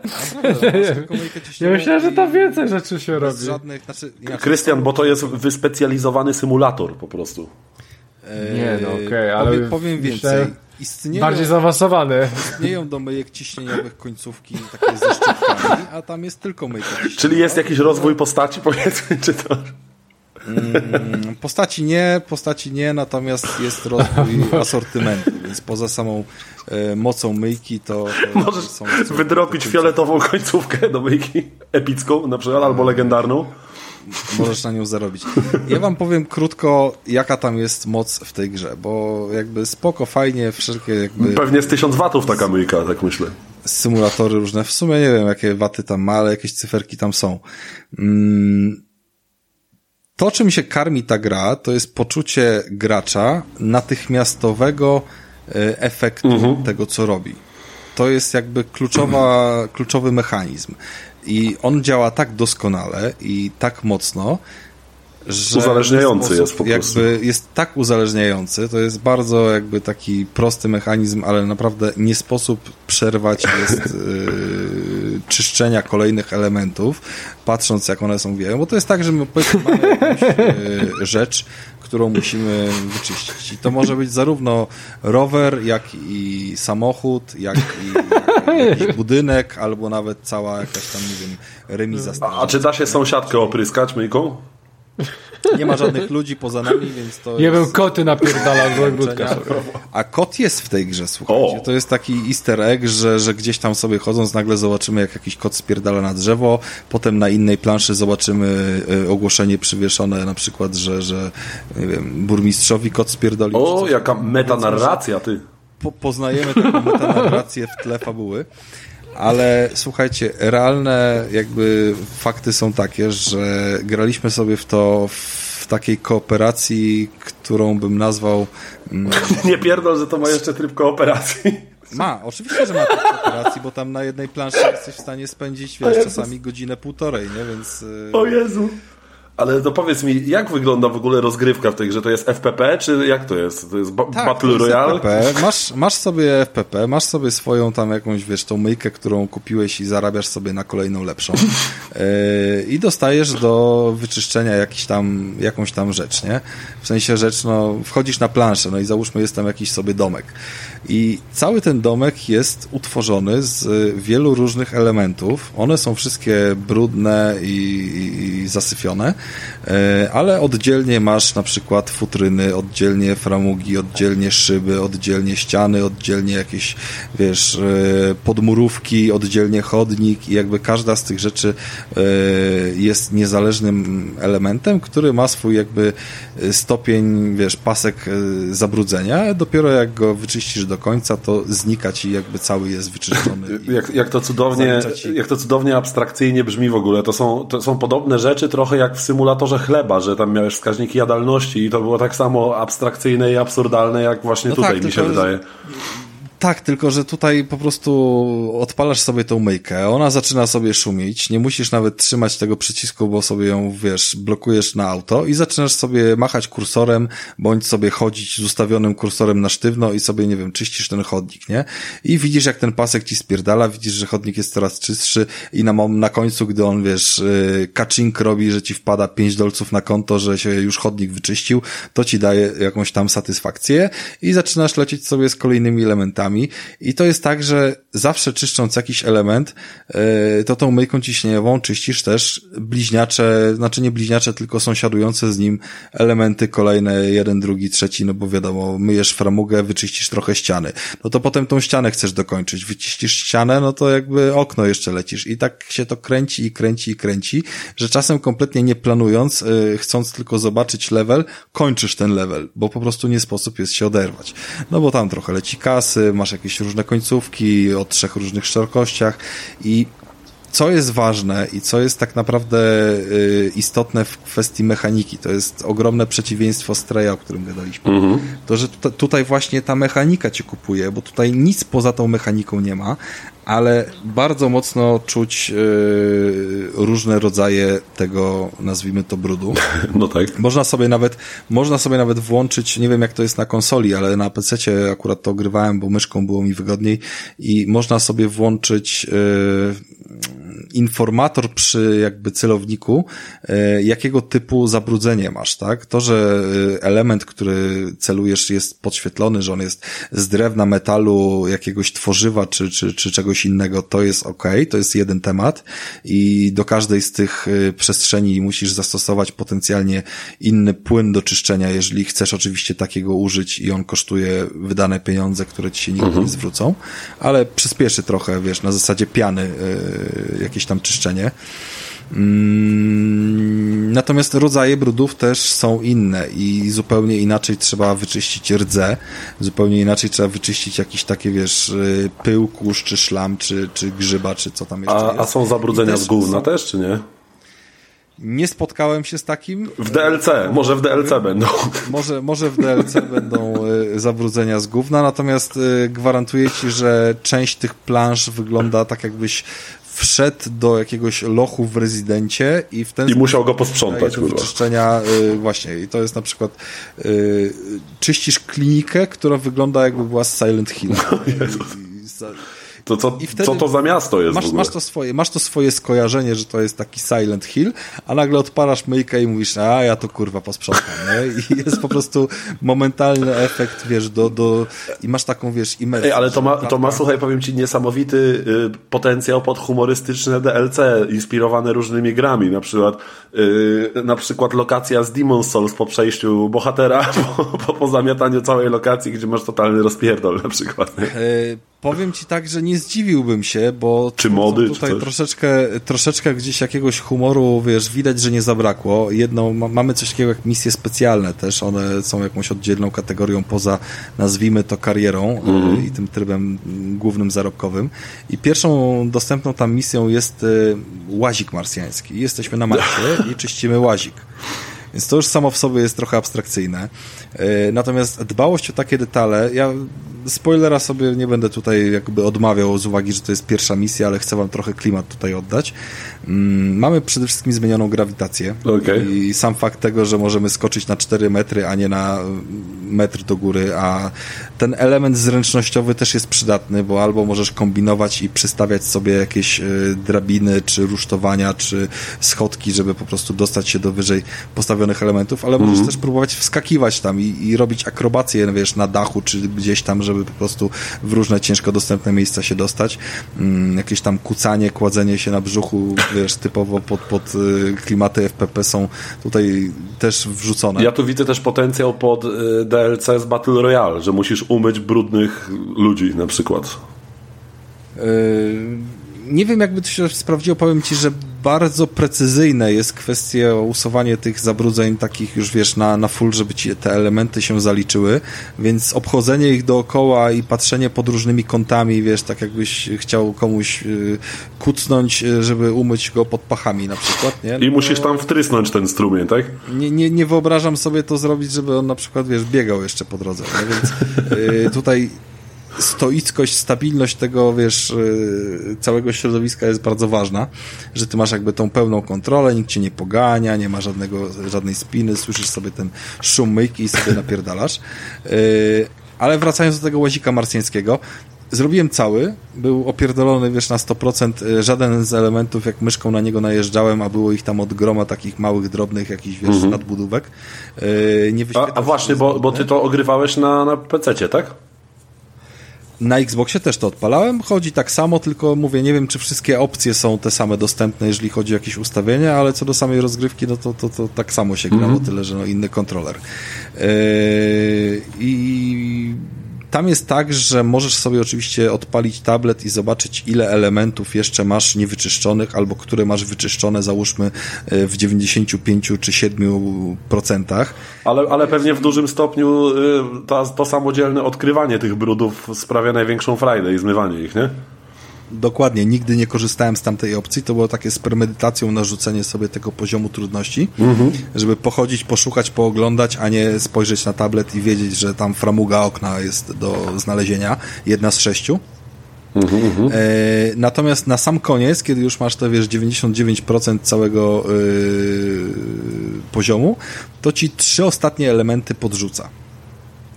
Speaker 3: Ja myślałem, że tam więcej rzeczy się robi.
Speaker 2: Żadnych, znaczy,
Speaker 1: Krystian, bo to jest wyspecjalizowany symulator po prostu.
Speaker 3: Nie, no okej, okay, ale...
Speaker 2: Powiem, powiem więcej
Speaker 3: istnieją... Bardziej zaawansowane.
Speaker 2: Istnieją do myjek ciśnieniowych końcówki takie ze szczytkami, a tam jest tylko myjka
Speaker 1: Czyli jest jakiś rozwój postaci, powiedzmy, czy to...
Speaker 2: Mm, postaci nie, postaci nie, natomiast jest rozwój asortymentu, więc poza samą e, mocą myjki to,
Speaker 1: to Możesz są, wydropić fioletową końcówkę do myjki epicką na przykład, albo legendarną
Speaker 2: możesz na nią zarobić. Ja wam powiem krótko, jaka tam jest moc w tej grze, bo jakby spoko, fajnie, wszelkie jakby...
Speaker 1: Pewnie z 1000 watów taka myjka, tak myślę.
Speaker 2: Symulatory różne, w sumie nie wiem, jakie waty tam ma, ale jakieś cyferki tam są. Mm, to, czym się karmi ta gra, to jest poczucie gracza natychmiastowego e, efektu mhm. tego, co robi. To jest jakby kluczowa, kluczowy mechanizm. I on działa tak doskonale i tak mocno, że
Speaker 1: uzależniający jest po
Speaker 2: prostu. Jakby jest tak uzależniający, to jest bardzo jakby taki prosty mechanizm, ale naprawdę nie sposób przerwać jest yy, czyszczenia kolejnych elementów, patrząc jak one są wieją, bo to jest tak, że my powiedzmy mamy jakąś yy, rzecz, którą musimy wyczyścić. I to może być zarówno rower, jak i samochód, jak i jakiś budynek, albo nawet cała jakaś tam, nie wiem, remiza.
Speaker 1: A, a czy da się sąsiadkę opryskać myjką?
Speaker 2: Nie ma żadnych ludzi poza nami, więc to
Speaker 3: Nie wiem, koty napierdalam z ogródka
Speaker 2: A kot jest w tej grze, słuchajcie. O. To jest taki easter egg, że, że gdzieś tam sobie chodząc nagle zobaczymy, jak jakiś kot spierdala na drzewo, potem na innej planszy zobaczymy e, ogłoszenie przywieszone na przykład, że, że nie wiem, burmistrzowi kot spierdolił.
Speaker 1: O, jaka metanarracja, ty.
Speaker 2: Po, poznajemy taką metanarrację w tle fabuły. Ale słuchajcie, realne jakby fakty są takie, że graliśmy sobie w to w takiej kooperacji, którą bym nazwał...
Speaker 1: Mm, Nie pierdol, że to ma jeszcze tryb kooperacji.
Speaker 2: Ma, oczywiście, że ma tryb kooperacji, bo tam na jednej planszy jesteś w stanie spędzić, wiesz, czasami godzinę, półtorej, nie? Więc...
Speaker 1: Y, o Jezu! Ale to powiedz mi, jak wygląda w ogóle rozgrywka w tej grze? To jest FPP, czy jak to jest? To jest ba tak, Battle to jest Royale?
Speaker 2: FPP. Masz, masz sobie FPP, masz sobie swoją tam jakąś, wiesz, tą myjkę, którą kupiłeś i zarabiasz sobie na kolejną lepszą. Yy, I dostajesz do wyczyszczenia jakiś tam, jakąś tam rzecz, nie? W sensie rzecz, no, wchodzisz na planszę, no i załóżmy jest tam jakiś sobie domek. I cały ten domek jest utworzony z wielu różnych elementów. One są wszystkie brudne i, i zasyfione, e, ale oddzielnie masz na przykład futryny, oddzielnie framugi, oddzielnie szyby, oddzielnie ściany, oddzielnie jakieś, wiesz, e, podmurówki, oddzielnie chodnik i jakby każda z tych rzeczy e, jest niezależnym elementem, który ma swój jakby stopień, wiesz, pasek zabrudzenia. Dopiero jak go wyczyścisz do końca, to znika ci jakby cały jest wyczyszczony.
Speaker 1: jak, jak, to cudownie, jak to cudownie abstrakcyjnie brzmi w ogóle. To są, to są podobne rzeczy trochę jak w symulatorze chleba, że tam miałeś wskaźniki jadalności i to było tak samo abstrakcyjne i absurdalne jak właśnie no tutaj tak, mi się wydaje.
Speaker 2: Tak, tylko że tutaj po prostu odpalasz sobie tą myjkę, ona zaczyna sobie szumić, nie musisz nawet trzymać tego przycisku, bo sobie ją, wiesz, blokujesz na auto i zaczynasz sobie machać kursorem, bądź sobie chodzić z ustawionym kursorem na sztywno i sobie, nie wiem, czyścisz ten chodnik, nie? I widzisz, jak ten pasek ci spierdala, widzisz, że chodnik jest coraz czystszy i na, na końcu, gdy on, wiesz, yy, kaczink robi, że ci wpada pięć dolców na konto, że się już chodnik wyczyścił, to ci daje jakąś tam satysfakcję i zaczynasz lecieć sobie z kolejnymi elementami i to jest tak, że zawsze czyszcząc jakiś element, e, to tą myjką ciśnieniową czyścisz też bliźniacze, znaczy nie bliźniacze, tylko sąsiadujące z nim elementy kolejne, jeden, drugi, trzeci, no bo wiadomo, myjesz framugę, wyczyścisz trochę ściany. No to potem tą ścianę chcesz dokończyć. Wyciścisz ścianę, no to jakby okno jeszcze lecisz. I tak się to kręci i kręci i kręci, że czasem kompletnie nie planując, e, chcąc tylko zobaczyć level, kończysz ten level, bo po prostu nie sposób jest się oderwać. No bo tam trochę leci kasy, masz jakieś różne końcówki o trzech różnych szerokościach i co jest ważne i co jest tak naprawdę y, istotne w kwestii mechaniki, to jest ogromne przeciwieństwo Streja, o którym gadaliśmy. Mhm. To, że tutaj właśnie ta mechanika cię kupuje, bo tutaj nic poza tą mechaniką nie ma, ale bardzo mocno czuć yy, różne rodzaje tego, nazwijmy to, brudu.
Speaker 1: No tak.
Speaker 2: Można sobie nawet, można sobie nawet włączyć, nie wiem jak to jest na konsoli, ale na PC akurat to ogrywałem, bo myszką było mi wygodniej i można sobie włączyć yy, informator przy jakby celowniku, e, jakiego typu zabrudzenie masz, tak? To, że element, który celujesz jest podświetlony, że on jest z drewna, metalu, jakiegoś tworzywa czy, czy, czy czegoś innego, to jest ok, to jest jeden temat i do każdej z tych e, przestrzeni musisz zastosować potencjalnie inny płyn do czyszczenia, jeżeli chcesz oczywiście takiego użyć i on kosztuje wydane pieniądze, które ci się nigdy mhm. nie zwrócą, ale przyspieszy trochę, wiesz, na zasadzie piany, jakieś tam czyszczenie. Mm, natomiast rodzaje brudów też są inne i zupełnie inaczej trzeba wyczyścić rdze, zupełnie inaczej trzeba wyczyścić jakieś takie, wiesz, y, pył, kurz, czy szlam, czy, czy grzyba, czy co tam jeszcze
Speaker 1: A,
Speaker 2: jest.
Speaker 1: a są zabrudzenia z gówna
Speaker 2: są...
Speaker 1: też, czy nie?
Speaker 2: Nie spotkałem się z takim.
Speaker 1: W DLC, może w DLC będą.
Speaker 2: Może, może w DLC będą y, zabrudzenia z gówna, natomiast y, gwarantuję ci, że część tych planż wygląda tak jakbyś wszedł do jakiegoś lochu w rezydencie i w ten
Speaker 1: I musiał go posprzątać,
Speaker 2: do
Speaker 1: kurwa.
Speaker 2: wyczyszczenia y, właśnie i to jest na przykład y, czyścisz klinikę, która wygląda jakby była z Silent Hill. Za-
Speaker 1: To co, co to za miasto jest w
Speaker 2: masz,
Speaker 1: ogóle?
Speaker 2: masz, to swoje, masz to swoje skojarzenie, że to jest taki Silent Hill, a nagle odpalasz myjkę i mówisz, a ja to kurwa posprzątam, nie? I jest po prostu momentalny efekt, wiesz, do, do i masz taką, wiesz, imersję.
Speaker 1: Ej, ale to ma, to ma, słuchaj, powiem ci, niesamowity y, potencjał pod humorystyczne DLC, inspirowane różnymi grami, na przykład y, na przykład lokacja z Demon's Souls po przejściu bohatera, po, po, po zamiataniu całej lokacji, gdzie masz totalny rozpierdol na przykład.
Speaker 2: Powiem ci tak, że nie zdziwiłbym się, bo
Speaker 1: Czy mody, czy
Speaker 2: tutaj
Speaker 1: coś?
Speaker 2: troszeczkę, troszeczkę gdzieś jakiegoś humoru, wiesz, widać, że nie zabrakło. Jedną, ma, mamy coś takiego jak misje specjalne też, one są jakąś oddzielną kategorią poza, nazwijmy to karierą e,
Speaker 1: Mhm.
Speaker 2: i tym trybem mm, głównym zarobkowym. I pierwszą dostępną tam misją jest e, łazik marsjański. Jesteśmy na Marsie i czyścimy łazik. Więc to już samo w sobie jest trochę abstrakcyjne. E, Natomiast dbałość o takie detale, ja spoilera sobie nie będę tutaj jakby odmawiał z uwagi, że to jest pierwsza misja, ale chcę wam trochę klimat tutaj oddać. Mm, Mamy przede wszystkim zmienioną grawitację
Speaker 1: Okej.
Speaker 2: i sam fakt tego, że możemy skoczyć na 4 metry, a nie na mm, metr do góry, a ten element zręcznościowy też jest przydatny, bo albo możesz kombinować i przystawiać sobie jakieś y, drabiny, czy rusztowania, czy schodki, żeby po prostu dostać się do wyżej postawionych elementów, ale możesz też próbować wskakiwać tam i, i robić akrobacje, wiesz, na dachu, czy gdzieś tam, żeby po prostu w różne ciężko dostępne miejsca się dostać. Mm, jakieś tam kucanie, kładzenie się na brzuchu, wiesz, typowo pod, pod y, klimaty FPP są tutaj też wrzucone.
Speaker 1: Ja tu widzę też potencjał pod y, DLC z Battle Royale, że musisz umyć brudnych ludzi na przykład.
Speaker 2: Yy, Nie wiem, jakby to się sprawdziło. Powiem ci, że bardzo precyzyjne jest kwestia usuwanie tych zabrudzeń takich już, wiesz, na, na full, żeby ci te elementy się zaliczyły, więc obchodzenie ich dookoła i patrzenie pod różnymi kątami, wiesz, tak jakbyś chciał komuś yy, kucnąć, yy, żeby umyć go pod pachami na przykład, nie?
Speaker 1: I musisz tam wtrysnąć ten strumień, tak?
Speaker 2: nie, nie, nie wyobrażam sobie to zrobić, żeby on na przykład, wiesz, biegał jeszcze po drodze, nie? więc y, tutaj stoickość, stabilność tego, wiesz, y, całego środowiska jest bardzo ważna, że ty masz jakby tą pełną kontrolę, nikt cię nie pogania, nie ma żadnego, żadnej spiny, słyszysz sobie ten szum myjki i sobie napierdalasz. Y, ale wracając do tego łazika marsjańskiego, Zrobiłem cały, był opierdolony, wiesz, na 100%. y, Żaden z elementów, jak myszką na niego najeżdżałem, a było ich tam od groma takich małych, drobnych, jakichś, wiesz, nadbudówek. y, Nie
Speaker 1: A, a właśnie, bo, bo ty to ogrywałeś na, na PC, tak?
Speaker 2: Na Xboxie też to odpalałem. Chodzi tak samo, tylko mówię, nie wiem, czy wszystkie opcje są te same dostępne, jeżeli chodzi o jakieś ustawienia, ale co do samej rozgrywki, no to, to, to tak samo się grało, tyle że no inny kontroler. Yy, I tam jest tak, że możesz sobie oczywiście odpalić tablet i zobaczyć, ile elementów jeszcze masz niewyczyszczonych, albo które masz wyczyszczone, załóżmy yy, w 95 czy 7%.
Speaker 1: Ale, ale pewnie w dużym stopniu y, to, to samodzielne odkrywanie tych brudów sprawia największą frajdę i zmywanie ich, nie?
Speaker 2: Dokładnie, nigdy nie korzystałem z tamtej opcji. To było takie z premedytacją narzucenie sobie tego poziomu trudności, żeby pochodzić, poszukać, pooglądać, a nie spojrzeć na tablet i wiedzieć, że tam framuga okna jest do znalezienia, jedna z sześciu. E, natomiast na sam koniec, kiedy już masz to, wiesz, 99% całego e, poziomu, to ci trzy ostatnie elementy podrzuca.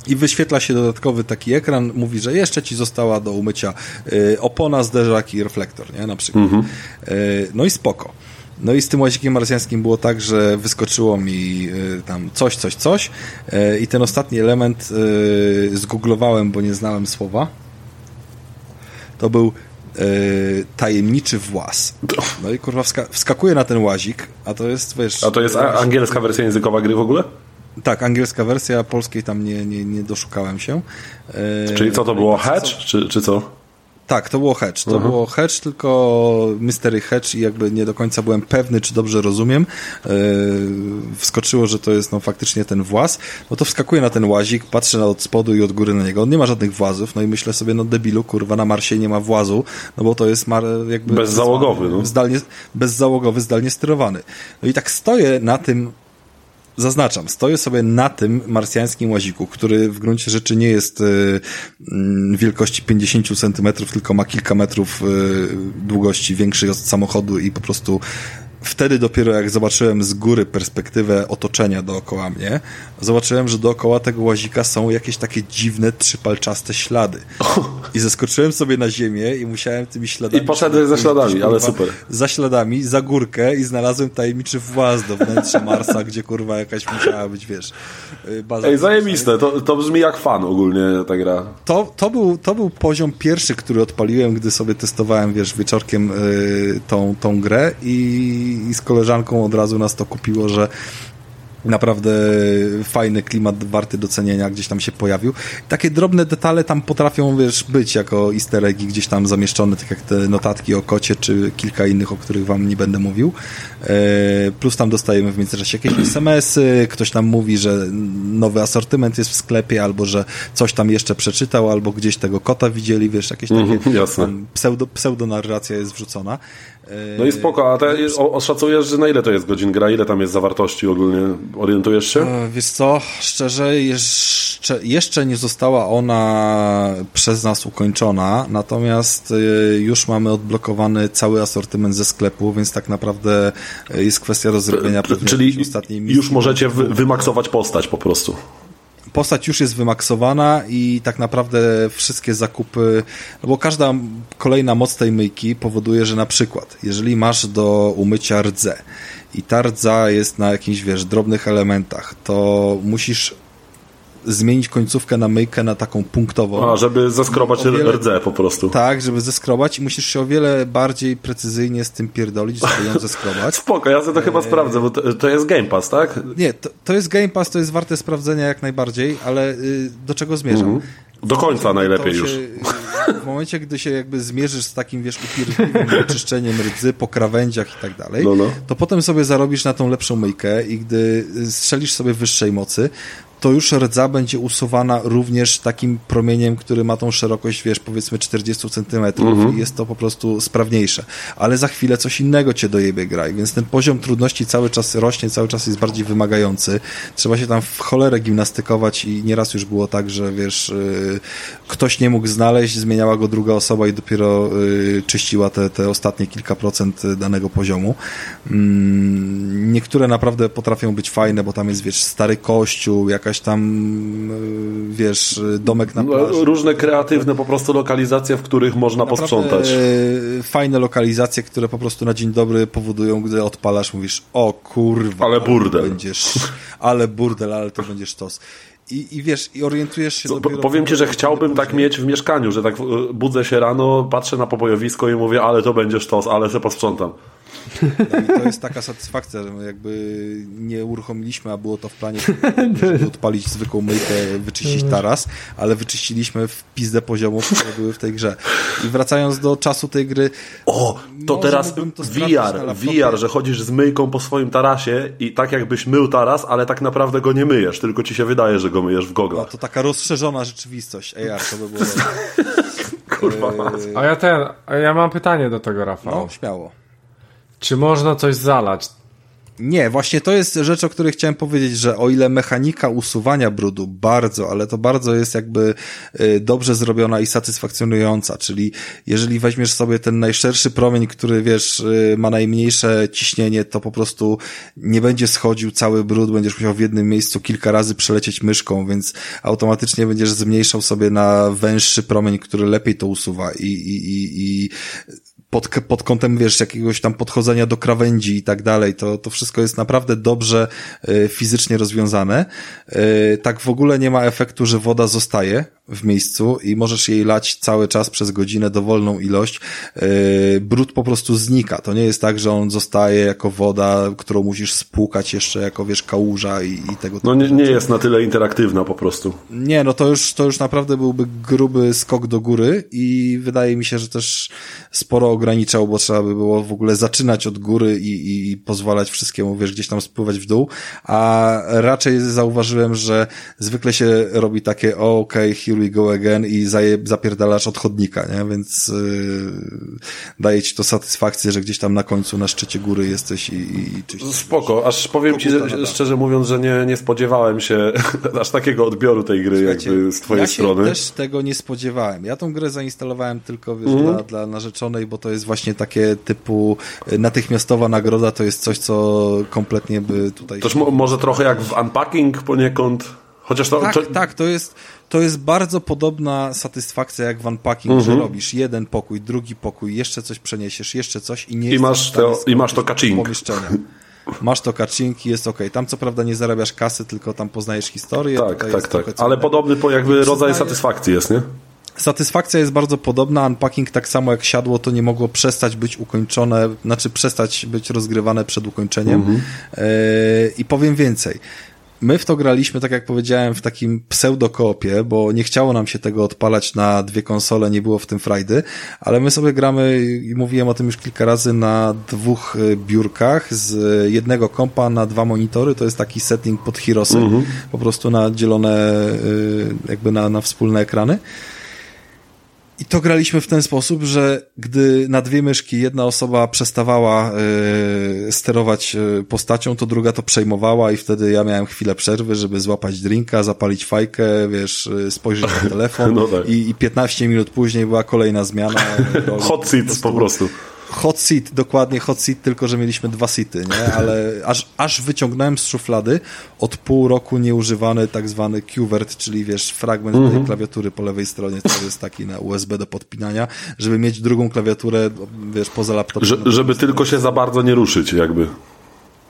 Speaker 2: I wyświetla się dodatkowy taki ekran, mówi, że jeszcze ci została do umycia y, opona, zderzak i reflektor, nie? Na przykład. Y, no i spoko. No i z tym łazikiem marsjańskim było tak, że wyskoczyło mi y, tam coś, coś, coś i ten ostatni element zgooglowałem, bo nie znałem słowa. To był tajemniczy włas. No i kurwa wska wskakuje na ten łazik, a to jest, wiesz...
Speaker 1: A to jest angielska wersja językowa gry w ogóle?
Speaker 2: Tak, angielska wersja, polskiej tam nie, nie, nie doszukałem się. E,
Speaker 1: Czyli co to było? Hatch? Czy, czy co?
Speaker 2: Tak, to było Hedge. To
Speaker 1: Aha.
Speaker 2: było Hedge, tylko Mystery Hedge i jakby nie do końca byłem pewny, czy dobrze rozumiem. Yy, wskoczyło, że to jest no faktycznie ten właz. No to wskakuję na ten łazik, patrzę na od spodu i od góry na niego. On nie ma żadnych włazów, no i myślę sobie, no debilu, kurwa, na Marsie nie ma włazu, no bo to jest mar jakby...
Speaker 1: Bezzałogowy, no.
Speaker 2: Zdalnie, bezzałogowy, zdalnie sterowany. No i tak stoję na tym zaznaczam, stoję sobie na tym marsjańskim łaziku, który w gruncie rzeczy nie jest y, wielkości 50 centymetrów, tylko ma kilka metrów y, długości, większej od samochodu i po prostu wtedy dopiero jak zobaczyłem z góry perspektywę otoczenia dookoła mnie, zobaczyłem, że dookoła tego łazika są jakieś takie dziwne, trzypalczaste ślady. I zeskoczyłem sobie na ziemię i musiałem tymi śladami...
Speaker 1: I poszedłeś ze śladami, ale super.
Speaker 2: Za śladami, za górkę i znalazłem tajemniczy właz do wnętrza Marsa, gdzie kurwa jakaś musiała być, wiesz, y, baza.
Speaker 1: Ej, zajebiste, to, to brzmi jak fan ogólnie ta gra.
Speaker 2: To, to, był, to był poziom pierwszy, który odpaliłem, gdy sobie testowałem, wiesz, wieczorkiem y, tą, tą grę i, i z koleżanką od razu nas to kupiło, że naprawdę fajny klimat warty docenienia gdzieś tam się pojawił. Takie drobne detale tam potrafią, wiesz, być jako easter eggi gdzieś tam zamieszczone, tak jak te notatki o kocie, czy kilka innych, o których wam nie będę mówił. E, plus tam dostajemy w międzyczasie jakieś SMS-y, ktoś nam mówi, że nowy asortyment jest w sklepie, albo że coś tam jeszcze przeczytał, albo gdzieś tego kota widzieli, wiesz, jakieś takie
Speaker 1: Mhm,
Speaker 2: tam pseudo, pseudonarracja jest wrzucona. E,
Speaker 1: No i spoko, a te, oszacujesz, że na ile to jest godzin gra, ile tam jest zawartości ogólnie? Orientujesz się?
Speaker 2: E, Wiesz co, szczerze, jeszcze, jeszcze nie została ona przez nas ukończona, natomiast y, już mamy odblokowany cały asortyment ze sklepu, więc tak naprawdę y, jest kwestia pewnie
Speaker 1: Czyli
Speaker 2: ostatniej misji.
Speaker 1: już możecie wy, wymaksować postać po prostu.
Speaker 2: Postać już jest wymaksowana i tak naprawdę wszystkie zakupy, no bo każda kolejna moc tej myjki powoduje, że na przykład, jeżeli masz do umycia rdze i ta rdza jest na jakichś, wiesz, drobnych elementach, to musisz zmienić końcówkę na myjkę na taką punktową.
Speaker 1: A, żeby zeskrobać
Speaker 2: wiele-
Speaker 1: rdze po prostu.
Speaker 2: Tak, żeby zeskrobać i musisz się o wiele bardziej precyzyjnie z tym pierdolić, żeby ją zeskrobać.
Speaker 1: Spoko, ja sobie to chyba sprawdzę, bo to, to jest Game Pass, tak?
Speaker 2: Nie, to, to jest Game Pass, to jest warte sprawdzenia jak najbardziej, ale y, do czego zmierzam?
Speaker 1: Do końca najlepiej
Speaker 2: się,
Speaker 1: już.
Speaker 2: W momencie, gdy się jakby zmierzysz z takim, wiesz, upierdliwym wyczyszczeniem rdzy po krawędziach i tak dalej,
Speaker 1: No, no.
Speaker 2: to potem sobie zarobisz na tą lepszą myjkę i gdy y, strzelisz sobie wyższej mocy, to już rdza będzie usuwana również takim promieniem, który ma tą szerokość, wiesz, powiedzmy 40 centymetrów
Speaker 1: Mhm.
Speaker 2: i jest to po prostu sprawniejsze. Ale za chwilę coś innego cię dojebie graj, więc ten poziom trudności cały czas rośnie, cały czas jest bardziej wymagający. Trzeba się tam w cholerę gimnastykować i nieraz już było tak, że wiesz, yy, ktoś nie mógł znaleźć, zmieniała go druga osoba i dopiero yy, czyściła te, te ostatnie kilka procent danego poziomu. Mm, niektóre naprawdę potrafią być fajne, bo tam jest, wiesz, stary kościół, jakaś tam, yy, wiesz, domek na plaży.
Speaker 1: No, różne kreatywne po prostu lokalizacje, w których można posprzątać.
Speaker 2: e, fajne lokalizacje, które po prostu na dzień dobry powodują, gdy odpalasz, mówisz, o kurwa.
Speaker 1: Ale burdel.
Speaker 2: Będziesz, ale burdel, ale to będziesz tos. I, I wiesz, i orientujesz się
Speaker 1: po- powiem ci, że chciałbym tak mieć w mieszkaniu, że tak y, budzę się rano, patrzę na pobojowisko i mówię, ale to będzie sztos, ale se posprzątam.
Speaker 2: No i to jest taka satysfakcja, że my jakby nie uruchomiliśmy, a było to w planie, żeby odpalić zwykłą myjkę, wyczyścić taras, ale wyczyściliśmy w pizdę poziomów, które były w tej grze. I wracając do czasu tej gry...
Speaker 1: O, to teraz
Speaker 2: to
Speaker 1: VR. VR, że chodzisz z myjką po swoim tarasie i tak jakbyś mył taras, ale tak naprawdę go nie myjesz, tylko ci się wydaje, że go myjesz w
Speaker 2: No
Speaker 1: goglach.
Speaker 2: to taka rozszerzona rzeczywistość. AR, to by było.
Speaker 1: Kurwa,
Speaker 3: A ja ten, a ja mam pytanie do tego, Rafał.
Speaker 2: No, śmiało.
Speaker 3: Czy można coś zalać?
Speaker 2: Nie, właśnie to jest rzecz, o której chciałem powiedzieć, że o ile mechanika usuwania brudu bardzo, ale to bardzo jest jakby y, dobrze zrobiona i satysfakcjonująca, czyli jeżeli weźmiesz sobie ten najszerszy promień, który wiesz, y, ma najmniejsze ciśnienie, to po prostu nie będzie schodził cały brud, będziesz musiał w jednym miejscu kilka razy przelecieć myszką, więc automatycznie będziesz zmniejszał sobie na węższy promień, który lepiej to usuwa i, i, i, i pod, pod kątem, wiesz, jakiegoś tam podchodzenia do krawędzi i tak dalej, to, to wszystko jest naprawdę dobrze y, fizycznie rozwiązane. Y, tak w ogóle nie ma efektu, że woda zostaje, w miejscu i możesz jej lać cały czas przez godzinę dowolną ilość. Yy, brud po prostu znika. To nie jest tak, że on zostaje jako woda, którą musisz spłukać jeszcze jako, wiesz, kałuża i, i tego
Speaker 1: No nie, nie jest na tyle interaktywna po prostu.
Speaker 2: Nie, no to już, to już naprawdę byłby gruby skok do góry i wydaje mi się, że też sporo ograniczał, bo trzeba by było w ogóle zaczynać od góry i, i pozwalać wszystkiemu, wiesz, gdzieś tam spływać w dół, a raczej zauważyłem, że zwykle się robi takie, okej, okay, here we go again i zaje, zapierdalasz od chodnika, nie? Więc yy, daje ci to satysfakcję, że gdzieś tam na końcu, na szczycie góry jesteś i, i.
Speaker 1: Spoko, aż powiem ci, że, szczerze mówiąc, że nie, nie spodziewałem się aż takiego odbioru tej gry Słuchajcie, jakby z twojej
Speaker 2: ja
Speaker 1: strony.
Speaker 2: Ja też tego nie spodziewałem. Ja tą grę zainstalowałem tylko, wiesz, mm. dla, dla narzeczonej, bo to jest właśnie takie typu natychmiastowa nagroda, to jest coś, co kompletnie by tutaj...
Speaker 1: Toż może trochę jak w Unpacking poniekąd... Chociaż to,
Speaker 2: tak,
Speaker 1: to...
Speaker 2: tak, to jest, to jest bardzo podobna satysfakcja jak w unpacking, mm -hmm. że mhm. robisz jeden pokój, drugi pokój, jeszcze coś przeniesiesz, jeszcze coś i nie
Speaker 1: I masz to, i masz to.
Speaker 2: Pomieszczenia. Masz to kaczynki, jest ok. Tam co prawda nie zarabiasz kasy, tylko tam poznajesz historię.
Speaker 1: Tak, tak, tak. Ale podobny po jakby rodzaj satysfakcji jest, nie?
Speaker 2: Satysfakcja jest bardzo podobna. Unpacking tak samo jak siadło, to nie mogło przestać być ukończone, znaczy przestać być rozgrywane przed ukończeniem. Mm -hmm. yy, I powiem więcej. My w to graliśmy, tak jak powiedziałem, w takim pseudo-koopie, bo nie chciało nam się tego odpalać na dwie konsole, nie było w tym frajdy, ale my sobie gramy, i mówiłem o tym już kilka razy, na dwóch e, biurkach z jednego kompa na dwa monitory, to jest taki setting pod Hirosy, mm -hmm. po prostu nadzielone e, jakby na, na wspólne ekrany. I to graliśmy w ten sposób, że gdy na dwie myszki jedna osoba przestawała y, sterować e, postacią, to druga to przejmowała i wtedy ja miałem chwilę przerwy, żeby złapać drinka, zapalić fajkę, wiesz, e, spojrzeć na telefon no tak. i, i 15 minut później była kolejna zmiana.
Speaker 1: Hot seat po prostu
Speaker 2: hot seat, dokładnie hot seat, tylko że mieliśmy dwa seaty, nie? Ale aż, aż wyciągnąłem z szuflady od pół roku nieużywany tak zwany QWERT, czyli wiesz, fragment mm -hmm. tej klawiatury po lewej stronie, co jest taki na USB do podpinania, żeby mieć drugą klawiaturę, wiesz, poza laptopem.
Speaker 1: Że, żeby tylko się za bardzo nie ruszyć, jakby.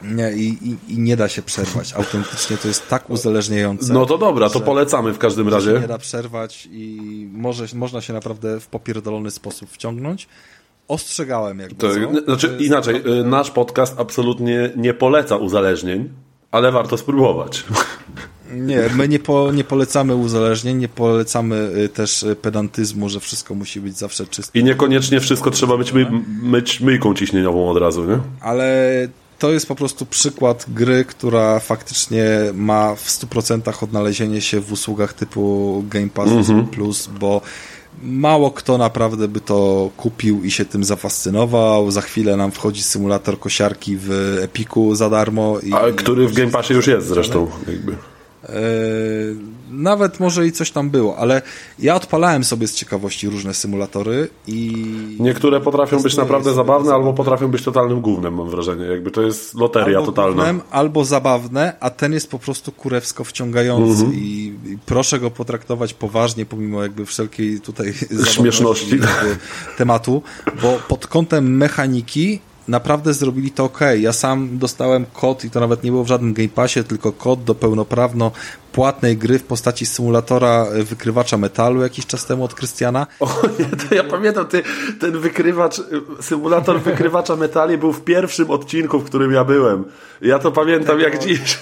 Speaker 2: Nie, i, i, i, nie da się przerwać. Autentycznie to jest tak uzależniające.
Speaker 1: No to dobra, to polecamy w każdym razie.
Speaker 2: nie da przerwać i może, można się naprawdę w popierdolony sposób wciągnąć ostrzegałem jakby,
Speaker 1: to, Znaczy to inaczej, naprawdę... nasz podcast absolutnie nie poleca uzależnień, ale warto spróbować.
Speaker 2: Nie, my nie, po, nie polecamy uzależnień, nie polecamy y, też y, pedantyzmu, że wszystko musi być zawsze czyste.
Speaker 1: I niekoniecznie wszystko trzeba być my, myć myjką ciśnieniową od razu, nie?
Speaker 2: Ale to jest po prostu przykład gry, która faktycznie ma w 100% odnalezienie się w usługach typu Game Pass mm -hmm. Plus, bo mało kto naprawdę by to kupił i się tym zafascynował. Za chwilę nam wchodzi symulator kosiarki w Epiku za darmo. I,
Speaker 1: A który w Game Passie już jest zresztą. Jakby.
Speaker 2: Nawet może i coś tam było, ale ja odpalałem sobie z ciekawości różne symulatory i...
Speaker 1: Niektóre potrafią być naprawdę zabawne, albo potrafią być totalnym głównym, mam wrażenie. Jakby to jest loteria albo totalna. Głównym,
Speaker 2: albo zabawne, a ten jest po prostu kurewsko wciągający mm -hmm. i, i, proszę go potraktować poważnie, pomimo jakby wszelkiej tutaj
Speaker 1: śmieszności
Speaker 2: tematu, bo pod kątem mechaniki naprawdę zrobili to ok. Ja sam dostałem kod i to nawet nie było w żadnym Game Passie, tylko kod do pełnoprawno płatnej gry w postaci symulatora wykrywacza metalu jakiś czas temu od Krystiana.
Speaker 1: O nie, to ja pamiętam, ty, ten wykrywacz, symulator wykrywacza metali był w pierwszym odcinku, w którym ja byłem. Ja to pamiętam jak dziś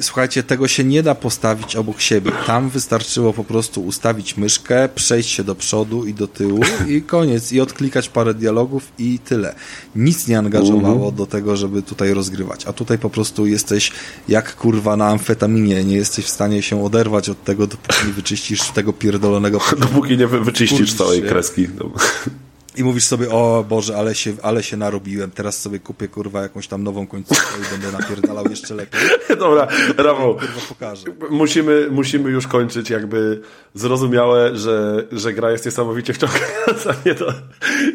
Speaker 2: słuchajcie, tego się nie da postawić obok siebie. Tam wystarczyło po prostu ustawić myszkę, przejść się do przodu i do tyłu i koniec. I odklikać parę dialogów i tyle. Nic nie angażowało uh -huh. do tego, żeby tutaj rozgrywać. A tutaj po prostu jesteś jak kurwa na amfetaminie. Nie jesteś w stanie się oderwać od tego, dopóki nie wyczyścisz tego pierdolonego...
Speaker 1: Dopóki nie wyczyścisz całej kreski. No.
Speaker 2: I mówisz sobie, o Boże, ale się, ale się narobiłem, teraz sobie kupię kurwa jakąś tam nową końcówkę i będę napierdalał jeszcze lepiej.
Speaker 1: Dobra, Rafał, musimy, musimy już kończyć jakby zrozumiałe, że, że gra jest niesamowicie wciągająca. Nie to,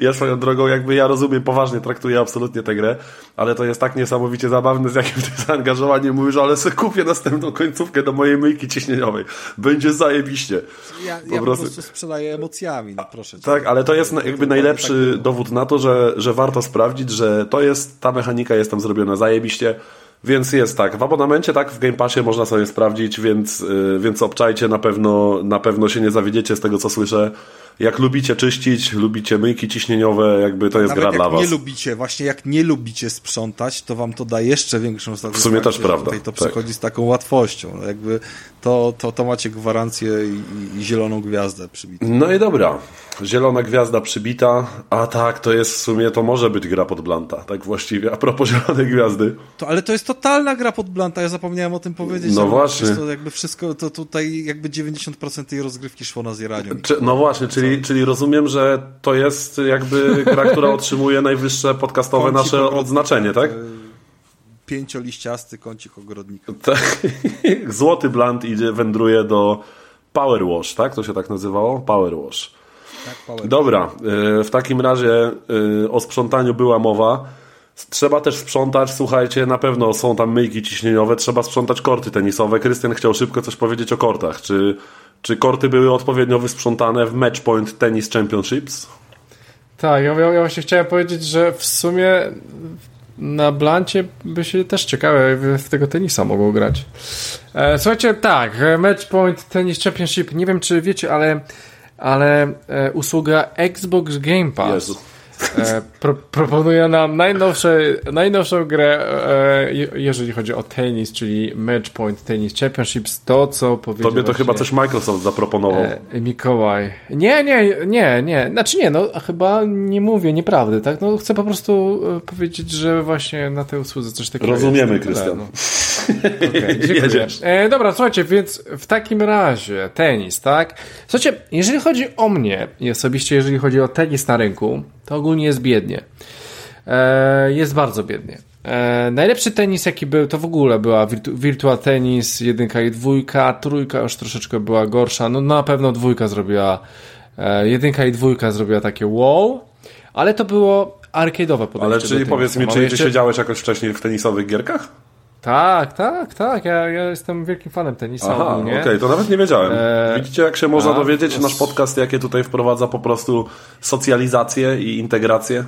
Speaker 1: ja swoją drogą jakby ja rozumiem, poważnie traktuję absolutnie tę grę, ale to jest tak niesamowicie zabawne, z jakim ty zaangażowanie mówisz, ale sobie kupię następną końcówkę do mojej myjki ciśnieniowej. Będzie zajebiście.
Speaker 2: Ja, po, ja prostu... po prostu sprzedaję emocjami, no proszę.
Speaker 1: Cię. Tak, ale to jest jakby najlepszy tak dowód na to, że, że warto sprawdzić, że to jest, ta mechanika jest tam zrobiona zajebiście Więc jest tak, w abonamencie tak, w Game Passie można sobie sprawdzić, więc, yy, więc obczajcie, na pewno, na pewno się nie zawiedziecie z tego, co słyszę. Jak lubicie czyścić, lubicie myjki ciśnieniowe, jakby to jest
Speaker 2: Nawet
Speaker 1: gra dla was.
Speaker 2: nie lubicie, właśnie jak nie lubicie sprzątać, to wam to da jeszcze większą satysfakcję.
Speaker 1: W sumie też prawda,
Speaker 2: Tutaj to
Speaker 1: tak.
Speaker 2: przychodzi z taką łatwością. No Jakby to, to, to macie gwarancję i, i zieloną gwiazdę przybitą.
Speaker 1: No i dobra, zielona gwiazda przybita, a tak, to jest w sumie, to może być gra pod Blanta, tak właściwie, a propos zielonej gwiazdy.
Speaker 2: To, ale to jest totalna gra pod Blanta, ja zapomniałem o tym powiedzieć.
Speaker 1: No właśnie.
Speaker 2: To jakby wszystko, to tutaj jakby 90% tej rozgrywki szło na zjeraniu.
Speaker 1: Czy, no właśnie, czyli, czyli rozumiem, że to jest jakby gra, która otrzymuje najwyższe podcastowe
Speaker 2: Kącik
Speaker 1: nasze
Speaker 2: ogrodnika,
Speaker 1: odznaczenie, tak?
Speaker 2: e, Pięcioliściasty kącik ogrodnika.
Speaker 1: Tak. Złoty Blunt idzie, wędruje do Power Wash, tak? To się tak nazywało? Power Wash.
Speaker 2: Tak, Paweł.
Speaker 1: Dobra, y, w takim razie y, o sprzątaniu była mowa. Trzeba też sprzątać, słuchajcie, na pewno są tam myjki ciśnieniowe, trzeba sprzątać korty tenisowe. Krystian chciał szybko coś powiedzieć o kortach. Czy, czy korty były odpowiednio wysprzątane w Matchpoint Tennis Championships?
Speaker 3: Tak, ja, ja właśnie chciałem powiedzieć, że w sumie na Blancie by się też ciekawe w, tego tenisa mogło grać. E, słuchajcie, tak, e, Matchpoint Tennis Championship, nie wiem czy wiecie, ale, ale e, usługa Xbox Game Pass
Speaker 1: Jezu.
Speaker 3: E, pro, proponuje nam najnowsze, najnowszą grę, e, je- jeżeli chodzi o tenis, czyli Matchpoint Tennis Championships, to co powiedział
Speaker 1: Tobie to chyba coś Microsoft zaproponował.
Speaker 3: E, Mikołaj. Nie, nie, nie, nie. Znaczy nie, no chyba nie mówię nieprawdy, tak? No chcę po prostu powiedzieć, że właśnie na tej usłudze coś takiego
Speaker 1: Rozumiemy, Krystian.
Speaker 3: no. Dziękuję.
Speaker 1: Jedziesz.
Speaker 3: E, dobra, słuchajcie, więc w takim razie tenis, tak? Słuchajcie, jeżeli chodzi o mnie i osobiście, jeżeli chodzi o tenis na rynku, to ogólnie jest biednie. E, jest bardzo biednie. E, najlepszy tenis, jaki był, to w ogóle była Virtu Virtua Tennis, jedynka i dwójka, trójka już troszeczkę była gorsza, no na pewno dwójka zrobiła, e, jedynka i dwójka zrobiła takie wow, ale to było arcade'owe podejście
Speaker 1: Ale czyli powiedz mi, czy ty
Speaker 3: jeszcze-
Speaker 1: siedziałeś jakoś wcześniej w tenisowych gierkach?
Speaker 3: Tak, tak, tak, ja, ja jestem wielkim fanem tenisa
Speaker 1: Aha, okej,
Speaker 3: ogólnie.
Speaker 1: to nawet nie wiedziałem.
Speaker 3: Eee,
Speaker 1: Widzicie, jak się można
Speaker 3: a,
Speaker 1: dowiedzieć,
Speaker 3: to
Speaker 1: nasz podcast, jakie tutaj wprowadza po prostu socjalizację i integrację?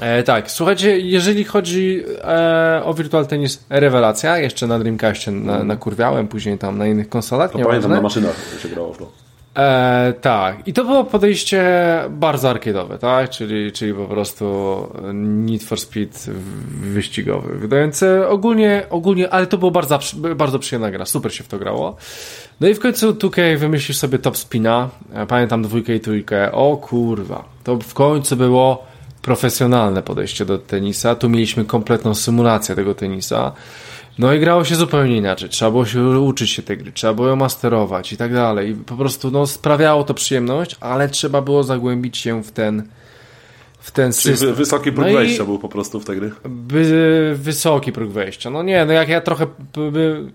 Speaker 3: E, tak, słuchajcie, jeżeli chodzi e, o Virtual Tennis, rewelacja, jeszcze na Dreamcastie na, nakurwiałem, później tam na innych konsolach,
Speaker 1: To pamiętam, na maszynach się grało w to.
Speaker 3: E, tak, i to było podejście bardzo arcade'owe, tak? Czyli, czyli po prostu Need for Speed wyścigowy. Wydający ogólnie, ogólnie, ale to było bardzo, bardzo przyjemna gra, super się w to grało. No i w końcu 2K wymyślił sobie top spina, E, pamiętam dwójkę i trójkę, o kurwa, to w końcu było profesjonalne podejście do tenisa, tu mieliśmy kompletną symulację tego tenisa. No i grało się zupełnie inaczej. Trzeba było się uczyć się tej gry, trzeba było ją masterować i tak dalej. I po prostu no, sprawiało to przyjemność, ale trzeba było zagłębić się w ten, w ten
Speaker 1: Czyli
Speaker 3: system.
Speaker 1: wy, wysoki próg
Speaker 3: No
Speaker 1: wejścia był po prostu w te gry.
Speaker 3: By, wysoki próg wejścia. No nie, no jak ja trochę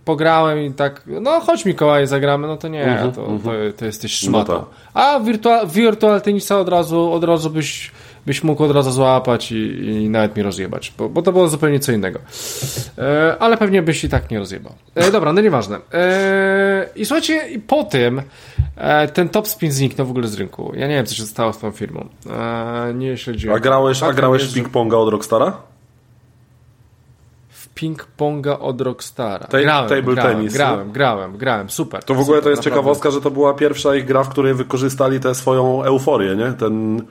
Speaker 3: pograłem i tak, no chodź Mikołaj, zagramy, no to nie, to, to, to jesteś szmatą.
Speaker 1: tak.
Speaker 3: A wirtua, Virtual Tenisa od razu, od razu byś, byś mógł od razu złapać i, i nawet mi rozjebać, bo, bo to było zupełnie co innego. E, ale pewnie byś i tak nie rozjebał. E, dobra, no nieważne. E, I słuchajcie, i po tym e, ten top spin zniknął w ogóle z rynku. Ja nie wiem, co się stało z tą firmą. E, nie śledziłem.
Speaker 1: A grałeś, a
Speaker 3: Faktem
Speaker 1: grałeś
Speaker 3: jest,
Speaker 1: ping-ponga od Rockstara?
Speaker 3: w ping-ponga od Rockstara.
Speaker 1: Ta-
Speaker 3: grałem,
Speaker 1: table
Speaker 3: grałem,
Speaker 1: tennis,
Speaker 3: grałem, grałem, grałem, super.
Speaker 1: To w ogóle
Speaker 3: super,
Speaker 1: to jest
Speaker 3: naprawdę.
Speaker 1: ciekawostka, że to była pierwsza ich gra, w której wykorzystali tę swoją euforię, nie? Ten,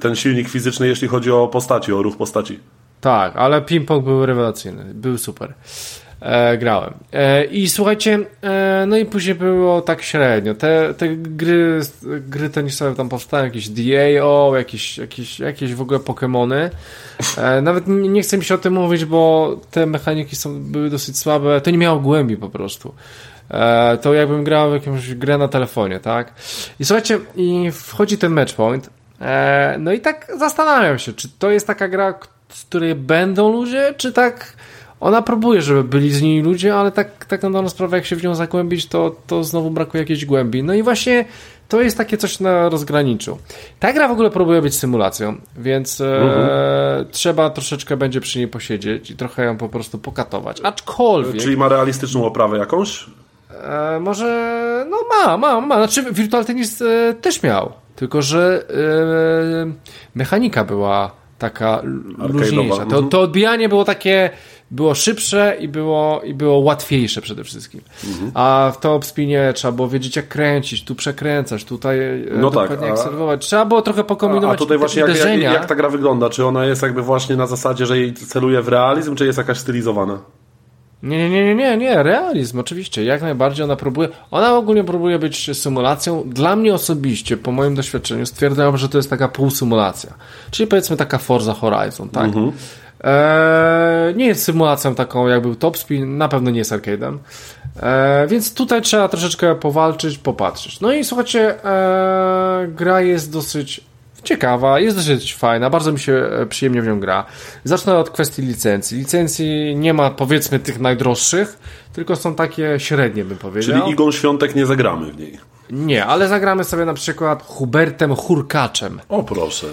Speaker 1: ten silnik fizyczny, jeśli chodzi o postaci, o ruch postaci.
Speaker 3: Tak, ale ping-pong był rewelacyjny, był super. E, grałem. E, I słuchajcie, e, no i później było tak średnio. Te, te gry, gry tenisowe tam powstały, jakieś DAO, jakieś, jakieś, jakieś w ogóle Pokémony. E, nawet nie, nie chcę mi się o tym mówić, bo te mechaniki są, były dosyć słabe. To nie miało głębi po prostu. E, to jakbym grał w jakąś grę na telefonie, tak? I słuchajcie, i wchodzi ten matchpoint. E, no i tak zastanawiam się, czy to jest taka gra, z której będą ludzie, czy tak ona próbuje, żeby byli z niej ludzie, ale tak, tak na dobrą sprawę, jak się w nią zagłębić, to, to znowu brakuje jakiejś głębi. No i właśnie to jest takie coś na rozgraniczu. Ta gra w ogóle próbuje być symulacją, więc e, trzeba troszeczkę będzie przy niej posiedzieć i trochę ją po prostu pokatować. Aczkolwiek...
Speaker 1: Czyli ma realistyczną oprawę jakąś?
Speaker 3: E, może, no ma, ma, ma. Znaczy Virtual Tennis e, też miał, tylko że e, mechanika była taka luźniejsza. To,
Speaker 1: mhm.
Speaker 3: to odbijanie było takie, było szybsze i było, i było łatwiejsze przede wszystkim. A w top spinie trzeba było wiedzieć jak kręcić, tu przekręcać, tutaj
Speaker 1: No
Speaker 3: no
Speaker 1: tak,
Speaker 3: dokładnie
Speaker 1: a-
Speaker 3: jak serwować. Trzeba było trochę
Speaker 1: A,
Speaker 3: pokombinować
Speaker 1: a tutaj właśnie jak, jak, jak ta gra wygląda? Czy ona jest jakby właśnie na zasadzie, że jej celuje w realizm, czy jest jakaś stylizowana?
Speaker 3: Nie, nie, nie, nie, nie, realizm oczywiście, jak najbardziej ona próbuje, ona ogólnie próbuje być symulacją. Dla mnie osobiście, po moim doświadczeniu, stwierdzam, że to jest taka półsymulacja. Czyli powiedzmy taka Forza Horizon, tak? Eee, nie jest symulacją taką, jak był Top Spin, na pewno nie jest arcade'em. Eee, więc tutaj trzeba troszeczkę powalczyć, popatrzeć. No i słuchajcie, eee, gra jest dosyć ciekawa, jest dosyć fajna, bardzo mi się e, przyjemnie w nią gra. Zacznę od kwestii licencji. Licencji nie ma powiedzmy tych najdroższych, tylko są takie średnie, bym powiedział.
Speaker 1: Czyli Igon Świątek nie zagramy w niej.
Speaker 3: Nie, ale zagramy sobie na przykład Hubertem Hurkaczem.
Speaker 1: O proszę.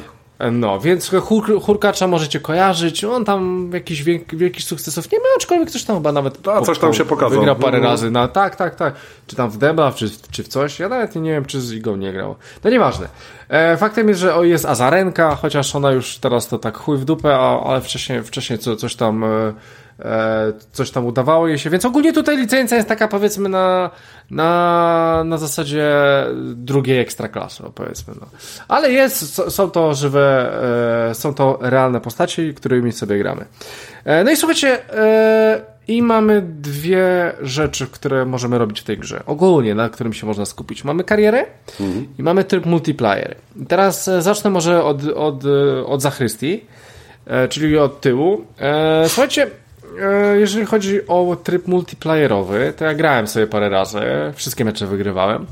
Speaker 3: No, więc Hur, Hurkacza możecie kojarzyć. On tam jakichś wiek, wielkich sukcesów nie miał, aczkolwiek coś tam chyba nawet.
Speaker 1: A, coś tam się pokazał.
Speaker 3: Wygrał parę
Speaker 1: No, no.
Speaker 3: razy. Na, tak, tak, tak. Czy tam w debuff, czy, czy w coś. Ja nawet nie wiem, czy z Igą nie grał. No nieważne. E, faktem jest, że jest Azarenka, chociaż ona już teraz to tak chuj w dupę, a, ale wcześniej, wcześniej co, coś tam. E, e, coś tam udawało jej się, więc ogólnie tutaj licencja jest taka powiedzmy na, na, na zasadzie drugiej ekstraklasy, o, powiedzmy. No. Ale jest, są to żywe, e, są to realne postaci, którymi sobie gramy. E, no i słuchajcie, e, i mamy dwie rzeczy, które możemy robić w tej grze. Ogólnie, na którym się można skupić. Mamy karierę i mamy tryb multiplayer. I teraz e, zacznę może od, od, e, od zachrystii, e, czyli od tyłu. E, słuchajcie, e, jeżeli chodzi o tryb multiplayerowy, to ja grałem sobie parę razy, wszystkie mecze wygrywałem.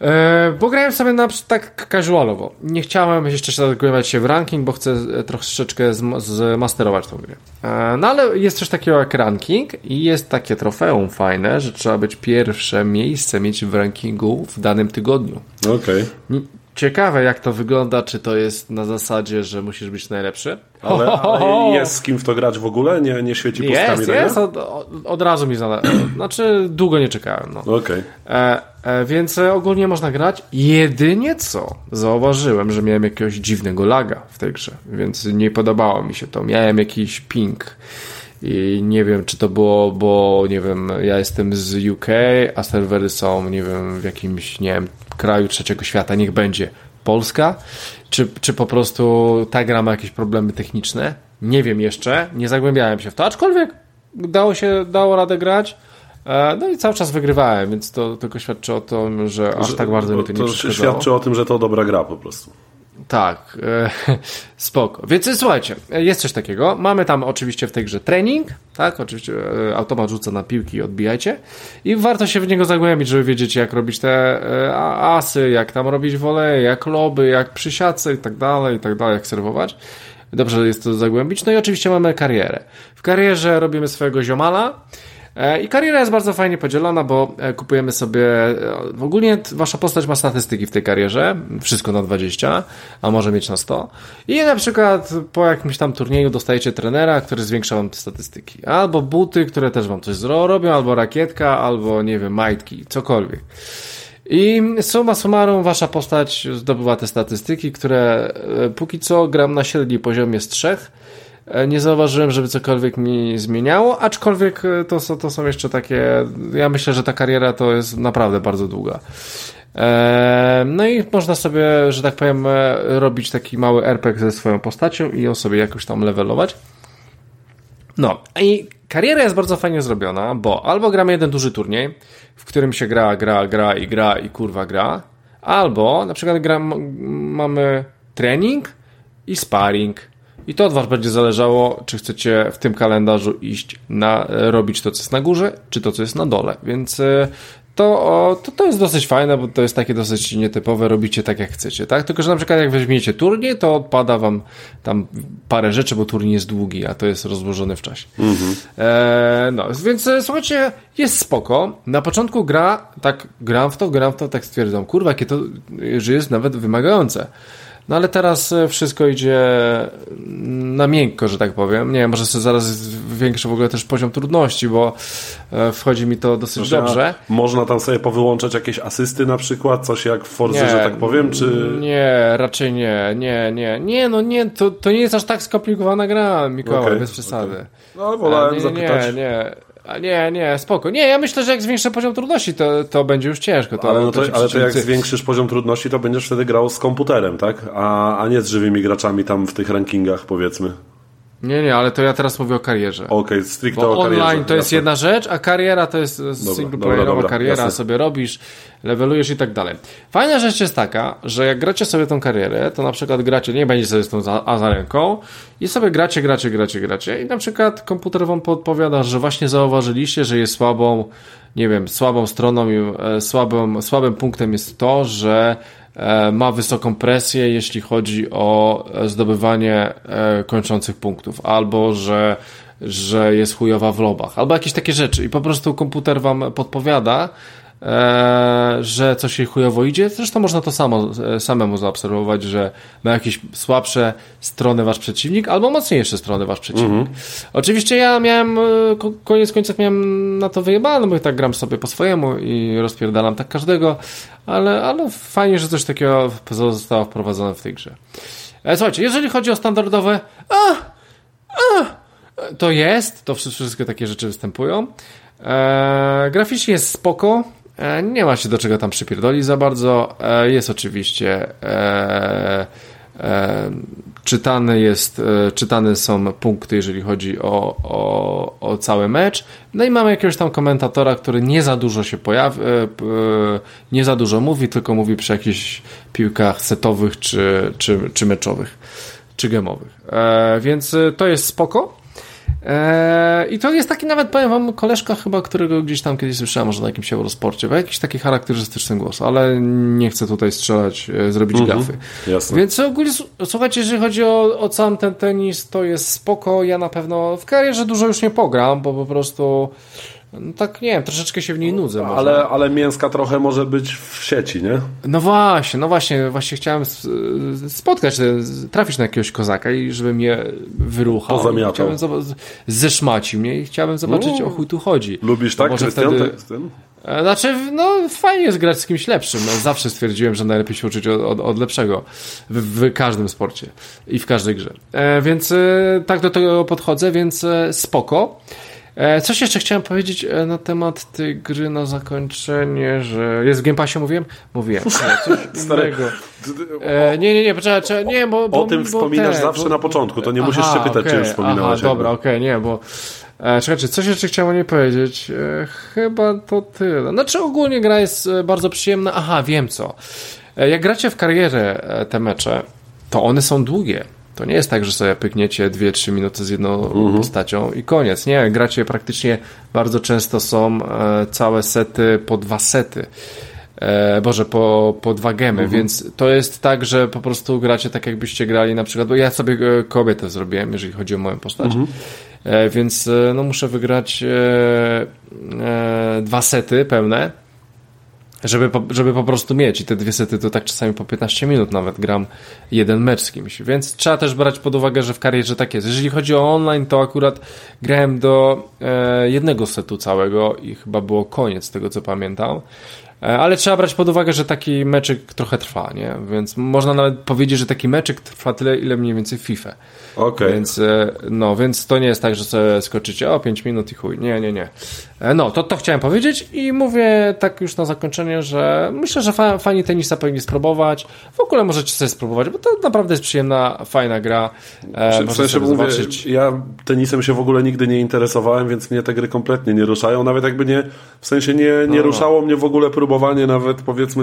Speaker 3: E, bo grałem sobie na tak casualowo. Nie chciałem jeszcze zagłębiać się w ranking, bo chcę e, troszeczkę zm- zmasterować tą grę. E, no ale jest coś takiego jak ranking i jest takie trofeum fajne, że trzeba być pierwsze miejsce mieć w rankingu w danym tygodniu.
Speaker 1: Okej.
Speaker 3: N- Ciekawe jak to wygląda, czy to jest na zasadzie, że musisz być najlepszy.
Speaker 1: Ale, ale jest z kim w to grać w ogóle? Nie, nie świeci pustkami
Speaker 3: Jest,
Speaker 1: tego?
Speaker 3: jest, od, od, razu mi zale... Znaczy, długo nie czekałem, no.
Speaker 1: Okej.
Speaker 3: E, e, więc e, ogólnie można grać. Jedynie co zauważyłem, że miałem jakiegoś dziwnego laga w tej grze, więc nie podobało mi się to. Miałem jakiś ping. I nie wiem, czy to było, bo nie wiem, ja jestem z UK, a serwery są, nie wiem, w jakimś, nie wiem, kraju trzeciego świata, niech będzie Polska, czy, czy po prostu ta gra ma jakieś problemy techniczne. Nie wiem jeszcze, nie zagłębiałem się w to, aczkolwiek dało się, dało radę grać. E, No i cały czas wygrywałem, więc to tylko świadczy o tym, że aż tak bardzo mi to nie
Speaker 1: to
Speaker 3: przeszkadzało.
Speaker 1: świadczy o tym, że to dobra gra po prostu.
Speaker 3: Tak, e, spoko. Więc e, słuchajcie, e, jest coś takiego. Mamy tam oczywiście w tej grze trening, tak? Oczywiście e, automat rzuca na piłki odbijajcie. I warto się w niego zagłębić, żeby wiedzieć, jak robić te e, asy, jak tam robić woleje, jak loby, jak przysiadce i tak dalej, i tak dalej, jak serwować. Dobrze jest to zagłębić. No i oczywiście mamy karierę. W karierze robimy swojego ziomala. E, I kariera jest bardzo fajnie podzielona, bo e, kupujemy sobie. e, Ogólnie t- wasza postać ma statystyki w tej karierze, wszystko na 20, a może mieć na 100. I na przykład po jakimś tam turnieju dostajecie trenera, który zwiększa wam te statystyki. Albo buty, które też wam coś robią, albo rakietka, albo nie wiem, majtki, cokolwiek. I summa summarum, wasza postać zdobywa te statystyki, które póki co gram na średnim poziomie z trzech. E, Nie zauważyłem, żeby cokolwiek mi zmieniało, aczkolwiek e, to, to są jeszcze takie. Ja myślę, że ta kariera to jest naprawdę bardzo długa. E, No i można sobie, że tak powiem, robić taki mały RPG ze swoją postacią i ją sobie jakoś tam levelować. No i kariera jest bardzo fajnie zrobiona, bo albo gramy jeden duży turniej, w którym się gra, gra, gra i gra i kurwa gra, albo na przykład gra, m- mamy trening i sparring. I to od was będzie zależało, czy chcecie w tym kalendarzu iść na e, robić to, co jest na górze, czy to, co jest na dole. Więc e, to, to, to jest dosyć fajne, bo to jest takie dosyć nietypowe, robicie tak jak chcecie, tak? Tylko, że na przykład jak weźmiecie turniej, to odpada wam tam parę rzeczy, bo turniej jest długi, a to jest rozłożone w czasie. E, no, więc słuchajcie, jest spoko. Na początku gra, tak gram w to, gram w to, tak stwierdzam, kurwa, jakie to, że jest nawet wymagające. No ale teraz e, wszystko idzie na miękko, że tak powiem. Nie wiem, może sobie zaraz większy w ogóle też poziom trudności, bo e, wchodzi mi to dosyć Proszę, dobrze.
Speaker 1: Można tam sobie powyłączać jakieś asysty na przykład, coś jak w Forza, że tak powiem, czy...
Speaker 3: Nie, raczej nie, nie, nie. Nie, no nie, to, to nie jest aż tak skomplikowana gra, Mikołaj, okay, bez przesady. Okay.
Speaker 1: No, wolałem nie, zapytać.
Speaker 3: Nie, nie. A nie, nie, spoko. Nie, ja myślę, że jak zwiększę poziom trudności, to, to będzie już ciężko. To,
Speaker 1: ale, no to, to ale to jak zwiększysz poziom trudności, to będziesz wtedy grał z komputerem, tak? A, a nie z żywymi graczami tam w tych rankingach, powiedzmy.
Speaker 3: Nie, nie, ale to ja teraz mówię o karierze.
Speaker 1: Okej, okay, stricte Bo o
Speaker 3: karierze. online to jest jedna rzecz, a kariera to jest singleplayerowa kariera, jasne. sobie robisz, levelujesz i tak dalej. Fajna rzecz jest taka, że jak gracie sobie tą karierę, to na przykład gracie, nie będzie sobie z tą za, a za ręką i sobie gracie, gracie, gracie, gracie i na przykład komputer wam podpowiada, że właśnie zauważyliście, że jest słabą, nie wiem, słabą stroną, e, słabym, słabym punktem jest to, że ma wysoką presję, jeśli chodzi o zdobywanie e, kończących punktów, albo że, że jest chujowa w lobach, albo jakieś takie rzeczy. I po prostu komputer wam podpowiada, e, że coś jej chujowo idzie. Zresztą można to samo, samemu zaobserwować, że ma jakieś słabsze strony wasz przeciwnik, albo mocniejsze strony wasz przeciwnik. Mhm. Oczywiście ja miałem, koniec końców miałem na to wyjebane, bo tak gram sobie po swojemu i rozpierdalam tak każdego, ale, ale fajnie, że coś takiego zostało wprowadzone w tej grze. E, słuchajcie, jeżeli chodzi o standardowe, a, a, to jest, to wszystkie takie rzeczy występują. E, graficznie jest spoko, e, nie ma się do czego tam przypierdoli za bardzo. E, jest oczywiście e, e, czytane jest, e, czytane są punkty, jeżeli chodzi o, o, o cały mecz. No i mamy jakiegoś tam komentatora, który nie za dużo się pojawia, e, nie za dużo mówi, tylko mówi przy jakichś piłkach setowych czy, czy, czy meczowych, czy gemowych. E, więc to jest spoko. Eee, I to jest taki nawet, powiem wam, koleżka chyba, którego gdzieś tam kiedyś słyszałem, może na jakimś Eurosporcie, bo jakiś taki charakterystyczny głos, ale nie chcę tutaj strzelać, e, zrobić mhm, gafy. Jasne. Więc ogólnie, słuchajcie, jeżeli chodzi o, o sam ten tenis, to jest spoko, ja na pewno w karierze dużo już nie pogram, bo po prostu no tak, nie wiem, troszeczkę się w niej nudzę.
Speaker 1: Ale, ale mięska trochę może być w sieci, nie?
Speaker 3: No właśnie, no właśnie, właśnie chciałem spotkać, trafić na jakiegoś kozaka i żeby mnie wyruchał.
Speaker 1: Pozamiatał.
Speaker 3: Zeszmacił mnie i chciałem zobaczyć, no. o chuj tu chodzi.
Speaker 1: Lubisz tak, może Krystian, wtedy... tak z tym?
Speaker 3: E, znaczy, no fajnie jest grać z kimś lepszym. No, zawsze stwierdziłem, że najlepiej się uczyć od, od, od lepszego w, w, każdym sporcie i w każdej grze. E, więc e, tak do tego podchodzę, więc e, spoko. E, coś jeszcze chciałem powiedzieć e, na temat tej gry na zakończenie, że jest w Game Passie, mówiłem? Mówiłem. Coś innego. E, nie, nie, nie, poczekaj, nie, bo, bo
Speaker 1: O tym wspominasz zawsze bo, na początku, to nie aha, musisz się pytać, okay, czy już wspominałeś.
Speaker 3: Aha, dobra, okej, okay, nie, bo e, czekajcie, coś jeszcze chciałem nie powiedzieć. E, chyba to tyle. Znaczy ogólnie gra jest bardzo przyjemna. Aha, wiem co. E, jak gracie w karierę te mecze, to one są długie. To nie jest tak, że sobie pykniecie 2-3 minuty z jedną mhm. postacią i koniec. Nie, gracie praktycznie bardzo często są e, całe sety po dwa sety. E, Boże, po, po dwa gemy, mhm. więc to jest tak, że po prostu gracie tak, jakbyście grali na przykład, bo ja sobie e, kobietę zrobiłem, jeżeli chodzi o moją postać. Mhm. Więc no, muszę wygrać dwa sety pełne żeby po, żeby po prostu mieć. I te dwie sety to tak czasami po 15 minut nawet gram jeden mecz z kimś. Więc trzeba też brać pod uwagę, że w karierze tak jest. Jeżeli chodzi o online, to akurat grałem do e, jednego setu całego i chyba było koniec tego, co pamiętam. E, ale trzeba brać pod uwagę, że taki meczyk trochę trwa, nie? Więc można nawet powiedzieć, że taki meczyk trwa tyle, ile mniej więcej FIFA.
Speaker 1: Okay.
Speaker 3: Więc, e, no, więc to nie jest tak, że sobie skoczycie o 5 minut i chuj. Nie, nie, nie. E, no, to, to chciałem powiedzieć i mówię tak już na zakończenie, że myślę, że fa fani tenisa powinni spróbować. W ogóle możecie sobie spróbować, bo to naprawdę jest przyjemna, fajna gra.
Speaker 1: E, w sensie mówię, zobaczyć. ja tenisem się w ogóle nigdy nie interesowałem, więc mnie te gry kompletnie nie ruszają. Nawet jakby nie, w sensie nie, nie no, ruszało mnie w ogóle próbowanie nawet powiedzmy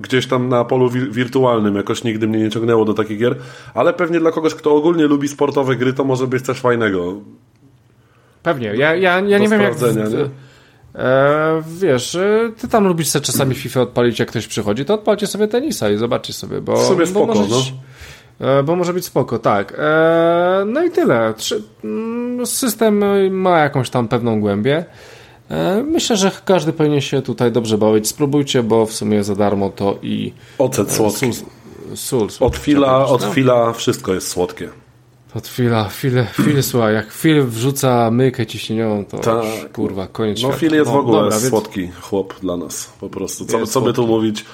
Speaker 1: gdzieś tam na polu wirtualnym. Jakoś nigdy mnie nie ciągnęło do takich gier, ale pewnie dla kogoś, kto ogólnie lubi sportowe gry, to może być coś fajnego.
Speaker 3: Pewnie. Ja, ja, ja nie wiem jak... Nie? E, wiesz, e, ty tam lubisz sobie czasami FIFA odpalić, jak ktoś przychodzi, to odpalcie sobie tenisa i zobaczcie sobie, bo... W
Speaker 1: sobie spoko,
Speaker 3: bo może,
Speaker 1: no.
Speaker 3: E, bo może być spoko, tak. E, no i tyle. Mm, system ma jakąś tam pewną głębię. Myślę, że każdy powinien się tutaj dobrze bawić. Spróbujcie, bo w sumie za darmo to i...
Speaker 1: Ocet słodki.
Speaker 3: sól.
Speaker 1: Od chwila, od chwila wszystko jest słodkie.
Speaker 3: Od chwila, chwilę, chwilę, słuchaj, jak chwilę wrzuca mykę ciśnieniową, to
Speaker 1: Tak.
Speaker 3: już, kurwa, koniec
Speaker 1: No. Phil jest w ogóle
Speaker 3: dobra, więc-
Speaker 1: słodki chłop dla nas, po prostu. Co, co by tu mówić?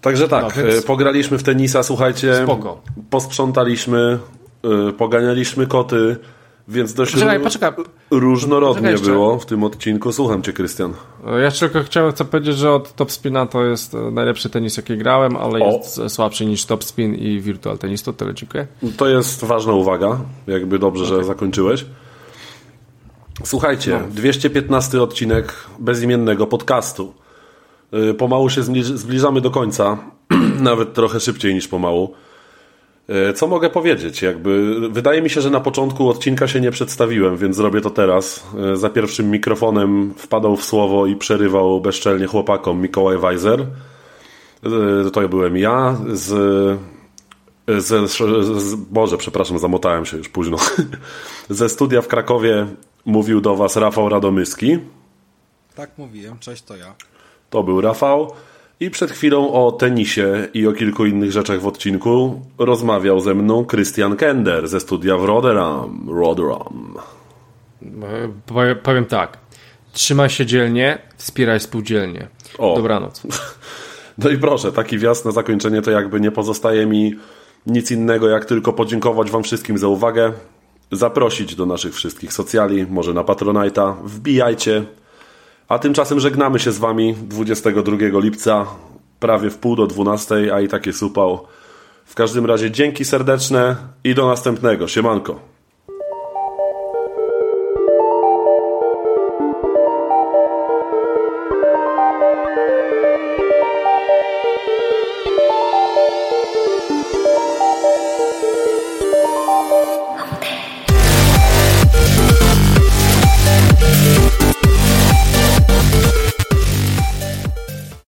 Speaker 1: Także tak,
Speaker 3: No, więc-
Speaker 1: e, pograliśmy w tenisa, słuchajcie.
Speaker 3: Spoko.
Speaker 1: Posprzątaliśmy, e, poganialiśmy koty, więc dość
Speaker 3: Poczekaj, poczekaj.
Speaker 1: różnorodnie
Speaker 3: Poczekaj
Speaker 1: było w tym odcinku. Słucham cię, Krystian.
Speaker 3: Ja tylko chciałem chcę powiedzieć, że od Top Spina to jest e, najlepszy tenis, jaki grałem, ale
Speaker 1: O.
Speaker 3: jest słabszy niż Top Spin i Virtual Tennis. To tyle, dziękuję.
Speaker 1: To jest ważna uwaga, jakby dobrze, że zakończyłeś. Słuchajcie, 215 odcinek bezimiennego podcastu. Y, Pomału się zbliż- zbliżamy do końca, nawet trochę szybciej niż pomału. Y, Co mogę powiedzieć? Jakby, wydaje mi się, że na początku odcinka się nie przedstawiłem, więc zrobię to teraz. Y, Za pierwszym mikrofonem wpadał w słowo i przerywał bezczelnie chłopakom Mikołaj Weiser. Y, To byłem ja z ze, z, Boże, przepraszam, zamotałem się już późno. Ze studia w Krakowie mówił do Was Rafał Radomyski.
Speaker 2: Tak mówiłem, cześć, to ja.
Speaker 1: To był Rafał. I przed chwilą o tenisie i o kilku innych rzeczach w odcinku rozmawiał ze mną Christian Kender ze studia w Rotterdam. Rotterdam.
Speaker 3: E, Powiem, powiem tak. Trzymaj się dzielnie, wspieraj spółdzielnie.
Speaker 1: O.
Speaker 3: Dobranoc.
Speaker 1: No i proszę, taki wjazd na zakończenie to jakby nie pozostaje mi nic innego, jak tylko podziękować Wam wszystkim za uwagę, zaprosić do naszych wszystkich socjali, może na Patronite'a, wbijajcie. A tymczasem żegnamy się z Wami 22 lipca, prawie w pół do 12, a i tak jest upał. W każdym razie dzięki serdeczne i do następnego. Siemanko.